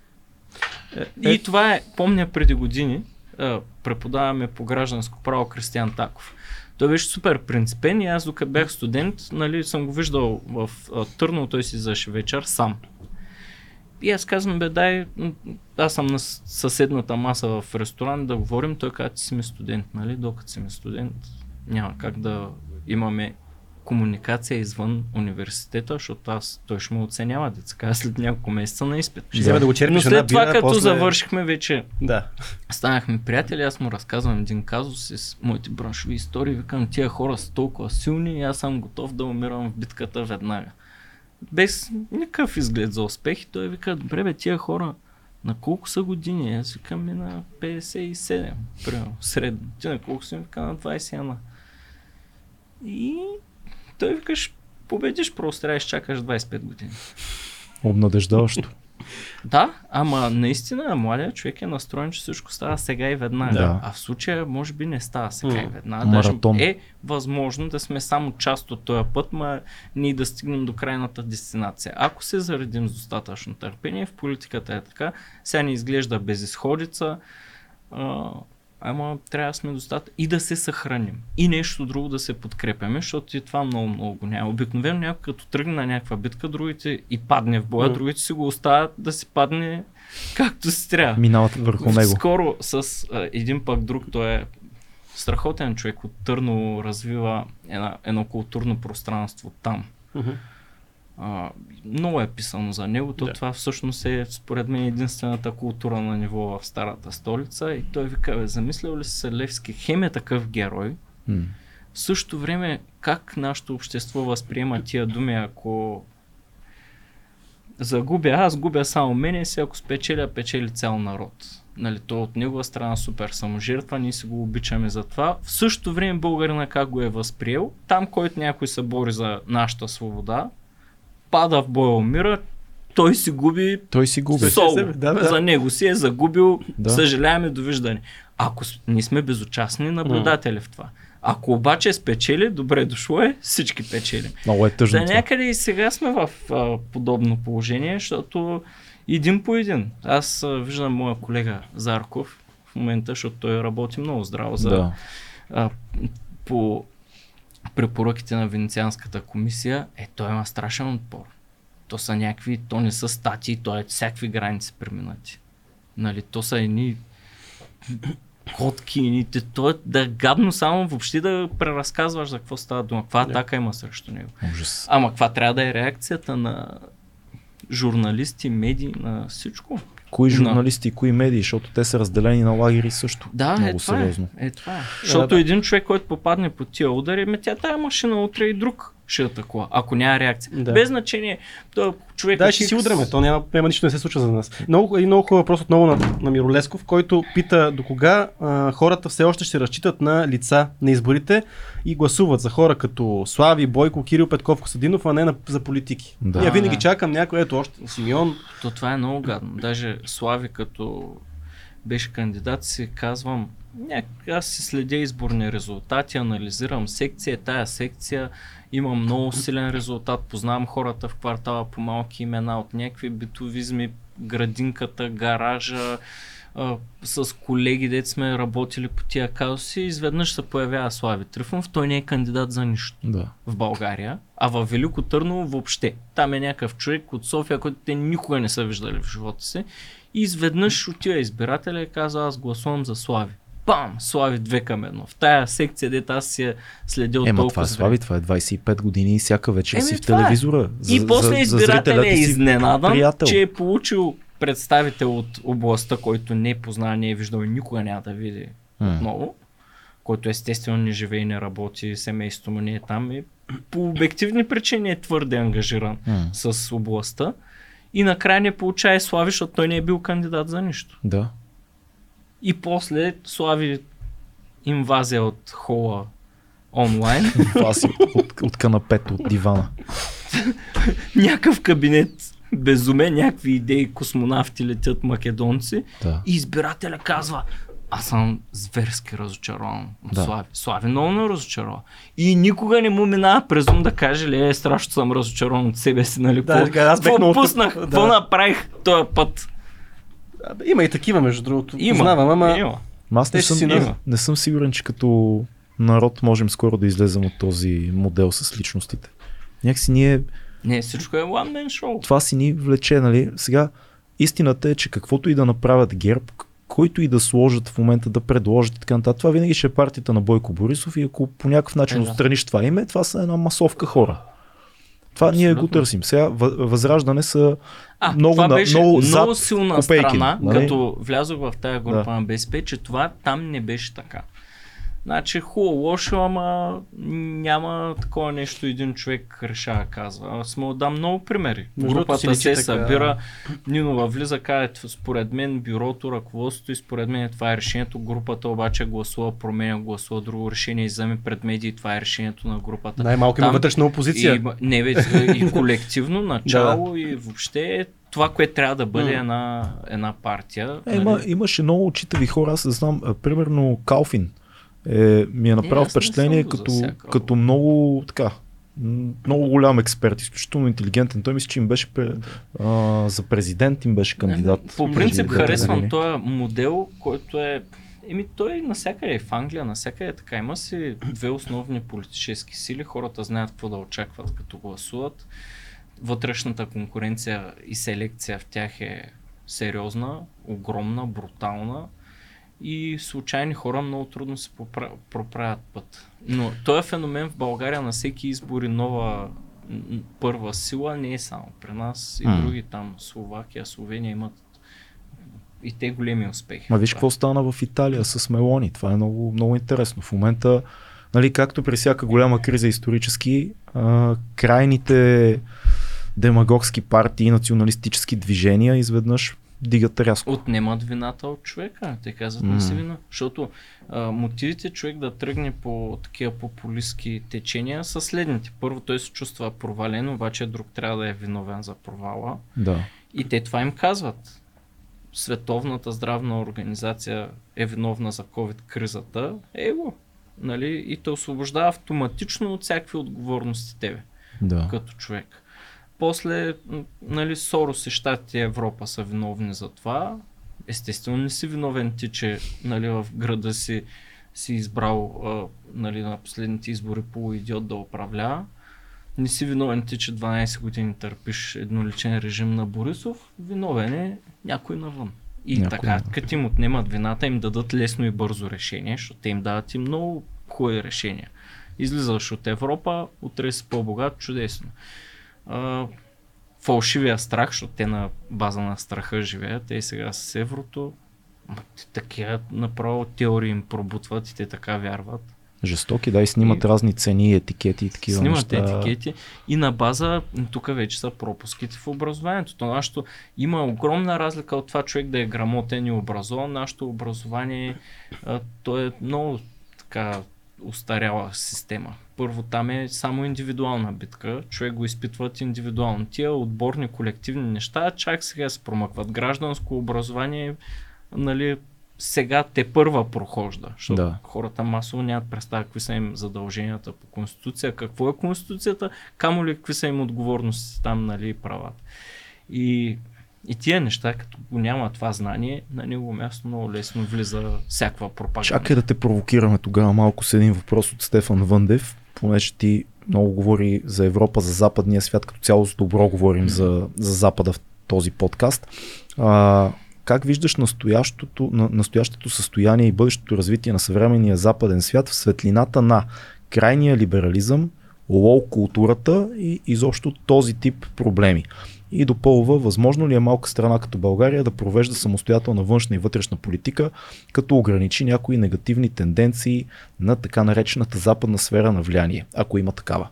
Е, И това е, помня преди години, е, преподаваме по гражданско право Кристиан Таков. Той беше супер принципен и аз докато бях студент, нали, съм го виждал в а, Търново, той си заше вечер сам. И аз казвам, бе, дай, аз съм на съседната маса в ресторант да говорим, той каза, ти си ми студент, нали, докато си ми студент, няма как да имаме комуникация извън университета, защото аз, той ще ме оценява, деца, след няколко месеца на изпит. Ще да го Но черпиш една след това, бира, като после... завършихме вече, Да. станахме приятели, аз му разказвам един казус с моите браншови истории, викам, тия хора са толкова силни и аз съм готов да умирам в битката веднага. Без никакъв изглед за успех той вика, добре бе, тия хора на колко са години? Аз викам ми на 57, примерно, средно. Ти на колко си? Вика на 21. И той викаш, победиш, просто трябва да изчакаш 25 години. Обнадеждаващо. Да, ама наистина младият човек е настроен, че всичко става сега и веднага. Да. А в случая може би не става сега и веднага. Маратон. Даже е възможно да сме само част от този път, ма ние да стигнем до крайната дестинация. Ако се заредим с достатъчно търпение, в политиката е така, сега ни изглежда безисходица, а, ама трябва да сме достатъчно и да се съхраним. И нещо друго да се подкрепяме, защото и това много, много го няма. Обикновено някой като тръгне на някаква битка, другите и падне в боя, М. другите си го оставят да си падне както си трябва. Минават върху него. Скоро с а, един пък друг, той е страхотен човек от Търно, развива една, едно културно пространство там. Мгм. А, много е писано за него, то Да. това всъщност е според мен единствената култура на ниво в старата столица и той вика, бе, замислял ли се Левски, хем е такъв герой, М. в същото време, как нашето общество възприема тия думи, ако загубя аз, губя само мене си, ако спечеля, печели цял народ. Нали, то от негова страна супер саможертва, ние си го обичаме за това. В същото време българина как го е възприел, там който някой се бори за нашата свобода, пада в боя умира, той си губи Той си губи. Соло. себе, да, да. За него си е загубил, Да. съжаляваме, довиждане. Ако с- ние сме безучастни наблюдатели в това. Ако обаче спечели, добре дошло е, всички печелим. Много е тъжно. Да някъде и сега сме в а, подобно положение, защото един по един. Аз а, виждам моя колега Зарков в момента, защото той работи много здраво за, Да. а, по препоръките на Венецианската комисия, е, той има страшен отпор. То са някакви, то не са статии, то е всякакви граници преминати. Нали, то са едни коткините, то е да е гадно само въобще да преразказваш за какво става дума, каква атака има срещу него. Ужас. Ама каква трябва да е реакцията на журналисти, медии, на всичко? Кои журналисти и кои медии, защото те са разделени на лагери също. Да, Много е това, сериозно. е, е това е. Защото да. един човек, който попадне по тия удари, ме тя тая машина утре и друг ще атакува, ако няма реакция. Да. Без значение, той човек Да, ще си удряме, то няма, няма нищо не се случва за нас. Много, един много хубав въпрос отново на, на Миролесков, който пита до кога а, хората все още ще разчитат на лица на изборите и гласуват за хора като Слави, Бойко, Кирил Петков, Костадинов, а не на, за политики. Да. Да. Я винаги Да. чакам някой, ето още Симеон. То това е много гадно. Даже Слави като беше кандидат си казвам, няк... аз си следя изборни резултати, анализирам секция, тая секция има много силен резултат, познавам хората в квартала по малки имена от някакви битовизми, градинката, гаража, а, с колеги, дет сме работили по тия казуси, изведнъж се появява Слави Трифонов, той не е кандидат за нищо Да. в България, а в Велико Търново въобще. Там е някакъв човек от София, който те никога не са виждали в живота си. И изведнъж отива избирателя и казва, аз гласувам за Слави. Пам! Слави две към едно. В тая секция, дето аз си я следил Ема толкова това е слави, това е 25 години и всяка вечер Еми, си в е. телевизора. И после избирателя е изненадан, приятел. че е получил представител от областта, който не познава, не е виждал и никога няма да види М. отново, който естествено не живее и не работи, семейството му не е там и по обективни причини е твърде ангажиран М. с областта. И накрая не получава Слави, защото той не е бил кандидат за нищо. Да. И после Слави инвазия от хола онлайн, си от, от канапето, от дивана. някакъв кабинет безуме, някакви идеи, космонавти летят македонци Да. и избирателя казва аз съм зверски разочарован от Да. Слави. Слави много ме разочарова. И никога не му минава през ум да каже, ли, е, страшно съм разочарован от себе си, нали? Да, какво- аз какво пуснах, какво да. направих този път? Абе, Има и такива, между другото. Има, Познавам, ама има. Ма Аз не съм, си не, не съм сигурен, че като народ можем скоро да излезем от този модел с личностите. Някакси ние, Не, всичко е one man show. това си ни влече, нали? Сега, истината е, че каквото и да направят ГЕРБ, който и да сложат в момента да предложат и така нататък, това винаги ще е партията на Бойко Борисов и ако по някакъв начин Е, да. отстраниш това име, това са една масовка хора. Това ние го Абсолютно. търсим. Сега въ- Възраждане са А, много, това беше много, много, зад силна копейки, страна, нали? като влязох в тая група Да. на БСП, че това там не беше така. Значи хубаво, лошо, ама няма такова нещо, един човек решава, казва. Аз му дам много примери. Групата се така. събира, Нинова влиза, «Т- според мен бюрото, ръководството и според мен това е решението. Групата обаче гласува, променя, гласува друго решение и вземе пред медии, това е решението на групата. най-малко има вътрешна опозиция. И, има- не, бе, и колективно начало и въобще това, което трябва да бъде една, една партия. Е, има, нали? имаше много учитави хора, аз знам, а, примерно Калфин е, ми е направил не впечатление като, като много така, много голям експерт, изключително интелигентен. Той мисля, че им беше а, за президент им беше кандидат. По принцип харесвам години. този модел, който е Еми той навсякъде е в Англия, навсякъде е така. Има си две основни политически сили, хората знаят какво да очакват като гласуват. Вътрешната конкуренция и селекция в тях е сериозна, огромна, брутална и случайни хора много трудно се попра- проправят път. Но този феномен в България на всеки избори нова първа сила не е само при нас и М. други там Словакия, Словения имат и те големи успехи. Ма виж какво стана в Италия с Мелони. Това е много, много интересно. В момента, нали, както при всяка голяма криза исторически, а, крайните демагогски партии, националистически движения изведнъж дигат рязко. Отнемат вината от човека. Те казват не си вина. Защото а, мотивите човек да тръгне по такива популистски течения са следните. Първо той се чувства провален, обаче друг трябва да е виновен за провала. Да. И те това им казват. Световната здравна организация е виновна за COVID-кризата. Е го. Нали? И те освобождава автоматично от всякакви отговорности тебе Да. като човек. После, нали, Сорос и Щатите и Европа са виновни за това. Естествено не си виновен ти, че нали, в града си си избрал а, нали, на последните избори полуидиот да управлява. Не си виновен ти, че 12 години търпиш едноличен режим на Борисов. Виновен е някой навън. И Някой така, няма. като им отнемат вината, им дадат лесно и бързо решение, защото те им дават и много хубави решения. Излизаш от Европа, утре си по-богат, чудесно. А, фалшивия страх, защото те на база на страха живеят, те и сега с еврото, такива направо теории им пробутват и те така вярват. Жестоки, да, и снимат И- разни цени, етикети и такива Снимат неща. етикети и на база, тук вече са пропуските в образованието. То нашето, има огромна разлика от това човек да е грамотен и образован. Нашето образование, а, то е много така устаряла система. Първо там е само индивидуална битка, човек го изпитват индивидуално. Тия отборни колективни неща чак сега се промъкват. Гражданско образование, нали, сега те първа прохожда, защото Да. хората масово нямат представа какви са им задълженията по Конституция, какво е Конституцията, камо ли какви са им отговорности там, нали, правата. И, и тия неща, като няма това знание, на него място много лесно влиза всякаква пропаганда. Чакай да те провокираме тогава малко с един въпрос от Стефан Въндев, понеже ти много говори за Европа, за западния свят, като цяло с добро говорим за, за Запада в този подкаст. А, как виждаш настоящото, на, настоящото състояние и бъдещото развитие на съвременния западен свят в светлината на крайния либерализъм, лоу културата и изобщо този тип проблеми? И допълва, възможно ли е малка страна като България да провежда самостоятелна външна и вътрешна политика, като ограничи някои негативни тенденции на така наречената западна сфера на влияние, ако има такава.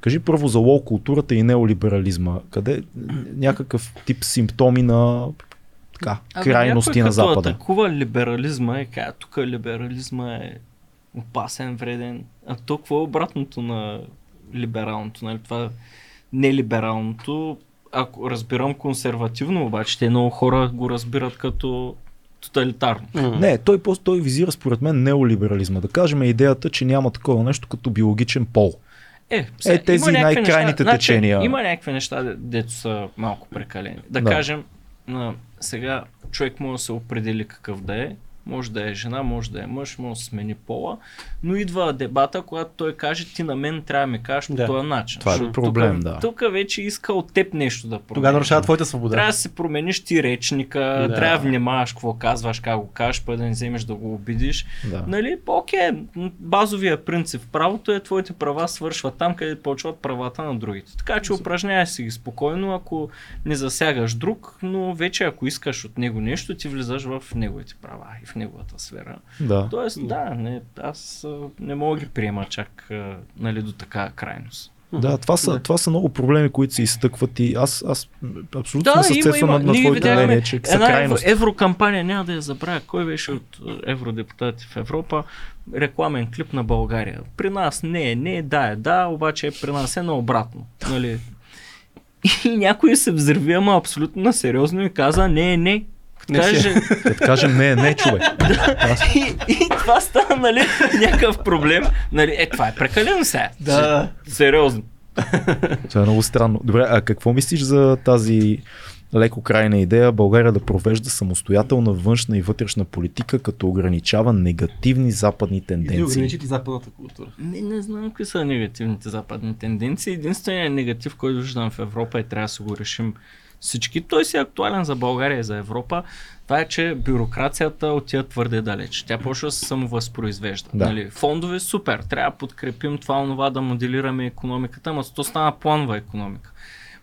Кажи първо за лоу културата и неолиберализма. Къде някакъв тип симптоми на така, крайности на Запада? Атакува либерализма и казва, тук либерализма е опасен, вреден. А то какво е обратното на либералното? Нали? Това нелибералното, ако разбирам консервативно, обаче те много хора го разбират като тоталитарно. Не, той, просто той визира според мен неолиберализма. Да кажем идеята, че няма такова нещо като биологичен пол. Е, Е, тези най-крайните неща, течения. Значи, има някакви неща, де- дето са малко прекалени. Да, Да. кажем, на, сега човек може да се определи какъв да е. Може да е жена, може да е мъж, може да смени пола, но идва дебата, когато той каже, ти на мен трябва да ми кажеш по Да. този начин. Това е проблем, тук, да. Тук вече иска от теб нещо да промени. Тогава нарушава твоята свобода. Трябва да си промениш ти речника, Да. трябва да внимаваш какво казваш, как го кажеш, пък да не вземеш да го обидиш. Да. Нали, окей, базовия принцип в правото е твоите права свършват там, където почват правата на другите. Така че упражнявай си ги спокойно, ако не засягаш друг, но вече ако искаш от него нещо, ти влизаш в неговите права и в неговата сфера. Да. Тоест, да, не, аз не мога да ги приема чак нали, до така крайност. Да, това са, Да. това са много проблеми, които се изтъкват и аз, аз абсолютно Да, съцепвам на, на видяхме мнение, че са една евро, крайности. еврокампания, няма да я забравя. Кой беше от евродепутати в Европа? Рекламен клип на България. При нас не е, не е, да е, да, обаче при нас е наобратно. Нали? И някой се взриви, ама абсолютно на сериозно и каза, не, е, не. Не е. Каже, Като кажем не, не, човек. и, и, това става, нали, някакъв проблем. Нали, е, това е прекалено сега. Да. Сериозно. Това е много странно. Добре, а какво мислиш за тази леко крайна идея България да провежда самостоятелна външна и вътрешна политика, като ограничава негативни западни И да тенденции? ограничите западната култура. Не, не знам какви са негативните западни тенденции. Единственият негатив, който виждам в Европа и трябва да си го решим всички, той си е актуален за България и за Европа. Това е, че бюрокрацията отива твърде далеч. Тя почва да се самовъзпроизвежда. Да. Нали, фондове супер, трябва да подкрепим това, онова, да моделираме економиката, но то стана планова економика.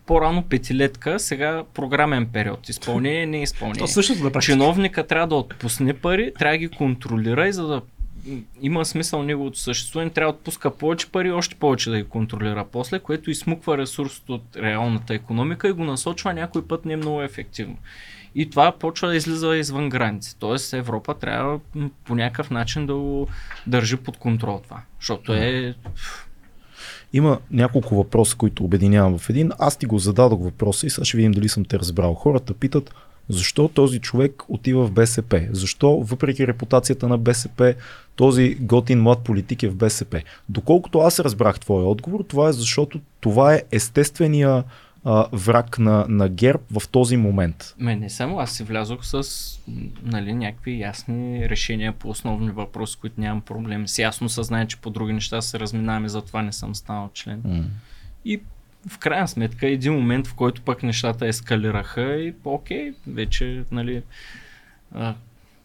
По-рано петилетка, сега програмен период. Изпълнение, не изпълнение. То да. Чиновника трябва да отпусне пари, трябва да ги контролира и за да има смисъл неговото съществуване, трябва да отпуска повече пари, още повече да ги контролира после, което измуква ресурс от реалната економика и го насочва някой път не много ефективно. И това почва да излиза извън граници. Тоест Европа трябва по някакъв начин да го държи под контрол това. Защото е... Има няколко въпроса, които обединявам в един. Аз ти го зададох въпроса и сега ще видим дали съм те разбрал. Хората питат защо този човек отива в БСП? Защо, въпреки репутацията на БСП, този готин млад политик е в БСП? Доколкото аз разбрах твоя отговор, това е защото това е естествения а, враг на, на ГЕРБ в този момент. Ме не само, аз си влязох с нали, някакви ясни решения по основни въпроси, които нямам проблем. С ясно съзнание, че по други неща се разминаваме, затова не съм станал член. М. И в крайна сметка един момент, в който пък нещата ескалираха и окей, вече нали, а,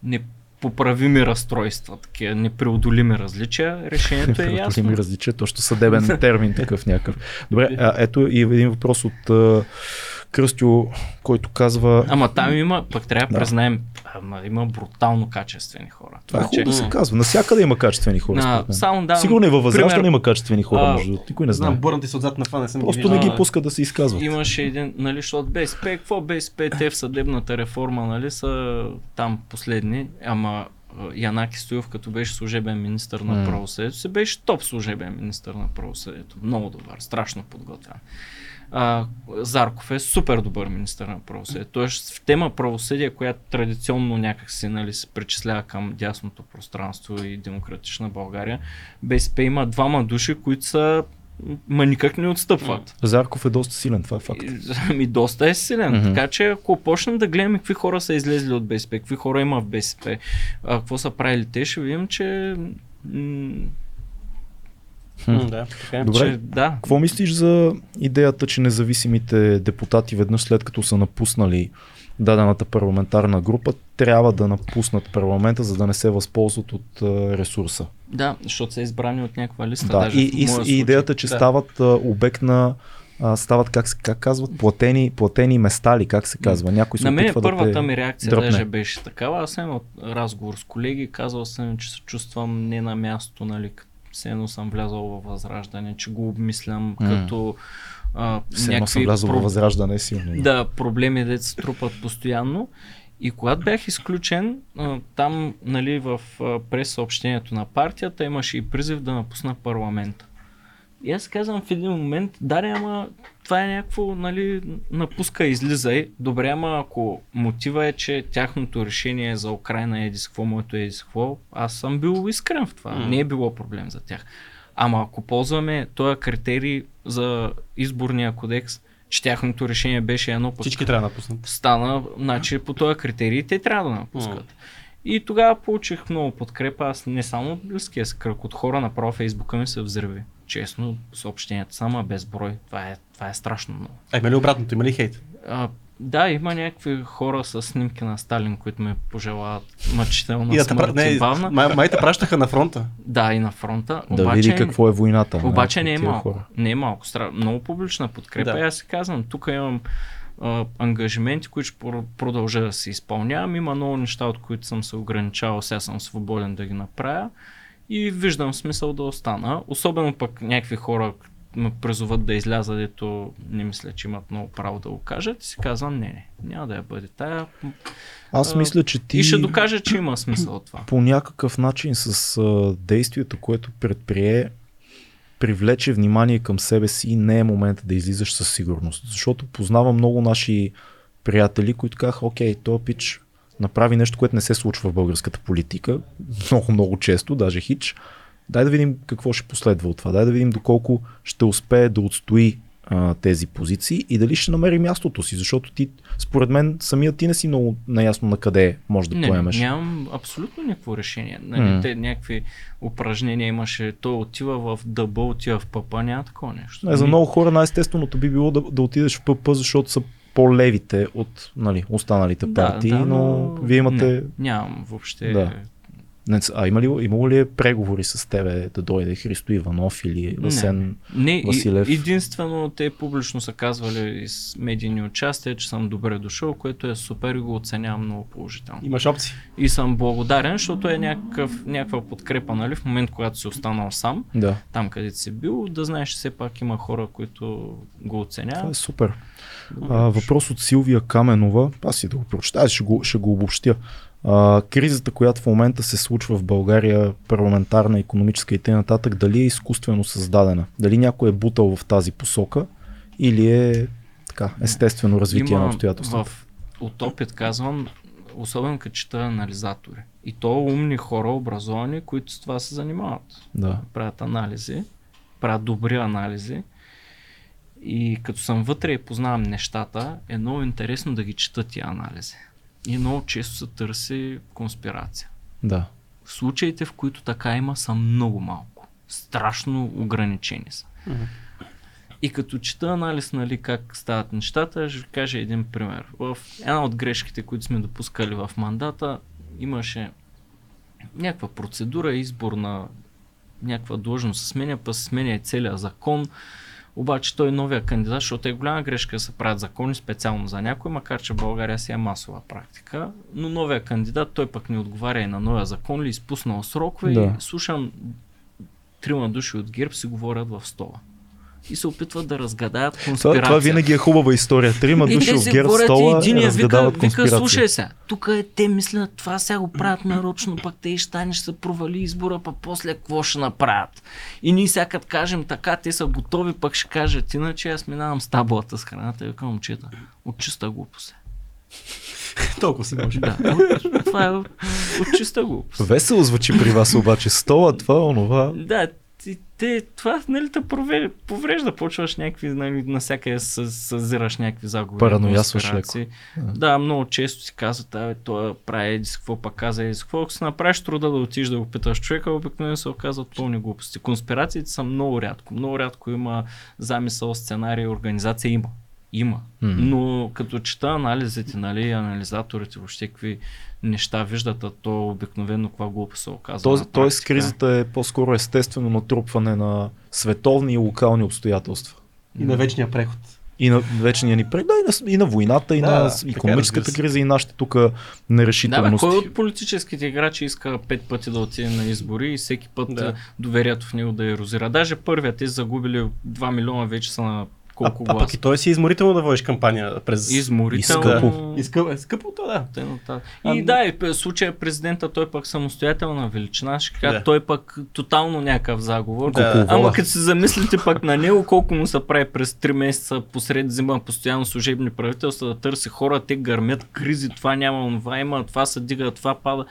непоправими разстройства, такива непреодолими различия, решението е ясно. Непреодолими различия, точно съдебен термин такъв някакъв. Добре, а, ето и един въпрос от Кръстю, който казва... Ама там има, пък трябва да Да. признаем, ама има брутално качествени хора. Това е Значи, хубаво да се казва. Навсякъде има качествени хора. А, според мен. само давам Сигурно и във Възраждане пример. има качествени хора, А, между. Никой не знае. Знам, бърнати се отзад на фана, не съм Просто ги не ги пуска да се изказват. Имаше един, нали, защото БСП, какво БСП, те в съдебната реформа, нали, са там последни, ама Янаки Стоилов, като беше служебен министр на правосъдието, се беше топ служебен министр на правосъдието. Много добър, страшно подготвен. А, Зарков е супер добър министър на правосъдието. Тоест в тема правосъдие, която традиционно някак си нали, се причислява към дясното пространство и демократична България, БСП има двама души, които са ма никак не отстъпват. Зарков е доста силен, това е факт. Ами доста е силен. Mm-hmm. Така че ако почнем да гледаме какви хора са излезли от БСП, какви хора има в БСП, а, какво са правили те, ще видим, че, Да, така е. Добре. че да. Какво мислиш за идеята, че независимите депутати веднъж след като са напуснали дадената парламентарна група, трябва да напуснат парламента, за да не се възползват от ресурса? Да, защото са избрани от някаква листа. Да, даже и, и, и идеята, че Да. стават обект на стават, как, как казват, платени, платени места ли, как се казва? Някой се На мен първата да ми реакция дръпне. даже беше такава. Аз съм имал разговор с колеги, казал съм, че се чувствам не на място, нали, като все едно съм влязал във възраждане, че го обмислям М. като а, Все едно съм влязъл във възраждане силно. Да, проблеми да се трупат постоянно. И когато бях изключен, там нали, в а, прес-съобщението на партията имаше и призив да напусна парламента. И аз казвам в един момент, да, ама това е някакво, нали, напуска, излизай. Добре, ама ако мотива е, че тяхното решение за Украина е еди какво, моето е еди какво, аз съм бил искрен в това. М. Не е било проблем за тях. Ама ако ползваме този критерий за изборния кодекс, че тяхното решение беше едно пък Всички трябва да напуснат. стана, значи по този критерий те трябва да напускат. И тогава получих много подкрепа, аз не само от близкия си кръг, от хора направо Фейсбука ми се взриви. Честно, съобщенията само без брой. Това е, това е страшно много. А има ли обратното? Има ли хейт? А, да, има някакви хора с снимки на Сталин, които ме пожелават мъчителна И да смърт пра... и не, бавна. май, май те пращаха на фронта. Да, и на фронта. Да обаче, види какво е войната. нали, Обаче не е малко. хора. Не е малко. Много публична подкрепа. Да. И аз си казвам, тук имам а, ангажименти, които ще продължа да се изпълнявам. Има много неща, от които съм се ограничавал. Сега съм свободен да ги направя. И виждам смисъл да остана. Особено пък някакви хора ме призоват да изляза, дето не мисля, че имат много право да го кажат. И си казвам, не, не, няма да я бъде тая. Аз А, мисля, че ти И ще докажа, че има смисъл от това. по някакъв начин с а, действието, което предприе, привлече внимание към себе си не е момента да излизаш със сигурност. Защото познавам много наши приятели, които казаха, окей, то пич направи нещо, което не се случва в българската политика, много, много често, даже хич. Дай да видим какво ще последва от това. Дай да видим доколко ще успее да отстои а, тези позиции и дали ще намери мястото си, защото ти, според мен, самият ти не си много наясно на къде можеш да не, поемеш. нямам абсолютно никакво решение. Нали, М. Те някакви упражнения имаше, той отива в дъба, отива в пъпа, няма такова нещо. Не, за много хора най-естественото би било да, да отидеш в ПП, защото са по-левите от нали, останалите Да, партии, да, но вие имате... Не, нямам въобще. Да. Не, а има ли, имало ли е преговори с тебе да дойде Христо Иванов или Асен? Не, и, Василев. единствено те публично са казвали с медийни участия, че съм добре дошъл, което е супер и го оценявам много положително. Имаш опции. И съм благодарен, защото е някакъв, някаква подкрепа, нали, в момент, когато си останал сам, Да, там където си бил, да знаеш, че все пак има хора, които го това оценяват. е супер. А, въпрос от Силвия Каменова. Аз си да го прочета, ще го, ще го обобщя. А, кризата, която в момента се случва в България, парламентарна, економическа и т.н. дали е изкуствено създадена? Дали някой е бутал в тази посока или е така, естествено развитие на обстоятелствата? в, от опит казвам, особено като чета анализатори. И то умни хора, образовани, които с това се занимават. Да. правят анализи, правят добри анализи. И като съм вътре и познавам нещата, е много интересно да ги чета тия анализи. И много често се търси конспирация. Да. Случаите, в които така има, са много малко. Страшно ограничени са. И като чета анализ, нали, как стават нещата, ще ви кажа един пример. В една от грешките, които сме допускали в мандата, имаше някаква процедура, избор на някаква длъжност се сменя, па се сменя и целият закон. Обаче той е новия кандидат, защото е голяма грешка да се правят закони специално за някой, макар че в България си е масова практика. Но новия кандидат, той пък не отговаря и на новия закон ли, изпуснал срокове Да. и слушам трима души от ГЕРБ си говорят в стола. И се опитват да разгадаят Това, конспирация. това винаги е хубава история. Трима души те от си ГЕРБ говорят стола и вика, разгадават вика, конспирация. слушай сега, тук е, те мислят, това сега го правят нарочно, пък те и щани ще се провали избора, пък после какво ще направят. И ние сега като кажем така, те са готови, пък ще кажат, иначе аз минавам с таблата с храната и викам, момчета, от чиста глупост. е». Толкова си може. Да, това е от, от чиста глупост. Весело звучи при вас обаче. Стола, това, онова. Да, ти, те, това нали те прове- поврежда, почваш някакви, нали, насякъде съ- съзираш някакви заговори. Параноясваш леко. Да, много често си казват, абе, той прави еди какво, пак каза еди какво. Ако си направиш труда да отидеш да го питаш човека, обикновено се оказват пълни глупости. Конспирациите са много рядко. Много рядко има замисъл, сценарий, организация има. Има. М. Но като чета анализите, нали, анализаторите, въобще какви неща виждат, а то обикновено каква глупост се оказва. Тоест, на тоест кризата е по-скоро естествено натрупване на световни и локални обстоятелства. И на вечния преход. И на вечния ни пред, да, и на, и на войната, и Да, на е, се. криза, и нашите тук Да, бе, нерешителности. кой от политическите играчи иска пет пъти да отиде на избори и всеки път Да. да. доверието в него да ерозира. Даже първият те загубили 2 милиона вече са на А, колко а пък гласа. и той си изморително да водиш кампания през... Изморително. скъпо. И скъпо, е, скъпо то, да. Тъй нататък. А, И да, и в случая президента, той пък самостоятелна величина, ще кажа, Да. той пък тотално някакъв заговор. Да. Ама като се замислите пък на него, колко му се прави през 3 месеца посред зима, постоянно служебни правителства да търси хора, те гърмят кризи, това няма, онова има, това се дига, това пада.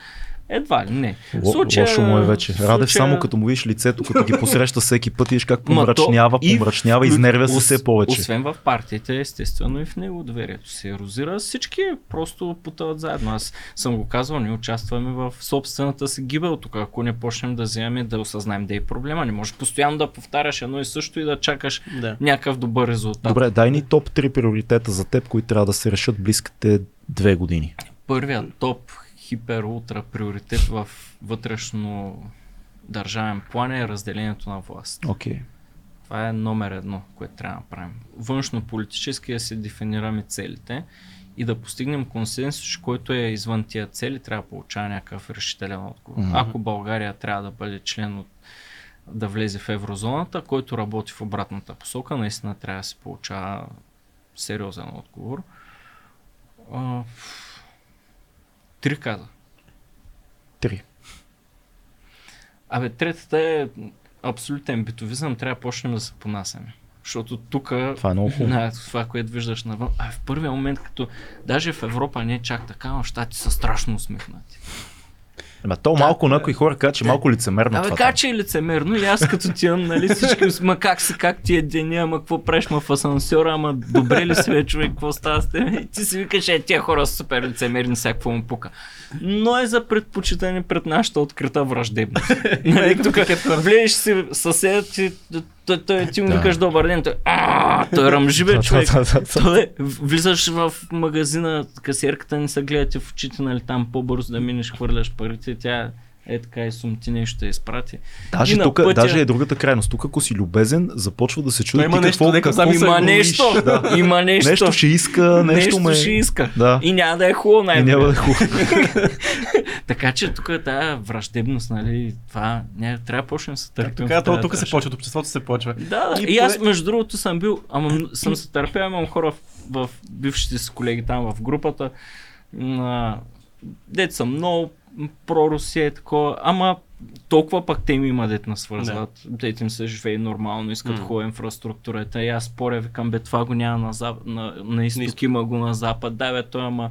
Едва ли, не. Ло, лошо му е вече. Радев само като му видиш лицето, като ги посреща всеки път, видиш как то помрачнява, и помрачнява, изнервя се все повече. Освен в партиите, естествено и в него доверието се ерозира. Всички просто потъват заедно. Аз съм го казвал, ние участваме в собствената си гибел тук. Ако не почнем да вземем да осъзнаем да е проблема, не можеш постоянно да повтаряш едно и също и да чакаш Да. някакъв добър резултат. Добре, дай ни топ 3 приоритета за теб, които трябва да се решат близките две години. Първият топ хипер ултра приоритет в вътрешно държавен план е разделението на власт. Окей. Това е номер едно, което трябва да правим. Външно политически да си дефинираме целите и да постигнем консенсус, който е извън тия цели, трябва да получава някакъв решителен отговор. Мгм. Ако България трябва да бъде член от да влезе в еврозоната, който работи в обратната посока, наистина трябва да се получава сериозен отговор. А, Три каза. Три. Абе, третата е абсолютен битовизъм, трябва да почнем да се понасяме. Защото тук Това е много на това, което виждаш навън. А в първия момент, като даже в Европа не е чак така, но щати са страшно усмихнати. Ама то малко някои хора казват, че малко лицемерно Абе, това. как че е лицемерно и аз като ти имам, нали, всички, ма как си, как ти е деня, ама какво правиш, ма в асансьора, ама добре ли си, човек, какво става с теб? И ти си викаш, е, тия хора са супер лицемерни, всякакво му пука. Но е за предпочитане пред нашата открита враждебност. нали, тук влезеш си съседът ти, той, той, ти му Да. викаш добър ден, той, «А, той ръмжи, бе, Да, човек. Той, влизаш в магазина, касиерката не се гледа ти в очите, нали, там по-бързо да минеш, хвърляш парите, тя е така и сумти нещо да изпрати. Даже И тук, пътя- даже е другата крайност. Тук ако си любезен, започва да се чуди има ти нещо, какво, какво сами Има го нещо, да. има нещо. нещо ще иска, нещо, ме... ще иска. Да. И няма да е хубаво И най няма да е хубаво. Така че тук е тая враждебност, нали, това ня, трябва да почнем да се търпим. Така, то тук се почва, от обществото се почва. Да, да. И И, аз между другото съм бил, ама съм се търпял, имам хора в, в бившите си колеги там в групата, на дет са много про-Русия и такова, ама толкова пък те ми има дет на свързват. Да. Дет им се живее нормално, искат М. хубава инфраструктурата. И аз споря, викам, бе, това го няма на, зап... на, на изток, има го на запад. Да, бе, той ама е,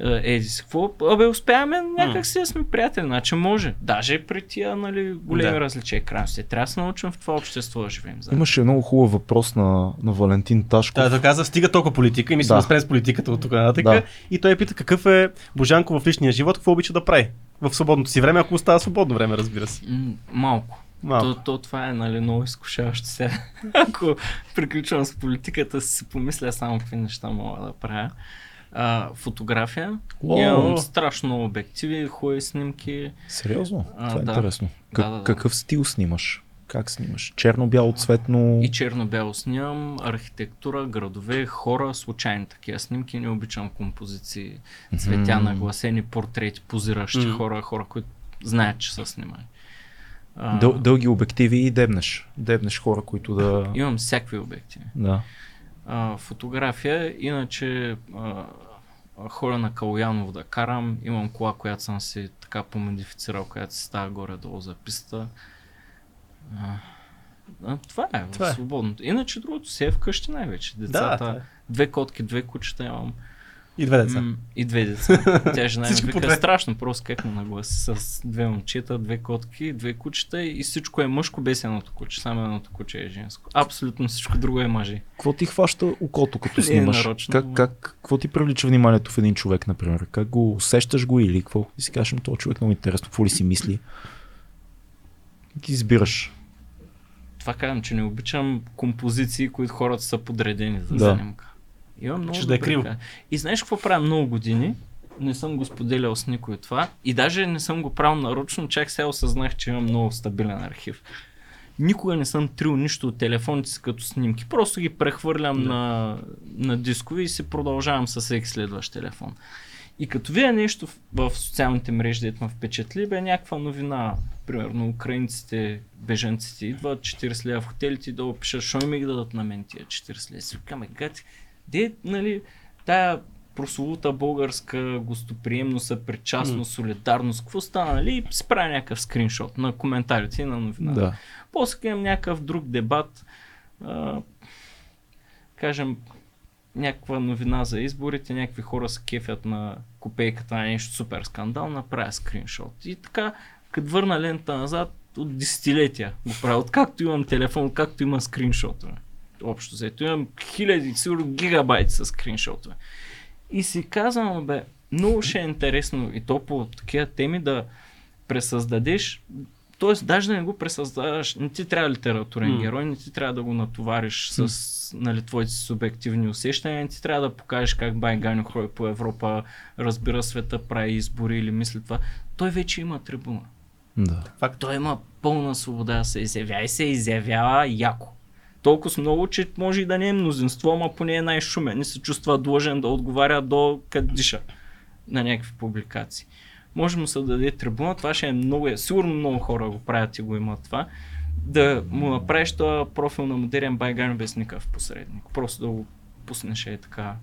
еди си какво. Абе, успяваме някак си да сме приятели, значи може. Даже и при тия, нали, големи Да. да. различия крайности. Трябва да се научим в това общество да живеем. заедно. Имаше много хубав въпрос на, на Валентин Ташков. Да, той каза, стига толкова политика и мисля Да. да спрем с политиката от тук нататък. Да. И той пита какъв е Божанко в личния живот, какво обича да прави в свободното си време, ако остава свободно време, разбира се. Малко. Малко. То, то това е нали, много изкушаващо сега. Ако приключвам с политиката, си помисля само какви неща мога да правя. А, фотография. Уау. Имам страшно обективи, хубави снимки. Сериозно? А, Това е да. интересно. Как, Да, да, да. Какъв стил снимаш? Как снимаш? Черно-бяло, цветно? И черно-бяло снимам, архитектура, градове, хора, случайни такива снимки. Не обичам композиции, цветя, Мгм. нагласени, портрети, позиращи Мгм. хора, хора, които знаят, че са снимани. А, Дъл, дълги обективи и дебнеш. Дебнеш хора, които да... Имам всякакви обективи. Да. а, фотография, иначе а, хора на Калуянов да карам, имам кола, която съм си така помодифицирал, която си става горе-долу за писта. А, а, това е, Това е. свободното. Иначе другото си е вкъщи най-вече. Децата, това е. две котки, две кучета имам. И две деца. М, и две деца. Тя жена ми по вика, страшно, просто как ме нагласи с две момчета, две котки, две кучета и всичко е мъжко без едното куче. Само едното куче е женско. Абсолютно всичко друго е мъжи. Какво ти хваща окото, като е снимаш? нарочно, как, как, какво ти привлича вниманието в един човек, например? Как го усещаш го или какво? И си кажеш, «М, този човек много интересно, какво ли си мисли? Как избираш? Това казвам, че не обичам композиции, които хората са подредени за Да. снимка. Имам много Че да е криво. И знаеш какво правя много години? Не съм го споделял с никой това. И даже не съм го правил нарочно, чак сега осъзнах, че имам много стабилен архив. Никога не съм трил нищо от телефоните си като снимки. Просто ги прехвърлям на, на дискове и си продължавам със всеки следващ телефон. И като видя нещо в, в социалните мрежи, дето ме впечатли, бе някаква новина. Примерно украинците, бежанците идват 40 лева в хотелите и долу пишат, що ми ги дадат на мен тия 40 лева. Си викаме, гати, де, нали, тая прословута българска гостоприемност, съпричастност, солидарност, какво стана, нали? Си правя някакъв скриншот на коментарите на новината. Да. После имам някакъв друг дебат, а, кажем, някаква новина за изборите, някакви хора се кефят на копейката на нещо супер скандал, направя скриншот. И така, като върна лента назад, от десетилетия го правя. Откакто имам телефон, както има скриншотове. Общо взето имам хиляди, сигурно гигабайти с скриншотове. И си казвам, бе, много ще е интересно и то по такива теми да пресъздадеш Тоест, даже да не го пресъздаваш, не ти трябва литературен М. герой, не ти трябва да го натовариш с нали, твоите субективни усещания, не ти трябва да покажеш как Байганю ходи по Европа, разбира света, прави избори или мисли това. Той вече има трибуна. да. Факт. Той има пълна свобода да се изявява и се изявява яко. Толкова много, че може и да не е мнозинство, ама поне е най-шумен и се чувства длъжен да отговаря до кадиша на някакви публикации. Може му се да даде трибуна, това ще е много, е, сигурно много хора го правят и го имат това, да му направиш този профил на модерен байган без никакъв посредник. Просто да го пуснеш е така,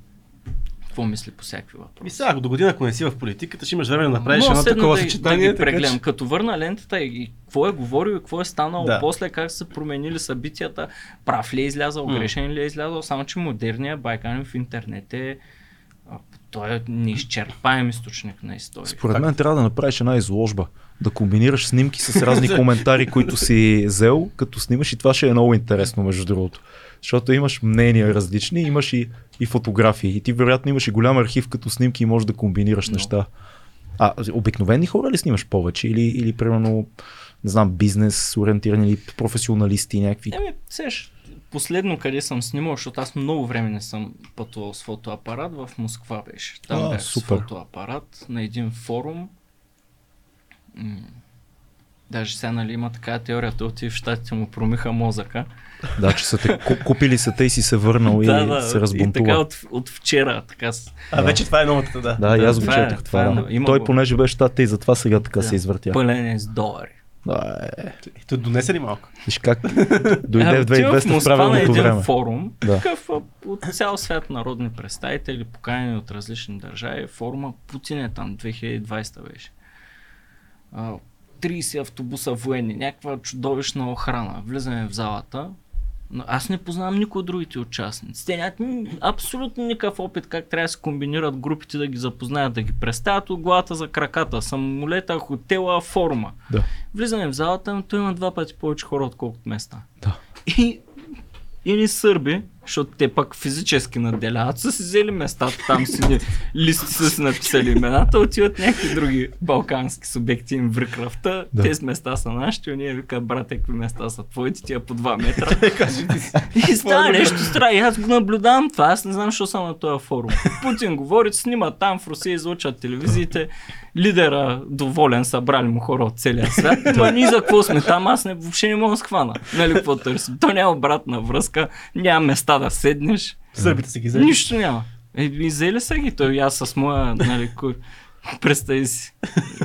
какво мисли по всякакви И въпроси. сега, ако до година, ако не си в политиката, ще имаш време да направиш едно такова да, съчетание. да ги така прегледам. че- Като върна лентата и, и какво е говорил и какво е станало Да. после, как са се променили събитията, прав ли е излязъл, М. грешен ли е излязъл, само че модерният Байканин в интернет е той е неизчерпаем източник на история. Според мен трябва да направиш една изложба. Да комбинираш снимки с разни коментари, които си взел, като снимаш и това ще е много интересно, между другото. Защото имаш мнения различни, имаш и, и фотографии. И ти вероятно имаш и голям архив като снимки и можеш да комбинираш Много. неща. А обикновени хора ли снимаш повече? Или, или примерно, не знам, бизнес ориентирани или професионалисти някакви? Еми, сеш, последно къде съм снимал, защото аз много време не съм пътувал с фотоапарат, в Москва беше. Там А, бях супер. с фотоапарат на един форум. Даже сега нали, има така теория, той отиде в щатите му промиха мозъка. Да, че са те ку- купили са те и си се върнал да, и да, се и разбунтува. така от, от вчера. Така, А, вече това е новата, да. Да, и Да, аз го това е- четох това това. е, да. има Той го. понеже беше щатите и затова сега така Да. се извъртя. пълен е с долари. Да, е. И той донесе ли малко? Виж как дойде Е, в отива 2200 в правилното един време. форум, Да. такъв от цял свят народни представители, поканени от различни държави. Форума Путин е там, 2020 беше. А, 30 автобуса военни, някаква чудовищна охрана. Влизаме в залата. Но аз не познавам никой от другите участници. Те нямат абсолютно никакъв опит как трябва да се комбинират групите, да ги запознаят, да ги представят от главата за краката, самолета, хотела, форума. Да. Влизаме в залата, но той има два пъти повече хора, отколкото места. Да. И, и ни сърби, защото те пък физически наделяват, са си взели местата, там си ни- листи са си написали имената, отиват някакви други балкански субекти им в кръвта, Да. тези места са нашите, ние вика, брате, какви места са твоите, тия по 2 метра. И става нещо странно. И аз го наблюдавам това. Аз не знам, защо съм на този форум. Путин говори, снима там в Русия, излучат телевизиите. Лидера доволен, събрали му хора от целия свят. Ма ние за какво сме там? Аз не, въобще не мога да схвана. Нали, какво търсим? То няма обратна връзка, няма места да седнеш. Сърбите си ги взели. Нищо няма. Е, и взели са ги. Той и аз с моя, нали, кой... Представи си.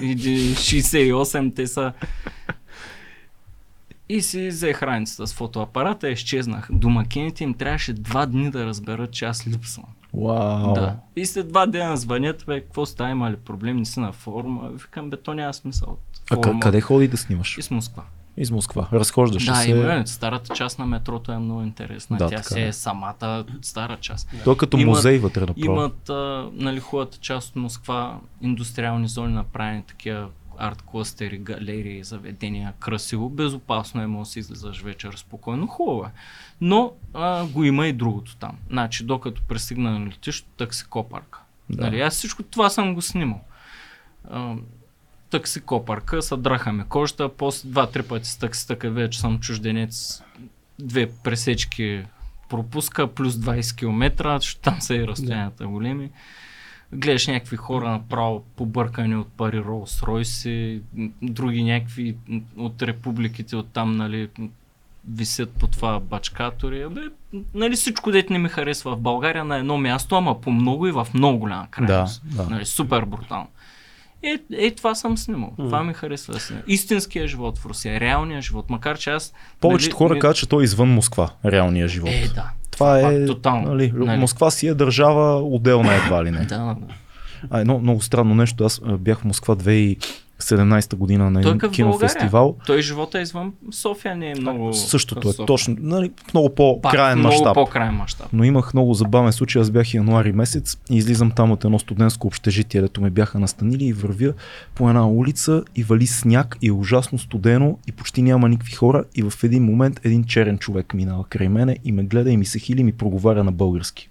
Иди 68, те са... И си взе храницата с фотоапарата, изчезнах. Домакините им трябваше два дни да разберат, че аз липсвам. Вау. Да. И след два дена звънят, бе, какво става, има ли проблем, не си на форума. Викам, бе, то няма смисъл от А къде ходи да снимаш? Из Москва. Из Москва. Разхождаш да, се. има, старата част на метрото е много интересна. Да, Тя така си е. е самата стара част. То е като Имат- музей вътре направо. Имат а, нали, хубавата част от Москва, индустриални зони направени, такива арт кластери, галерии, заведения, красиво, безопасно е, може да си излизаш вечер спокойно, хубаво е. Но а, го има и другото там. Значи, докато пристигна на летището, таксикопарка. Да. Да. Нали, аз всичко това съм го снимал. А, таксикопарка, съдрахаме кожата, после два-три пъти с таксита, къде вече съм чужденец, две пресечки пропуска, плюс 20 км, защото там са и разстоянията големи. Гледаш някакви хора направо побъркани от пари Royce, м, други някакви от републиките от там, нали, висят по това бачкатори. Абе, нали всичко дете не ми харесва в България на едно място, ама по много и в много голяма крайност. Да, да. Нали, супер брутално. Е, е, това съм снимал. М. Това ми харесва да снимам. Истинския живот в Русия, реалния живот. Макар че аз... Повечето нали, хора не- казват, че той е извън Москва, реалния живот. Е, да. Това е, пак тотално, нали, нали. Москва си е държава отделна едва ли не. Да, да. А, едно много странно нещо, аз бях в Москва 2017 година на един в кинофестивал. Той живота извън София не е много... Същото е, София. точно, нали, много мащаб. по-краен мащаб. Но имах много забавен случай. Аз бях януари месец и излизам там от едно студентско общежитие, дето ме бяха настанили и вървя по една улица и вали сняг и е ужасно студено и почти няма никакви хора и в един момент един черен човек минава край мене и ме гледа и ми се хили и ми проговаря на български.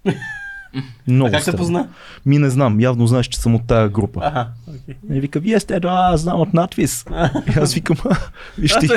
Много А как се позна? Ми не знам, явно знаеш, че съм от тая група. Аха, окей. И вика, вие сте, да, аз знам от надвис. И аз викам, «А, виж ти,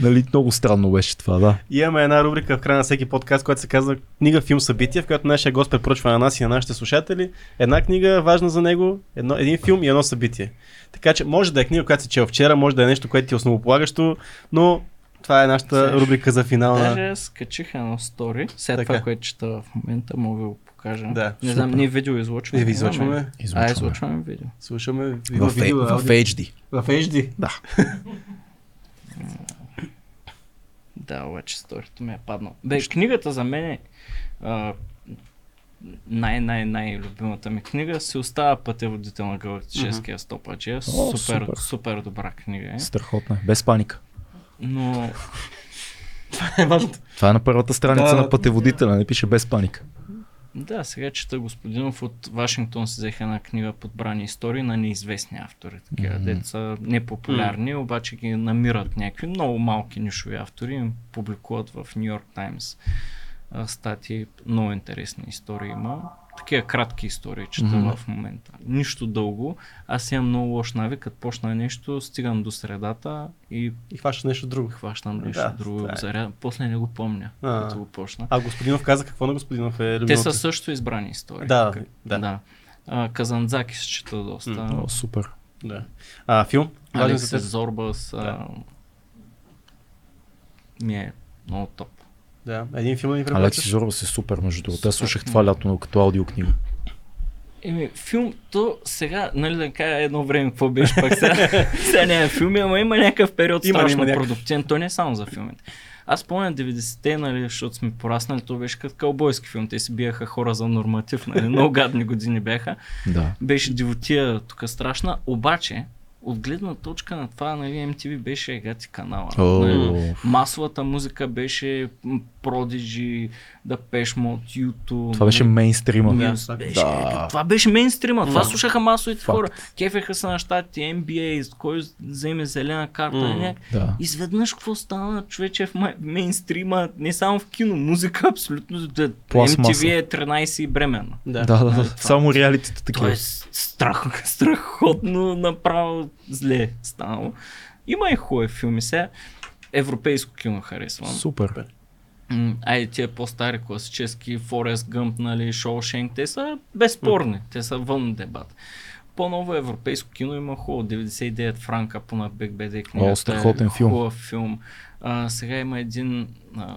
нали, много странно беше това, да. Имаме една рубрика в края на всеки подкаст, която се казва книга, филм, събитие, в която нашия гост препоръчва на нас и на нашите слушатели една книга, важна за него, едно, един филм и едно събитие. Така че може да е книга, която си чел вчера, може да е нещо, което ти е основополагащо, но това е нашата рубрика за финал Даже на... аз качих едно стори. Така. това, което чета в момента, мога да го покажа. Да, не знам, ние видео излъчваме. Не ви Имаме. излъчваме. А, Излъчваме. излъчваме видео. Слушаме В, видео, в, в. HD. в HD. Да. Да, обаче сторито ми е паднал. Бе, книгата за мен е най-най-най любимата ми книга си остава пътеводител на галактическия стопаджия. О, Супер, супер. супер добра книга е. Страхотна. е. Без паника. Но е важното. Това е на първата страница Да. на пътеводителя, не пише без паника. Да, сега чета Господинов от Вашингтон си взеха една книга подбрани истории на неизвестни автори. Такива Мгм. деца непопулярни, обаче ги намират някакви много малки нишови автори им публикуват в Нью Йорк Таймс статии. Много интересни истории има. Такива кратки истории чета Мгм. в момента. Нищо дълго. Аз имам много лош навик, като почна нещо, стигам до средата и И хващаш нещо друго. хващам нещо Да, друго. това е. Заря... После не го помня, А. като го почна. А Господинов каза какво на Господинов е Те любимото? са също избрани истории. Да, Как- да. да. А, Казанзаки се чета доста. М. О, супер. Да. А, филм? Алекс? Зорбас а... Да. ми е много топ. Да. Един филм ни Алекси препоръчаш? Зорбас е супер, между другото. Аз слушах това лято като аудиокнига. Еми, филм, то сега, нали да кажа едно време какво беше пак сега, сега не е филми, ама има някакъв период Има, страшно има продуктивен, то не е само за филмите. Аз помня 90-те, нали, защото сме пораснали, то беше като кълбойски филм, те си биеха хора за норматив, нали, много гадни години бяха. Да. Беше дивотия тук страшна, обаче от гледна точка на това, нали, MTV беше егати канала. Нали, масовата музика беше Prodigy, Depeche Mode, YouTube. Това беше мейнстрима. Мюз, Да, беше, да. Това беше мейнстрима, това Да. слушаха масовите Факт. хора. Кефеха се на щатите, NBA, кой вземе зелена карта, mm. Да. Изведнъж какво стана, човече в мейнстрима, не само в кино, музика, абсолютно. да- Пластмаса. MTV е 13 и бременна. Да. Да, да, Нали, да. това- Само реалитите такива. Е страх, страхотно направо зле станало. Има и хубави филми сега. Европейско кино харесвам. Супер. Айде тия по-стари класически, Форест Гъмп, нали, Шоушенк, те са безспорни, те са вън дебат. По-ново европейско кино има хубаво, 99 франка по на Бек БД книгата. О, страхотен е филм. Хубав филм. А, сега има един... А,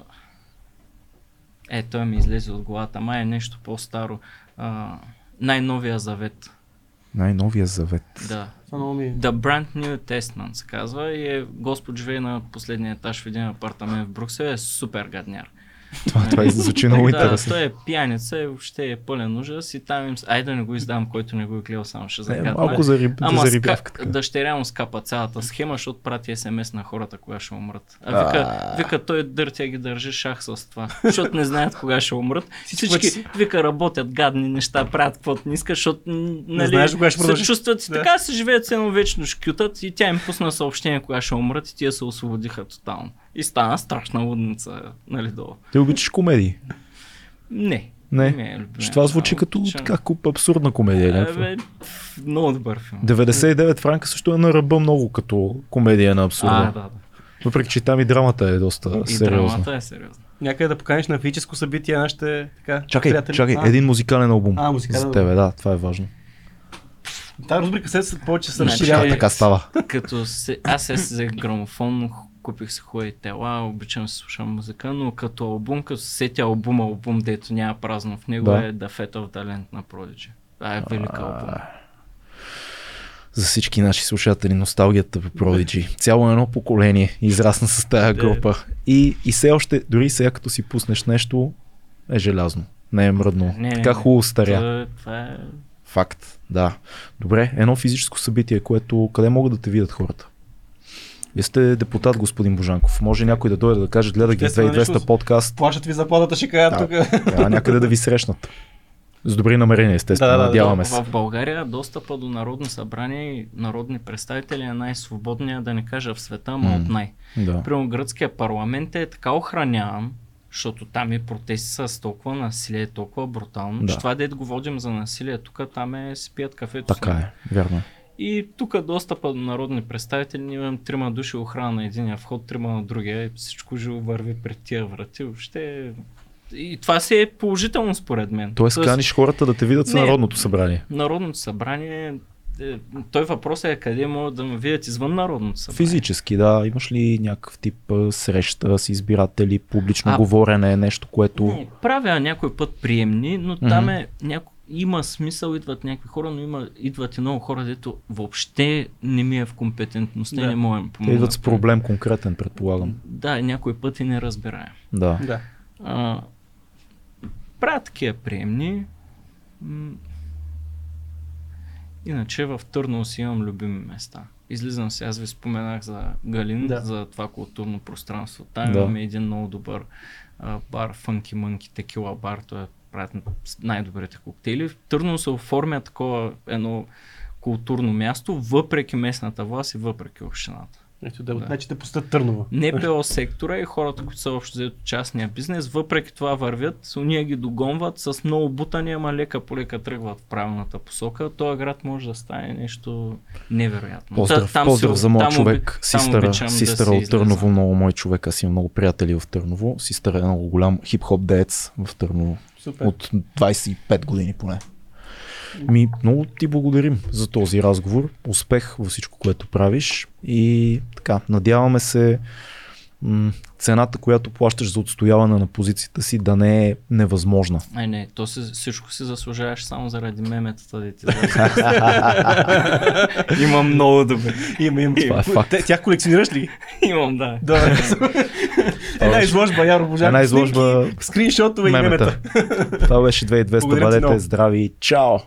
е, той ми излезе от главата, май е нещо по-старо. А, най-новия завет. Най-новия завет. Да. Ми... The Brand New Testament се казва и е Господ живее на последния етаж в един апартамент в Брюксел, е супер гадняр. Това, това звучи много да, интересно. той е пияница и въобще е пълен ужас и там им... Айде да не го издам, който не го е гледал, само ще Е, загадна. малко за, риб, Ама за ска... рибявка. така. дъщеря му скапа цялата схема, защото прати смс на хората, кога ще умрат. А вика, вика той дъртя ги държи шах с това, защото не знаят кога ще умрат. Всички вика, работят гадни неща, правят каквото не искат, защото нали, знаеш кога ще се чувстват и Да. така се живеят цено вечно шкютат и тя им пусна съобщение кога ще умрат и тия се освободиха тотално. И стана страшна лудница, нали долу. Ти обичаш комедии? Не. Не. ми е любимия Че това звучи жанр. като Обичам. така куп абсурдна комедия. Е, бе, много добър филм. 99 франка също е на ръба много като комедия на А, абсурда. да, да. Въпреки, че там и драмата е доста И сериозна. драмата е сериозна. Някъде да поканиш на физическо събитие нашите така, Чакай, приятели. чакай, А, един музикален албум. А, музикален За албум. тебе, да, това е важно. Тази рубрика се повече се Значи, разширява. Така става. Като се, аз си взех грамофон, купих си хубави тела, обичам да слушам музика, но като албум, като се сетя албум, албум, дето няма празно в него Да. е The Fate of Land на Prodigy. Това е велик албум. За всички наши слушатели, носталгията по Prodigy. Цяло едно поколение израсна с тази група. И, и все още, дори сега като си пуснеш нещо, е желязно. Не е мръдно. Не, така хубаво старя. Това, това е... Факт, да. Добре, едно физическо събитие, което къде могат да те видят хората? Вие сте депутат, господин Божанков. Може някой да дойде да каже, гледа ги Естествено, 2200 нищо. подкаст. Плащат ви заплатата, ще кажат Да. тук. Трябва някъде да ви срещнат. С добри намерения, естествено. Да, да, да, надяваме се. В България достъпа до народно събрание и народни представители е най-свободния, да не кажа в света, М. от най. Да. Примерно гръцкия парламент е така охраняван, защото там и протести са с толкова насилие, толкова брутално, Да. че това дед го водим за насилие, тук там е си пият кафето. Така е, вярно. И тук достъпа до народни представители, ние имаме трима души охрана на единия вход, трима на другия и всичко живо върви пред тия врати. Въобще... И това си е положително според мен. Тоест, каниш хората да те видят с. Народното събрание. Народното събрание, е, той въпрос е къде могат да ме видят извън Народното събрание. Физически, да. Имаш ли някакъв тип среща с избиратели, публично А, говорене, нещо, което... Не, правя някой път приемни, но Мгм. там е няко... има смисъл, идват някакви хора, но има, идват и много хора, дето въобще не ми е в компетентността и Да. не мога да помогна. идват с проблем конкретен, предполагам. Да, някой път и не разбираем. Да. Да. А, правя такива приемни. Иначе в Търново си имам любими места. Излизам се, аз ви споменах за Галин, Да. за това културно пространство. Там Да. имаме един много добър а, бар, Funky Monkey Tequila бар, той е правят най-добрите коктейли. В Търново се оформя такова едно културно място, въпреки местната власт и въпреки общината. Ето да, Да. значи те пустят Търново. НПО сектора и хората, които са общо взето частния бизнес, въпреки това вървят, уния ги догонват с много бутани, ама лека по лека тръгват в правилната посока. Този град може да стане нещо невероятно. Поздрав, Та- поздрав си- за моя там човек, оби- там систъра, обичам да от. Търново, много мой човек, аз имам много приятели в Търново. Систъра е много голям хип-хоп деец в Търново. Супер. От 25 години поне. Ми, много ти благодарим за този разговор. Успех във всичко, което правиш. И така, надяваме се м- цената, която плащаш за отстояване на позицията си, да не е невъзможна. Ай, не, то си, всичко си заслужаваш само заради меметата, да ти Имам много добре. Има, има. Това е факт. Те- Тях колекционираш ли? Имам, да. Добре. Една изложба, Яро Божанов. Една изложба скриншотове и мемета. Това беше 2200. Благодаря ти Бъдете здрави. Чао!